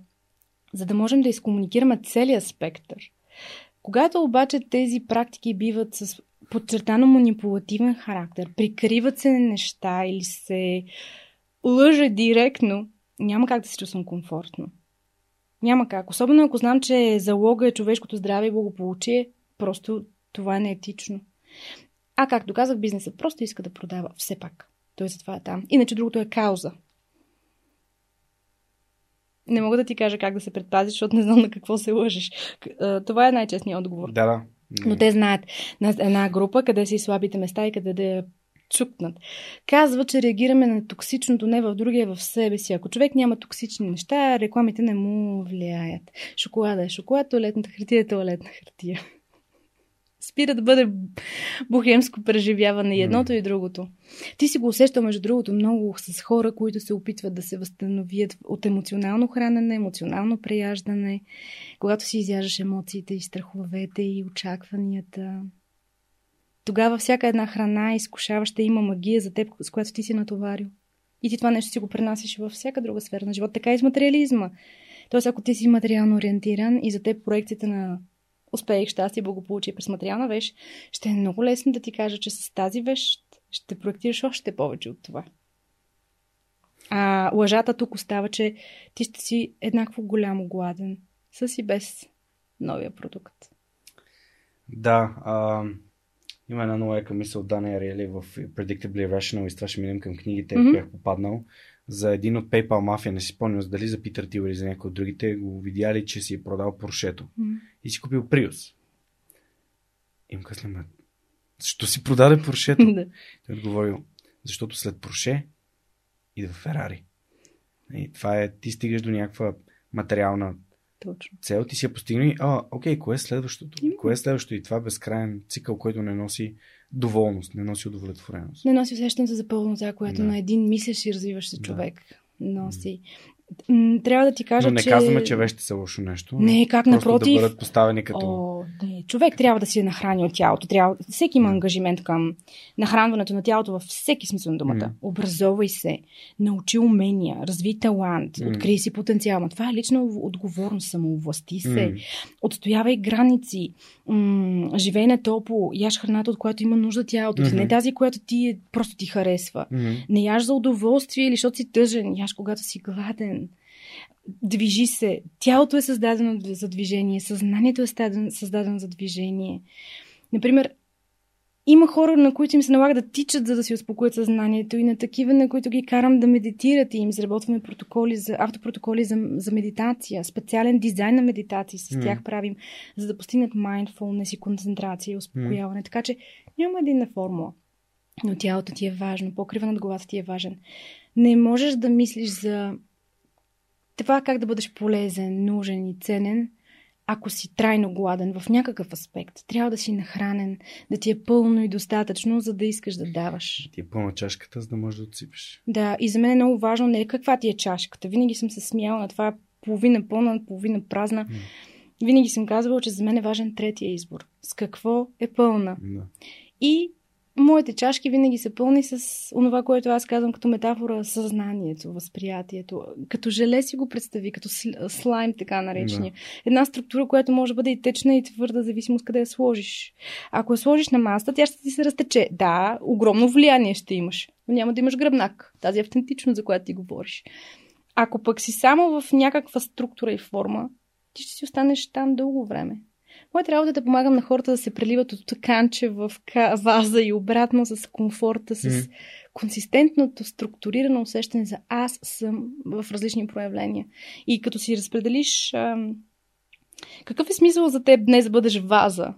за да можем да изкомуникираме целият спектър. Когато обаче тези практики биват с подчертано манипулативен характер, прикриват се неща или се лъже директно, няма как да се чувствам комфортно. Няма как. Особено ако знам, че залога е човешкото здраве и благополучие, просто това е неетично. А както казах, бизнесът просто иска да продава все пак. Той затова е там. Иначе другото е кауза. Не мога да ти кажа как да се предпазиш, защото не знам на какво се лъжеш. Това е най-честният отговор. Да, да. Но те знаят на една група къде са и слабите места и къде да чукнат. Казва, че реагираме на токсичното не в другия, в себе си. Ако човек няма токсични неща, рекламите не му влияят. Шоколада е шоколад, туалетната хартия е туалетна хартия спира да бъде бухемско преживяване и едното и другото. Ти си го усещал, между другото, много с хора, които се опитват да се възстановят от емоционално хранене, емоционално преяждане, когато си изяждаш емоциите и страховете и очакванията. Тогава всяка една храна изкушаваща има магия за теб, с която ти си натоварил. И ти това нещо си го пренасяш във всяка друга сфера на живота. Така и с материализма. Тоест, ако ти си материално ориентиран и за теб проекцията на успех, щастие, благополучие през материална вещ, ще е много лесно да ти кажа, че с тази вещ ще проектираш още повече от това. А лъжата тук остава, че ти ще си еднакво голямо гладен, с и без новия продукт. Да, а, има една много ека мисъл от Дания Риели в Predictably Rational и с това ще минем към книгите, mm-hmm. бях попаднал за един от PayPal мафия, не си спомням дали за Питър Тил или за някой от другите, го видяли, че си е продал Поршето mm. и си купил Приус. И му казали, защо си продаде Поршето? Той отговорил, защото след Порше идва Ферари. И това е, ти стигаш до някаква материална Точно. цел, ти си я постигнал и, а, окей, кое е следващото? Mm. Кое е следващото? И това е безкрайен цикъл, който не носи доволност, не носи удовлетвореност. Не носи усещането за пълнота, което да. на един мислещ и развиващ се човек да. носи трябва да ти кажа, Но не че... казваме, че вещите са лошо нещо. Не, как напротив. да бъдат поставени като... О, не. Човек трябва да си е нахранил тялото. Трябва... Всеки има ангажимент към нахранването на тялото във всеки смисъл на думата. Mm. Образовай се, научи умения, разви талант, mm. открий си потенциал. Това е лична отговорност, самовласти се, mm. отстоявай граници, м- живей на топло, яш храната, от която има нужда тялото mm-hmm. Не тази, която ти е, просто ти харесва. Mm-hmm. Не яш за удоволствие или защото си тъжен, яш когато си гладен движи се. Тялото е създадено за движение, съзнанието е създадено за движение. Например, има хора, на които им се налага да тичат, за да си успокоят съзнанието и на такива, на които ги карам да медитират и им изработваме протоколи за, автопротоколи за, за медитация, специален дизайн на медитации с mm. тях правим, за да постигнат mindfulness и концентрация и успокояване. Mm. Така че няма единна формула. Но тялото ти е важно, покрива над главата ти е важен. Не можеш да мислиш за това как да бъдеш полезен, нужен и ценен, ако си трайно гладен в някакъв аспект. Трябва да си нахранен, да ти е пълно и достатъчно, за да искаш да даваш. Ти е пълна чашката, за да можеш да отсипеш. Да, и за мен е много важно не е каква ти е чашката. Винаги съм се смяла на това половина пълна, половина празна. Mm. Винаги съм казвала, че за мен е важен третия избор. С какво е пълна. Да. И моите чашки винаги са пълни с онова, което аз казвам като метафора съзнанието, възприятието. Като желе си го представи, като слайм, така наречения. Да. Една структура, която може да бъде и течна и твърда, зависимост къде я сложиш. Ако я сложиш на маста, тя ще ти се разтече. Да, огромно влияние ще имаш, но няма да имаш гръбнак. Тази автентичност, за която ти говориш. Ако пък си само в някаква структура и форма, ти ще си останеш там дълго време. Моята работа е да помагам на хората да се преливат от канче в ваза и обратно с комфорта, с mm. консистентното, структурирано усещане за аз съм в различни проявления. И като си разпределиш ам, какъв е смисъл за теб днес да бъдеш ваза,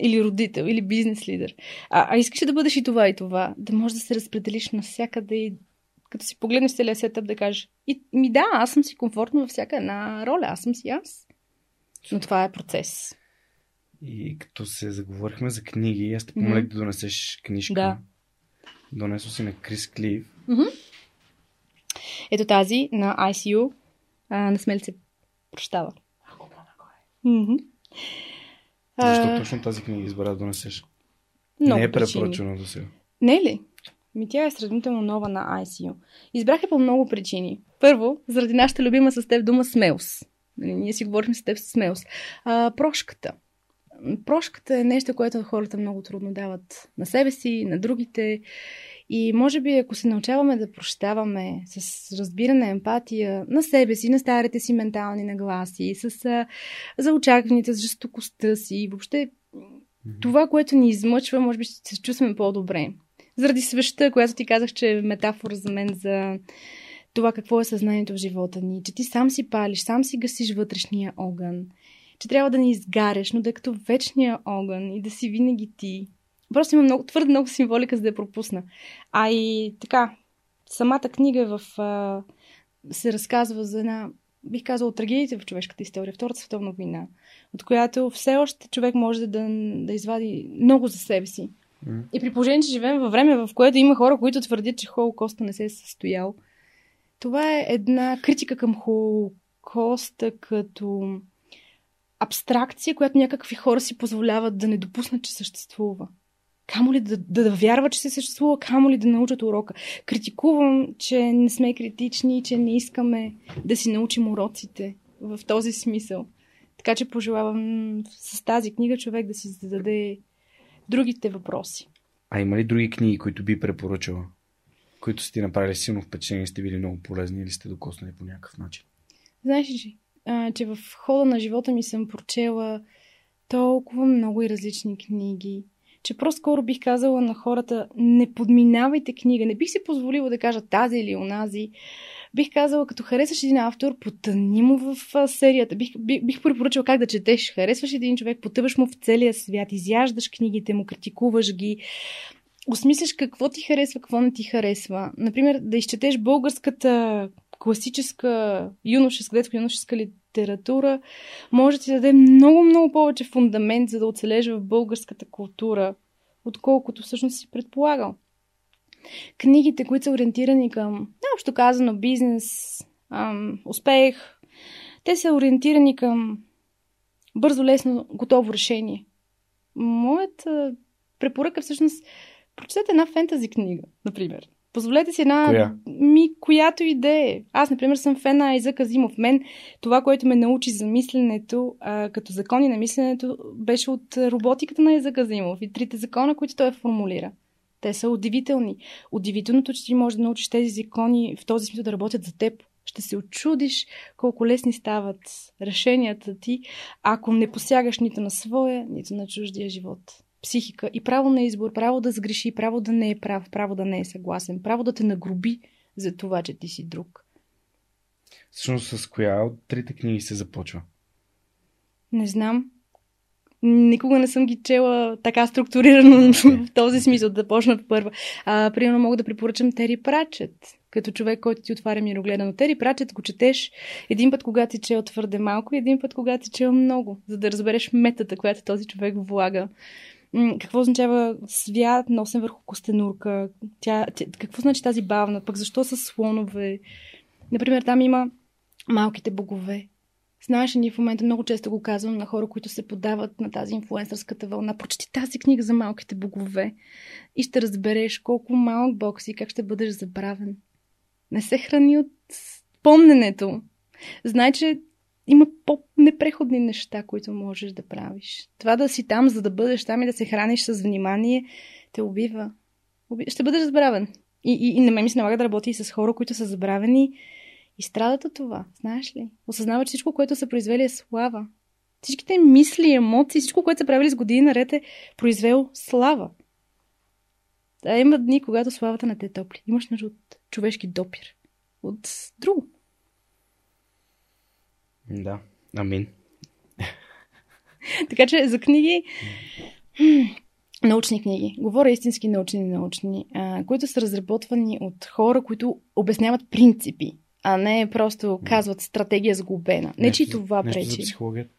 или родител, или бизнес лидер. А, а искаш да бъдеш и това, и това. Да можеш да се разпределиш навсякъде и като си погледнеш целия сетъп да кажеш и, ми да, аз съм си комфортно във всяка една роля, аз съм си аз. Но това е процес. И като се заговорихме за книги, аз те помолих mm-hmm. да донесеш книжка. Да. Донесо си на Крис Клив. Mm-hmm. Ето тази на ICU. А, не сме ли се прощава? Mm-hmm. Защо а... точно тази книга избра да донесеш? Много не е препоръчено до сега. Не е ли? Ми тя е сравнително нова на ICU. Избрах я по много причини. Първо, заради нашата любима с теб дума смелс. Нали, ние си говорихме с теб с смелс. А, прошката прошката е нещо, което хората много трудно дават на себе си, на другите. И може би, ако се научаваме да прощаваме с разбиране, емпатия на себе си, на старите си ментални нагласи, с, а, за очакваните, с жестокостта си, въобще това, което ни измъчва, може би ще се чувстваме по-добре. Заради свеща, която ти казах, че е метафора за мен за това какво е съзнанието в живота ни, че ти сам си палиш, сам си гасиш вътрешния огън, че трябва да не изгаряш, но да е като вечния огън и да си винаги ти. Просто има много, твърде много символика, за да я пропусна. А и така, самата книга е в, а, се разказва за една, бих казала, трагедиите в човешката история, Втората световна война, от която все още човек може да, да извади много за себе си. Mm. И при положение, че живеем във време, в което има хора, които твърдят, че Холокоста не се е състоял, това е една критика към Холокоста като абстракция, която някакви хора си позволяват да не допуснат, че съществува. Камо ли да, да, да вярват, че се съществува, камо ли да научат урока. Критикувам, че не сме критични, че не искаме да си научим уроците в този смисъл. Така че пожелавам с тази книга човек да си зададе другите въпроси. А има ли други книги, които би препоръчала? Които сте направили силно впечатление, сте били много полезни или сте докоснали по някакъв начин? Знаеш ли, че в хода на живота ми съм прочела толкова много и различни книги, че просто скоро бих казала на хората, не подминавайте книга. Не бих си позволила да кажа тази или онази. Бих казала, като харесваш един автор, потъни му в серията. Бих, бих, бих препоръчала как да четеш. Харесваш един човек, потъваш му в целия свят, изяждаш книгите му, критикуваш ги, осмисляш какво ти харесва, какво не ти харесва. Например, да изчетеш българската класическа юношеска, детско-юношеска литература, може да ти даде много, много повече фундамент, за да оцелеш в българската култура, отколкото всъщност си предполагал. Книгите, които са ориентирани към, наобщо казано, бизнес, ам, успех, те са ориентирани към бързо, лесно, готово решение. Моята препоръка всъщност прочетете една фентази книга, например. Позволете си една... Коя? Ми, която идея. Аз, например, съм фен на Айзък Азимов. Мен това, което ме научи за мисленето, а, като закони на мисленето, беше от роботиката на Айзък Азимов и трите закона, които той формулира. Те са удивителни. Удивителното, че ти можеш да научиш тези закони в този смисъл да работят за теб. Ще се очудиш колко лесни стават решенията ти, ако не посягаш нито на своя, нито на чуждия живот психика и право на избор, право да сгреши, право да не е прав, право да не е съгласен, право да те нагруби за това, че ти си друг. Всъщност с коя от трите книги се започва? Не знам. Никога не съм ги чела така структурирано в този смисъл, да почна от първа. А, примерно мога да препоръчам Тери Прачет, като човек, който ти отваря мирогледа. Но Тери Прачет го четеш един път, когато ти чел твърде малко и един път, когато ти чел много, за да разбереш метата, която този човек влага какво означава свят, носен върху костенурка, тя, тя, какво значи тази бавна, пък защо са слонове. Например, там има малките богове. Знаеш, ние в момента много често го казвам на хора, които се подават на тази инфлуенсърската вълна. Прочети тази книга за малките богове и ще разбереш колко малък бог си и как ще бъдеш забравен. Не се храни от помненето. Знай, че има по-непреходни неща, които можеш да правиш. Това да си там, за да бъдеш там и да се храниш с внимание, те убива. Ще бъдеш забравен. И, и, и на мен ми се налага да работи и с хора, които са забравени и страдат от това. Знаеш ли? Осъзнава, че всичко, което са произвели е слава. Всичките мисли, емоции, всичко, което са правили с години наред е произвел слава. Да, има дни, когато славата не те топли. Имаш нужда от човешки допир. От друго. Да, амин. така че за книги, научни книги, говоря истински научни научни, а, които са разработвани от хора, които обясняват принципи, а не просто казват стратегия сглобена. Не, че това нещо пречи. За психологията.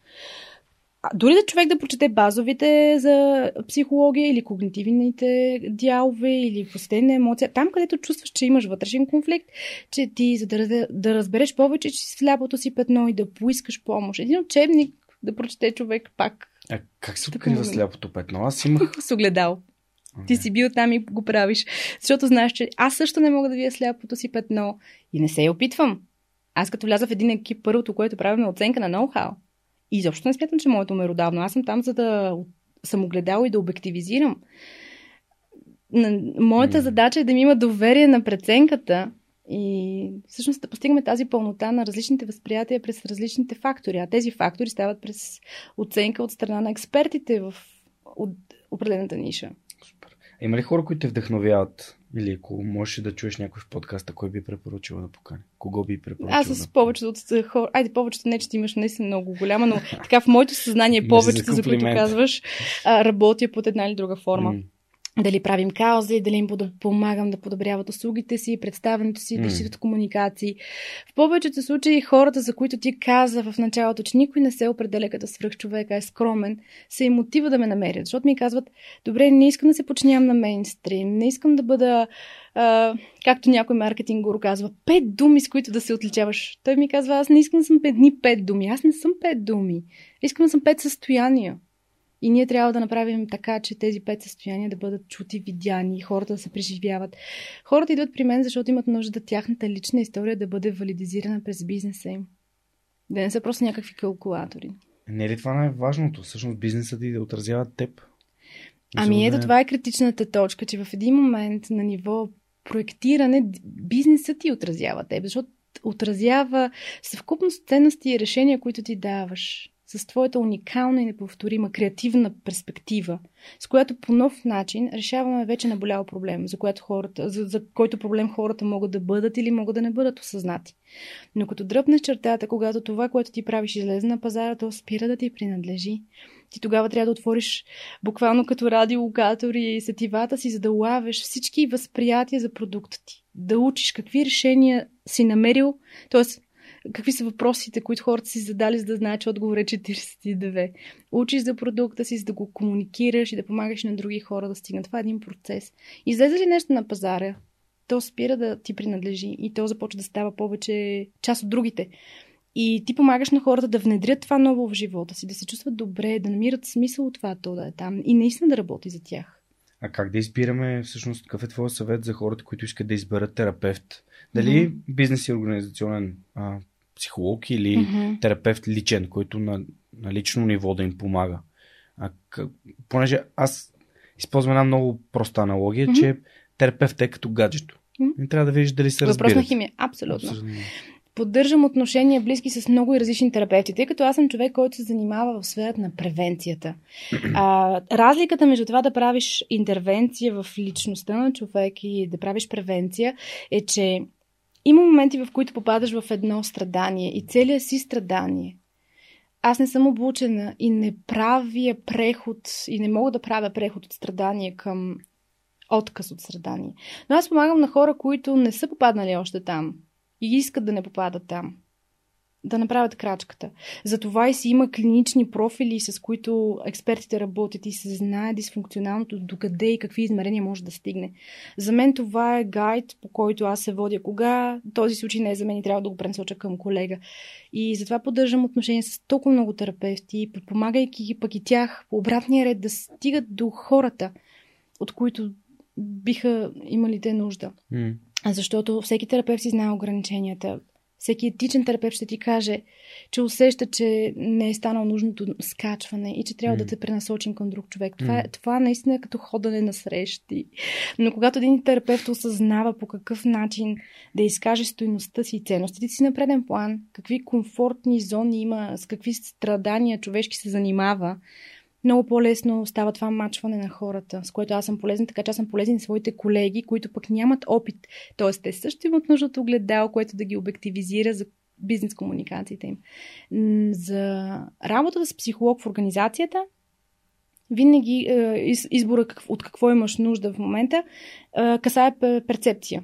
Дори да човек да прочете базовите за психология или когнитивните дялове или посетение на емоция, там където чувстваш, че имаш вътрешен конфликт, че ти, за да, да разбереш повече, че си сляпото си петно и да поискаш помощ. Един учебник да прочете човек пак. А как се открива сляпото петно? Аз имах... С огледал. Okay. Ти си бил там и го правиш. Защото знаеш, че аз също не мога да вия сляпото си петно и не се опитвам. Аз като вляза в един екип, първото, което правим е оценка на ноу-хау. И изобщо не смятам, че моето меродавно. Аз съм там, за да съм огледала и да обективизирам. Моята mm. задача е да ми има доверие на преценката и всъщност да постигаме тази пълнота на различните възприятия през различните фактори. А тези фактори стават през оценка от страна на експертите в от определената ниша. Супер. Има ли хора, които те вдъхновяват? Или ако можеш да чуеш някой в подкаста, кой би препоръчал да покани? Кого би препоръчал? Аз с да... повечето от хора. Айде, повечето не, че ти имаш наистина много голяма, но така в моето съзнание повечето, за, за които казваш, работя под една или друга форма. Mm дали правим каузи, дали им помагам да подобряват услугите си, представенето си, mm. да считат комуникации. В повечето случаи хората, за които ти каза в началото, че никой не се определя като свръхчовек, а е скромен, се и мотива да ме намерят. Защото ми казват, добре, не искам да се починявам на мейнстрим, не искам да бъда, а, както някой маркетинг го казва, пет думи, с които да се отличаваш. Той ми казва, аз не искам да съм пет дни пет думи, аз не съм пет думи. Искам да съм пет състояния. И ние трябва да направим така, че тези пет състояния да бъдат чути, видяни хората да се преживяват. Хората идват при мен, защото имат нужда да тяхната лична история да бъде валидизирана през бизнеса им. Да не са просто някакви калкулатори. Не е ли това най-важното? Всъщност бизнесът ти да отразява теб. Ами ето, това е критичната точка, че в един момент на ниво проектиране бизнесът ти отразява теб, защото отразява съвкупност ценности и решения, които ти даваш с твоята уникална и неповторима креативна перспектива, с която по нов начин решаваме вече наболял проблем, за, което хората, за, за който проблем хората могат да бъдат или могат да не бъдат осъзнати. Но като дръпнеш чертата, когато това, което ти правиш, излезе на пазара, то спира да ти принадлежи. Ти тогава трябва да отвориш буквално като радиолокатори сетивата си, за да лавеш всички възприятия за продукта ти. Да учиш какви решения си намерил, т.е какви са въпросите, които хората си задали, за да знаят, че отговор е 42. Учиш за продукта си, за да го комуникираш и да помагаш на други хора да стигнат. Това е един процес. Излезе ли нещо на пазара, то спира да ти принадлежи и то започва да става повече част от другите. И ти помагаш на хората да внедрят това ново в живота си, да се чувстват добре, да намират смисъл от това то да е там и наистина да работи за тях. А как да избираме, всъщност, какъв е твой съвет за хората, които искат да изберат терапевт? Дали mm-hmm. бизнес и организационен а, психолог или mm-hmm. терапевт личен, който на, на лично ниво да им помага. А, къ... Понеже аз използвам една много проста аналогия, mm-hmm. че терапевт е като гаджето. Mm-hmm. И трябва да видиш дали се разбира. Въпрос на химия, абсолютно. абсолютно. Поддържам отношения близки с много и различни терапевти, тъй като аз съм човек, който се занимава в сферата на превенцията. А, разликата между това да правиш интервенция в личността на човек и да правиш превенция е, че има моменти, в които попадаш в едно страдание и целият си страдание. Аз не съм обучена и не правя преход и не мога да правя преход от страдание към отказ от страдание. Но аз помагам на хора, които не са попаднали още там и искат да не попадат там да направят крачката. Затова и си има клинични профили, с които експертите работят и се знае дисфункционалното докъде и какви измерения може да стигне. За мен това е гайд, по който аз се водя. Кога този случай не е за мен и трябва да го пренсоча към колега. И затова поддържам отношения с толкова много терапевти, подпомагайки пък и тях по обратния ред да стигат до хората, от които биха имали те нужда. Mm. Защото всеки терапевт си знае ограниченията всеки етичен терапевт ще ти каже, че усеща, че не е станал нужното скачване и че трябва mm. да те пренасочим към друг човек. Това, mm. това наистина е като ходене на срещи. Но когато един терапевт осъзнава по какъв начин да изкаже стоеността си и ценностите си на преден план, какви комфортни зони има, с какви страдания човешки се занимава, много по-лесно става това мачване на хората, с което аз съм полезен, така че аз съм полезен на своите колеги, които пък нямат опит. Тоест, те също имат нужда от което да ги обективизира за бизнес комуникациите им. За работата с психолог в организацията, винаги е, избора от какво имаш нужда в момента е, касае перцепция.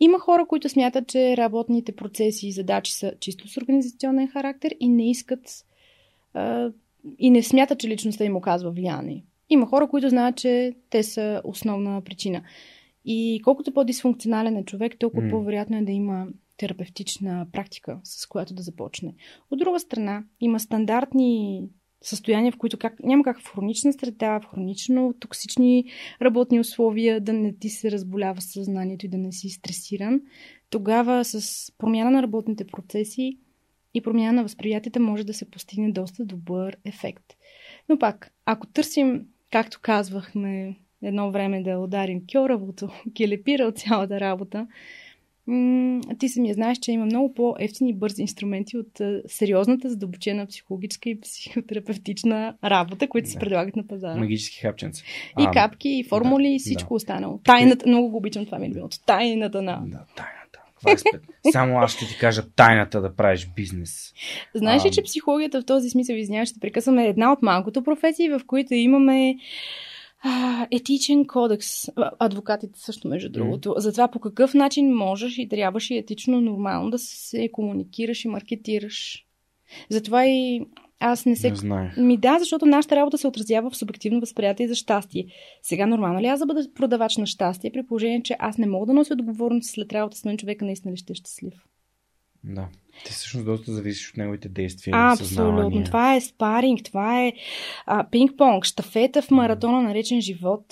Има хора, които смятат, че работните процеси и задачи са чисто с организационен характер и не искат е, и не смятат, че личността им оказва влияние. Има хора, които знаят, че те са основна причина. И колкото по-дисфункционален е човек, толкова mm. по-вероятно е да има терапевтична практика, с която да започне. От друга страна, има стандартни състояния, в които как, няма как в хронична среда, в хронично токсични работни условия да не ти се разболява съзнанието и да не си стресиран. Тогава с промяна на работните процеси и промяна на възприятията може да се постигне доста добър ефект. Но пак, ако търсим, както казвахме едно време да ударим кьоравото, келепира от цялата работа, ти самия знаеш, че има много по-ефтини и бързи инструменти от сериозната, задълбочена психологическа и психотерапевтична работа, които да. се предлагат на пазара. Магически хапченца. И а, капки, и формули, да, и всичко да. останало. Тайната, много го обичам това ми е любимото. Тайната на... Да, Е Само аз ще ти кажа тайната да правиш бизнес. Знаеш ли, че психологията в този смисъл, извинявай, ще прекъсваме една от малкото професии, в които имаме а, етичен кодекс. Адвокатите също, между другото. Mm. За това по какъв начин можеш и трябваш и етично нормално да се комуникираш и маркетираш. Затова и аз не се... Не знаех. Ми да, защото нашата работа се отразява в субективно възприятие за щастие. Сега нормално ли аз да бъда продавач на щастие, при положение, че аз не мога да нося отговорност след работа с мен човека наистина ли ще е щастлив? Да. Ти всъщност доста зависиш от неговите действия. Абсолютно. Това е спаринг, това е а, пинг-понг, штафета в маратона, наречен живот.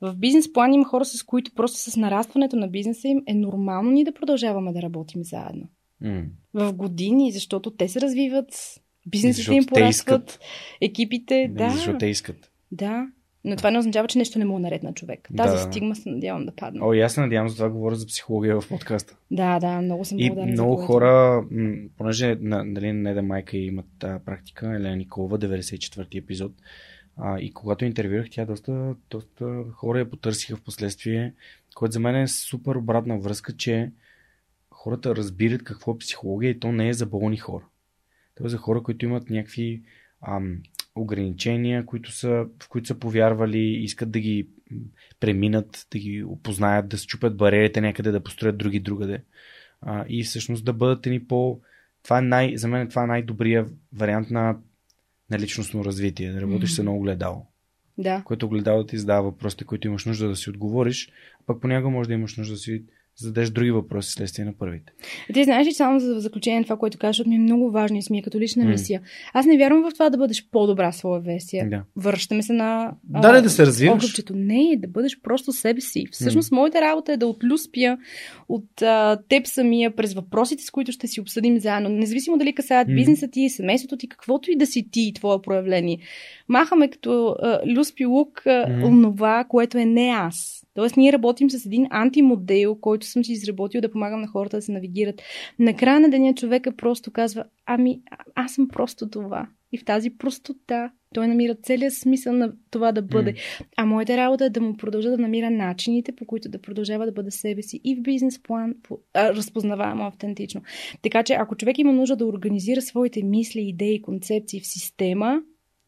В бизнес план има хора, с които просто с нарастването на бизнеса им е нормално ние да продължаваме да работим заедно. Mm. В години, защото те се развиват, бизнесите им порастват, екипите. Не, да. Защото те искат. Да. Но това не означава, че нещо не му е наред на човек. Тази да. стигма се надявам да падне. О, и аз се надявам, за това говоря за психология в подкаста. Да, да, много съм И много хора, понеже нали, не да майка имат тази практика, Елена Николова, 94-ти епизод, а, и когато интервюрах, тя доста, доста хора я потърсиха в последствие, което за мен е супер обратна връзка, че хората разбират какво е психология и то не е за болни хора. Това е за хора, които имат някакви ам, ограничения, които са, в които са повярвали, искат да ги преминат, да ги опознаят, да счупят бариерите някъде, да построят други другаде. А, и всъщност да бъдат ни по... Това е най... За мен това е най-добрия вариант на, на личностно развитие. Да работиш mm-hmm. с едно огледало. Да. Което огледало ти задава въпросите, които имаш нужда да си отговориш, а пък понякога може да имаш нужда да си зададеш други въпроси следствие на първите. Ти знаеш ли само за заключение това, което кажеш, ми е много важно и сми като лична мисия. Mm. Аз не вярвам в това да бъдеш по-добра своя версия. Да. Връщаме се на. Да, а, да се развиваш. Огъбчето. Не, да бъдеш просто себе си. Всъщност, mm. моята работа е да отлюспя от а, теб самия през въпросите, с които ще си обсъдим заедно. Независимо дали касаят mm. бизнеса ти, семейството ти, каквото и да си ти и твое проявление. Махаме като а, люспи лук а, mm. онова, което е не аз Тоест, ние работим с един антимодел, който съм си изработил да помагам на хората да се навигират. Накрая на деня човека просто казва, ами аз съм просто това. И в тази простота той намира целият смисъл на това да бъде. Mm. А моята работа е да му продължа да намира начините, по които да продължава да бъде себе си и в бизнес план, по, а, разпознаваемо автентично. Така че, ако човек има нужда да организира своите мисли, идеи, концепции в система,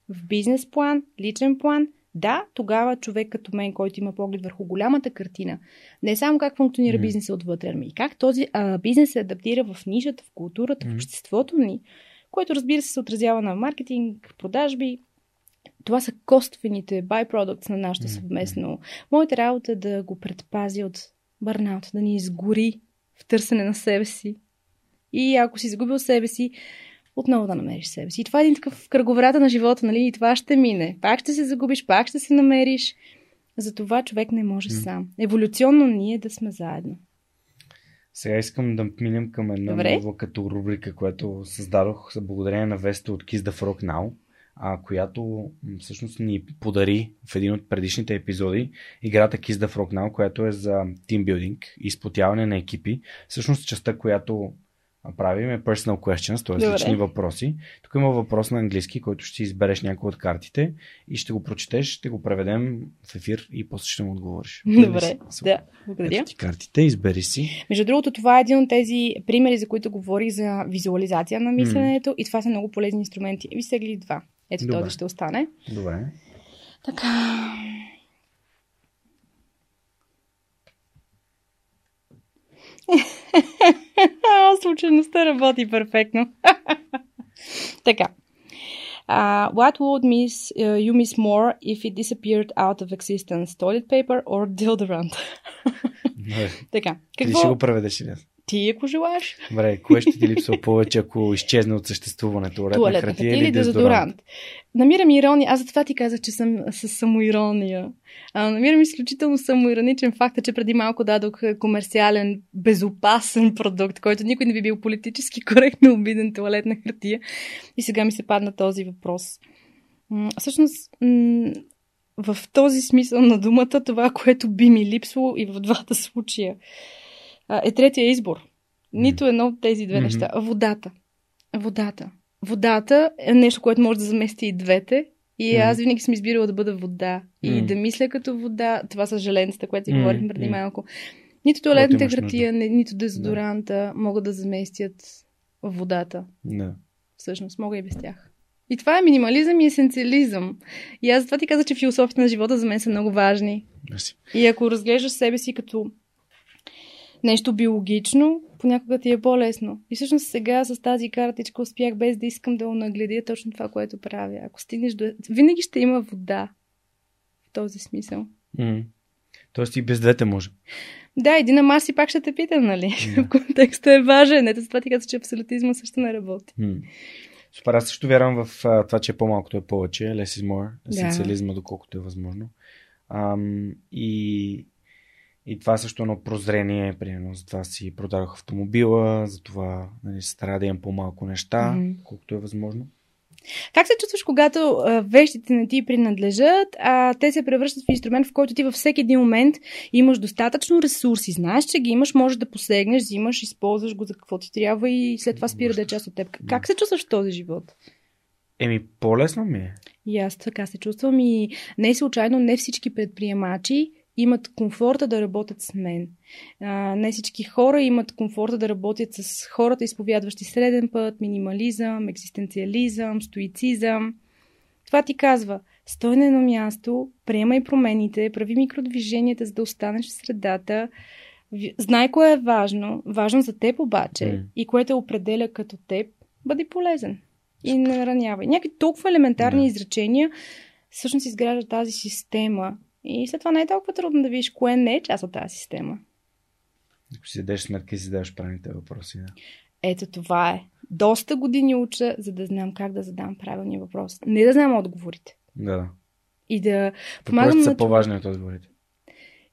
в бизнес план, личен план, да, тогава човек като мен, който има поглед върху голямата картина, не само как функционира mm. бизнеса отвътре, ами и как този а, бизнес се адаптира в нишата, в културата, mm. в обществото ни, което разбира се се отразява на маркетинг, продажби. Това са коствените byproducts на нашето съвместно. Моята работа е да го предпази от бърнаут, да ни изгори в търсене на себе си. И ако си загубил себе си, отново да намериш себе си. И това е един такъв кръговрата на живота, нали? И това ще мине. Пак ще се загубиш, пак ще се намериш. Затова човек не може mm. сам. Еволюционно ние да сме заедно. Сега искам да минем към една Добре. нова като рубрика, която създадох благодарение на Весто от Kiss the Frog Now, а, която всъщност ни подари в един от предишните епизоди играта Kiss the Frog Now, която е за тимбилдинг, изплотяване на екипи. Всъщност частта, която правим е personal questions, т.е. лични въпроси. Тук има въпрос на английски, който ще избереш някои от картите и ще го прочетеш, ще го преведем в ефир и после ще му отговориш. Добре, да, благодаря. Ето ти картите, избери си. Между другото, това е един от тези примери, за които говорих за визуализация на мисленето mm. и това са много полезни инструменти. Ви сега два. Ето Добре. този ще остане. Добре. Така. Случайността работи перфектно. така. Uh, what would miss, uh, you miss more if it disappeared out of existence? Toilet paper or deodorant? така. Какво... Ти ще го преведеш ли? Ти, ако желаеш. Добре, кое ще ти липсва повече, ако изчезне от съществуването? Туалетна, хартия или дезодорант? Намирам ирония. Аз затова ти казах, че съм с самоирония. А, намирам изключително самоироничен факт, че преди малко дадох комерциален, безопасен продукт, който никой не би бил политически коректно обиден туалетна хартия. И сега ми се падна този въпрос. М- всъщност, м- в този смисъл на думата, това, което би ми липсвало и в двата случая, е третия избор. Нито едно от тези две mm-hmm. неща. Водата. Водата. Водата е нещо, което може да замести и двете. И mm. аз винаги съм избирала да бъда вода. И mm. да мисля като вода. Това са желенцата, което си mm. говорихме преди mm. малко. Нито туалетната хартия, нито дезодоранта да. могат да заместят водата. Да. Всъщност, мога и без тях. И това е минимализъм и есенциализъм. И аз това ти каза, че философите на живота за мен са много важни. Merci. И ако разглеждаш себе си като нещо биологично, понякога ти е по-лесно. И всъщност сега с тази картичка успях без да искам да нагледя точно това, което правя. Ако стигнеш до... Винаги ще има вода. В този смисъл. Mm. Тоест и без двете може. Да, един на Марси пак ще те питам, нали? Yeah. Контекстът е важен. Ето това ти казва, че абсолютизма също не работи. Mm. Супер, аз също вярвам в а, това, че по-малкото е повече, less is more, есенциализма, да. доколкото е възможно. Ам, и и това също едно прозрение, примерно, затова си продадох автомобила, затова нали, се трябва да имам по-малко неща, mm-hmm. колкото е възможно. Как се чувстваш, когато а, вещите не ти принадлежат, а те се превръщат в инструмент, в който ти във всеки един момент имаш достатъчно ресурси, знаеш, че ги имаш, можеш да посегнеш, взимаш, използваш го за какво ти трябва и след това спира да е част от теб. Как се чувстваш в този живот? Еми, по-лесно ми е. И аз така се чувствам и не случайно, не всички предприемачи имат комфорта да работят с мен. А, не всички хора имат комфорта да работят с хората, изповядващи среден път, минимализъм, екзистенциализъм, стоицизъм. Това ти казва, стой на едно място, приемай промените, прави микродвиженията, за да останеш в средата, знай кое е важно, важно за теб обаче mm. и което определя като теб, бъди полезен и не наранявай. Някакви толкова елементарни yeah. изречения всъщност изграждат тази система, и след това не е толкова трудно да видиш кое не е част от тази система. Ако си дадеш сметка и си задаваш правилните въпроси. Да. Ето това е. Доста години уча, за да знам как да задам правилния въпрос. Не да знам отговорите. Да. И да помагам Въпросите са по-важни от отговорите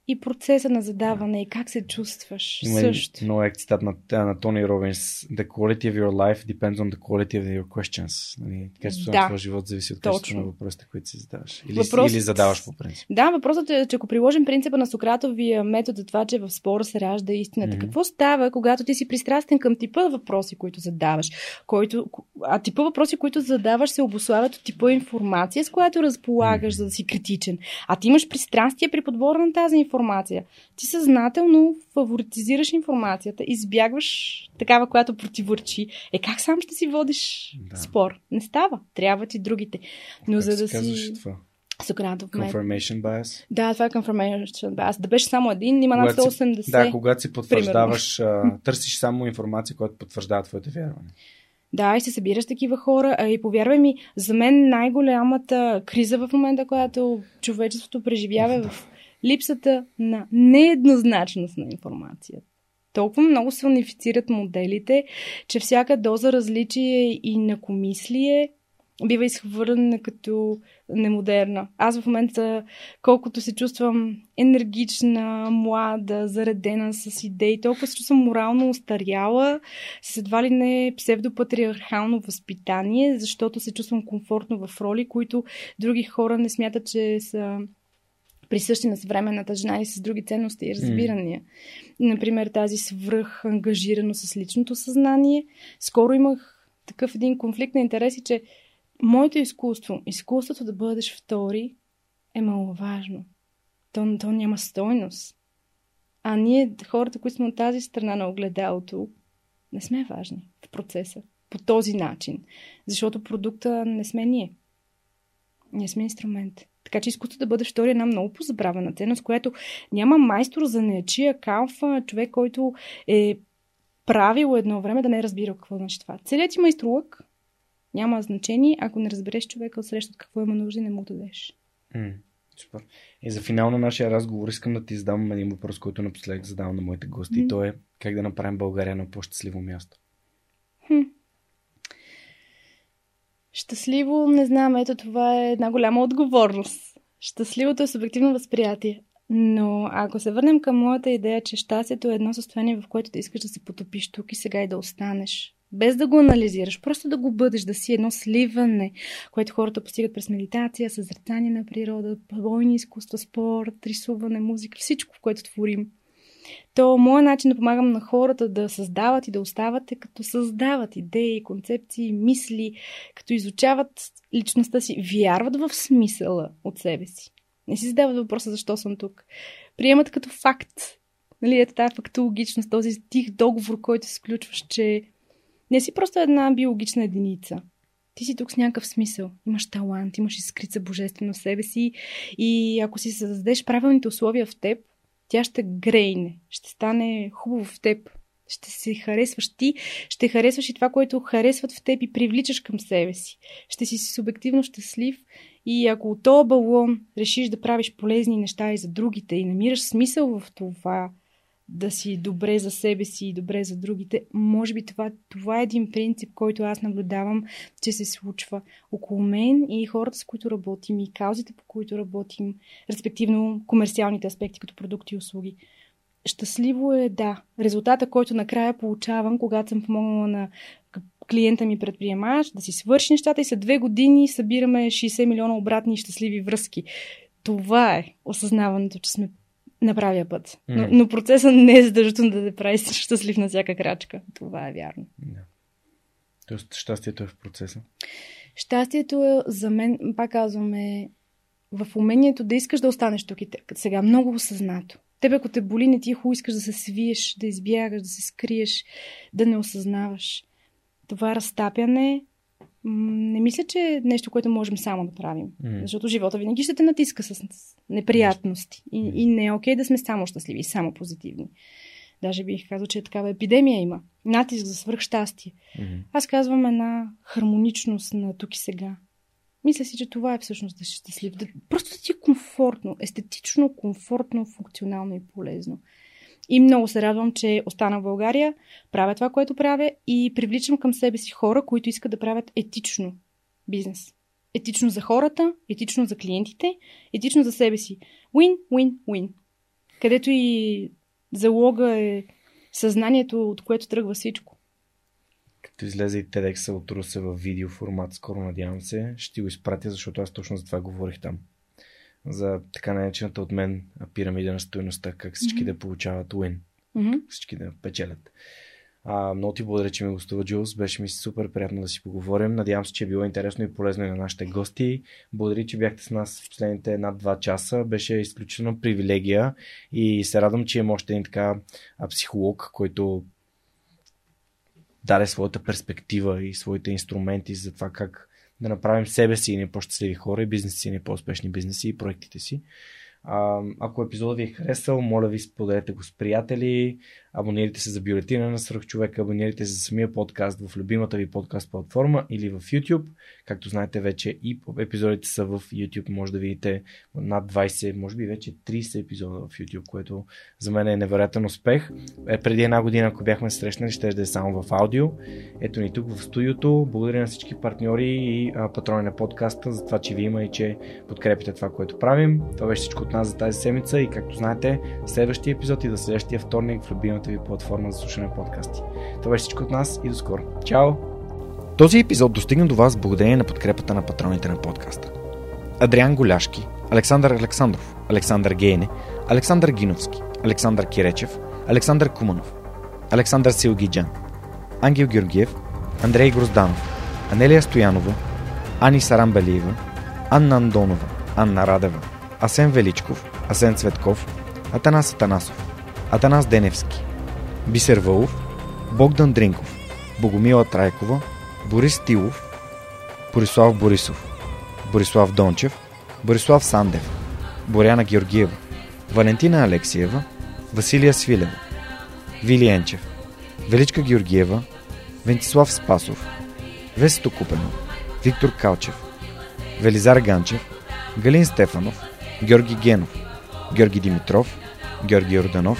и процеса на задаване и как се чувстваш Има също. Много е цитат на, на Тони Робинс. The quality of your life depends on the quality of your questions. Нали, качеството да, на твоя живот зависи от качеството на въпросите, които си задаваш. Или, въпросът... или задаваш по принцип. Да, въпросът е, че ако приложим принципа на Сократовия метод за това, че в спора се ражда истината, mm-hmm. какво става, когато ти си пристрастен към типа въпроси, които задаваш? Който... А типа въпроси, които задаваш, се обославят от типа информация, с която разполагаш, mm-hmm. за да си критичен. А ти имаш пристрастие при подбора на тази информация информация. Ти съзнателно фаворитизираш информацията, избягваш такава, която противоречи. Е, как сам ще си водиш да. спор? Не става. Трябва ти другите. Но как за да си... Това? Сократов Confirmation bias? Да, това е confirmation bias. Да беше само един, има над 180. Си, да, когато си потвърждаваш, а, търсиш само информация, която потвърждава твоите вярване. Да, и се събираш такива хора. А, и повярвай ми, за мен най-голямата криза в момента, която човечеството преживява е в липсата на нееднозначност на информацията. Толкова много се унифицират моделите, че всяка доза различие и накомислие бива изхвърлена като немодерна. Аз в момента, колкото се чувствам енергична, млада, заредена с идеи, толкова се чувствам морално устаряла, с едва ли не псевдопатриархално възпитание, защото се чувствам комфортно в роли, които други хора не смятат, че са присъщи на съвременната жена и с други ценности и разбирания. Mm. Например, тази свръх ангажирано с личното съзнание. Скоро имах такъв един конфликт на интереси, че моето изкуство, изкуството да бъдеш втори, е маловажно. То, то няма стойност. А ние, хората, които сме от тази страна на огледалото, не сме важни в процеса. По този начин. Защото продукта не сме ние. Ние сме инструмент. Така че изкуството да бъде втори е една много позабравена ценност, която няма майстор за нечия калфа, човек, който е правил едно време да не е разбирал какво значи това. Целият ти майстролък няма значение, ако не разбереш човека от среща какво има нужда и не му дадеш. Mm, Супер. И за финал на нашия разговор искам да ти задам един въпрос, който напоследък задавам на моите гости. Mm. И то е как да направим България на по-щастливо място. Хм. Щастливо, не знам, ето това е една голяма отговорност. Щастливото е субективно възприятие. Но ако се върнем към моята идея, че щастието е едно състояние, в което да искаш да се потопиш тук и сега и да останеш, без да го анализираш, просто да го бъдеш, да си едно сливане, което хората постигат през медитация, съзрецание на природа, бойни изкуства, спорт, рисуване, музика, всичко, което творим. То моят начин да помагам на хората да създават и да остават е като създават идеи, концепции, мисли, като изучават личността си, вярват в смисъла от себе си. Не си задават въпроса защо съм тук. Приемат като факт. Нали, ето тази фактологичност, този тих договор, който се сключваш, че не си просто една биологична единица. Ти си тук с някакъв смисъл. Имаш талант, имаш изкрица божествено в себе си и ако си създадеш правилните условия в теб, тя ще грейне, ще стане хубаво в теб, ще се харесваш ти, ще харесваш и това, което харесват в теб и привличаш към себе си. Ще си субективно щастлив и ако от този балон решиш да правиш полезни неща и за другите и намираш смисъл в това, да си добре за себе си и добре за другите, може би това, това е един принцип, който аз наблюдавам, че се случва около мен и хората, с които работим и каузите, по които работим, респективно комерциалните аспекти, като продукти и услуги. Щастливо е, да, резултата, който накрая получавам, когато съм помогнала на клиента ми предприемач, да си свърши нещата и след две години събираме 60 милиона обратни щастливи връзки. Това е осъзнаването, че сме на правия път. Но, но процесът не е задължително да те прави щастлив на всяка крачка. Това е вярно. Yeah. Тоест, щастието е в процеса. Щастието е за мен, пак казваме, в умението да искаш да останеш тук и сега много осъзнато. Тебе, ако те боли, не ти е хубаво, искаш да се свиеш, да избягаш, да се скриеш, да не осъзнаваш. Това разтапяне не мисля, че е нещо, което можем само да правим. Mm. Защото живота винаги ще те натиска с неприятности. И, и не е окей okay да сме само щастливи, само позитивни. Даже бих казал, че такава епидемия има. Натиск за свръхщастие. Mm-hmm. Аз казвам една хармоничност на тук и сега. Мисля си, че това е всъщност да си щастлив. Да, просто да ти е комфортно, естетично, комфортно, функционално и полезно. И много се радвам, че остана в България, правя това, което правя и привличам към себе си хора, които искат да правят етично бизнес. Етично за хората, етично за клиентите, етично за себе си. Win, win, win. Където и залога е съзнанието, от което тръгва всичко. Като излезе и TEDx от Русе в видео формат, скоро надявам се, ще го изпратя, защото аз точно за това говорих там за така наречената от мен пирамида на стоеността, как всички mm-hmm. да получават win, mm-hmm. всички да печелят. А, много ти благодаря, че ми гостува Джулс. Беше ми супер приятно да си поговорим. Надявам се, че е било интересно и полезно и на нашите гости. Благодаря, че бяхте с нас в последните над два часа. Беше изключително привилегия и се радвам, че има още един така психолог, който даде своята перспектива и своите инструменти за това как да направим себе си и по-щастливи хора и бизнеси си не по-успешни бизнеси и проектите си. А, ако епизодът ви е харесал, моля ви споделете го с приятели, абонирайте се за бюлетина на Свърх човека, абонирайте се за самия подкаст в любимата ви подкаст платформа или в YouTube. Както знаете вече и епизодите са в YouTube, може да видите над 20, може би вече 30 епизода в YouTube, което за мен е невероятен успех. Е, преди една година, ако бяхме срещнали, ще да е само в аудио. Ето ни тук в студиото. Благодаря на всички партньори и патрони на подкаста за това, че ви има и че подкрепите това, което правим. Това беше всичко от нас за тази седмица и както знаете, следващия епизод и до следващия вторник в любимата ви платформа за слушане подкасти. Това беше всичко от нас и до скоро. Чао! Този епизод достигна до вас благодарение на подкрепата на патроните на подкаста. Адриан Голяшки, Александър Александров, Александър Гейне, Александър Гиновски, Александър Киречев, Александър Куманов, Александър Силгиджан, Ангел Георгиев, Андрей Грозданов, Анелия Стоянова, Ани Сарамбелиева, Анна Андонова, Анна Радева, Асен Величков, Асен Цветков, Атанас Атанасов, Атанас Деневски, Бисер Вълов, Богдан Дринков, Богомила Трайкова, Борис Тилов, Борислав Борисов, Борислав Дончев, Борислав Сандев, Боряна Георгиева, Валентина Алексиева, Василия Свилева, Вили Енчев, Величка Георгиева, Вентислав Спасов, Весето Купено, Виктор Калчев, Велизар Ганчев, Галин Стефанов, Георги Генов, Георги Димитров, Георги Орданов,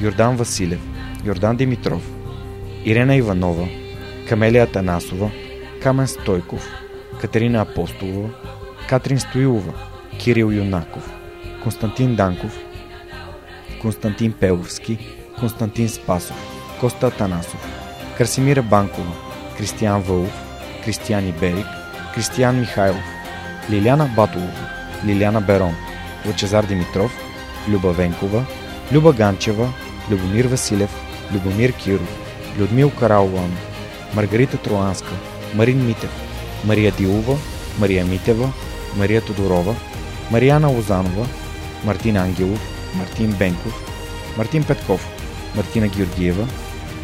Йордан Василев, Йордан Димитров, Ирена Иванова, Камелия Танасова, Камен Стойков, Катерина Апостолова, Катрин Стоилова, Кирил Юнаков, Константин Данков, Константин Пеловски, Константин Спасов, Коста Атанасов, Красимира Банкова, Кристиян Вълов, Кристиян Иберик, Кристиян Михайлов, Лиляна Батолова, Лиляна Берон, Лъчезар Димитров, Люба Венкова, Люба Ганчева, Любомир Василев, Любомир Киров, Людмил Караулан, Маргарита Троанска, Марин Митев, Мария Дилова, Мария Митева, Мария Тодорова, Марияна Лозанова, Мартин Ангелов, Мартин Бенков, Мартин Петков, Мартина Георгиева,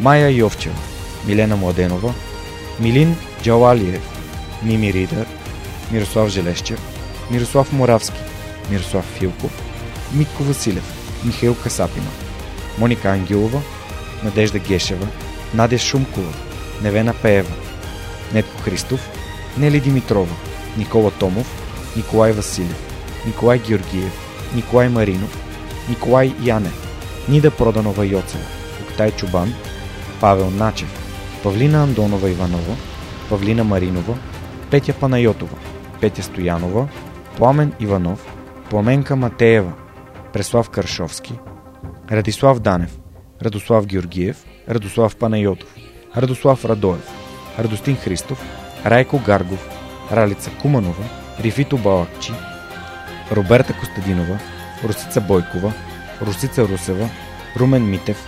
Майя Йовчева, Милена Младенова, Милин Джалалиев, Мими Ридър, Мирослав Желещев, Мирослав Моравски, Мирослав Филков, Митко Василев, Михаил Касапина, Моника Ангелова, Надежда Гешева, Надя Шумкова, Невена Пеева, Нетко Христов, Нели Димитрова, Никола Томов, Николай Василев, Николай Георгиев, Николай Маринов, Николай Яне, Нида Проданова Йоцева, Октай Чубан, Павел Начев, Павлина Андонова Иванова, Павлина Маринова, Петя Панайотова, Петя Стоянова, Пламен Иванов, Пламенка Матеева, Преслав Каршовски, Радислав Данев, Радослав Георгиев, Радослав Панайотов, Радослав Радоев, Радостин Христов, Райко Гаргов, Ралица Куманова, Рифито Балакчи, Роберта Костадинова, Русица Бойкова, Русица Русева, Румен Митев,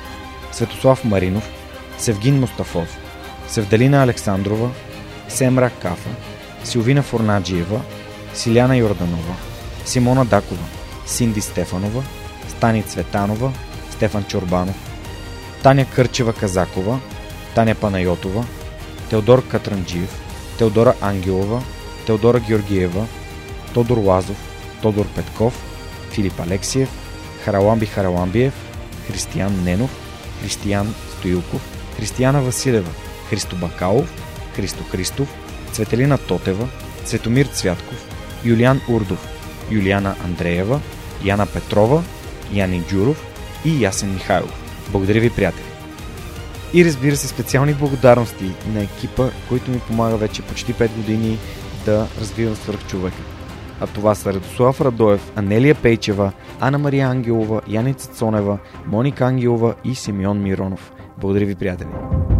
Светослав Маринов, Севгин Мустафов, Севдалина Александрова, Семра Кафа, Силвина Форнаджиева, Силяна Йорданова, Симона Дакова, Синди Стефанова, Стани Цветанова, Стефан Чорбанов, Таня Кърчева Казакова, Таня Панайотова, Теодор Катранджиев, Теодора Ангелова, Теодора Георгиева, Тодор Лазов, Тодор Петков, Филип Алексиев, Хараламби Хараламбиев, Християн Ненов, Християн Стоилков, Християна Василева, Христо Бакалов, Христо Христов, Цветелина Тотева, Цветомир Цвятков, Юлиан Урдов, Юлиана Андреева, Яна Петрова, Яни Джуров и Ясен Михайлов. Благодаря ви, приятели! И разбира се, специални благодарности на екипа, който ми помага вече почти 5 години да развивам свърхчовека. А това са Радослав Радоев, Анелия Пейчева, Ана Мария Ангелова, Яница Цонева, Моника Ангелова и Симеон Миронов. Благодаря ви, приятели!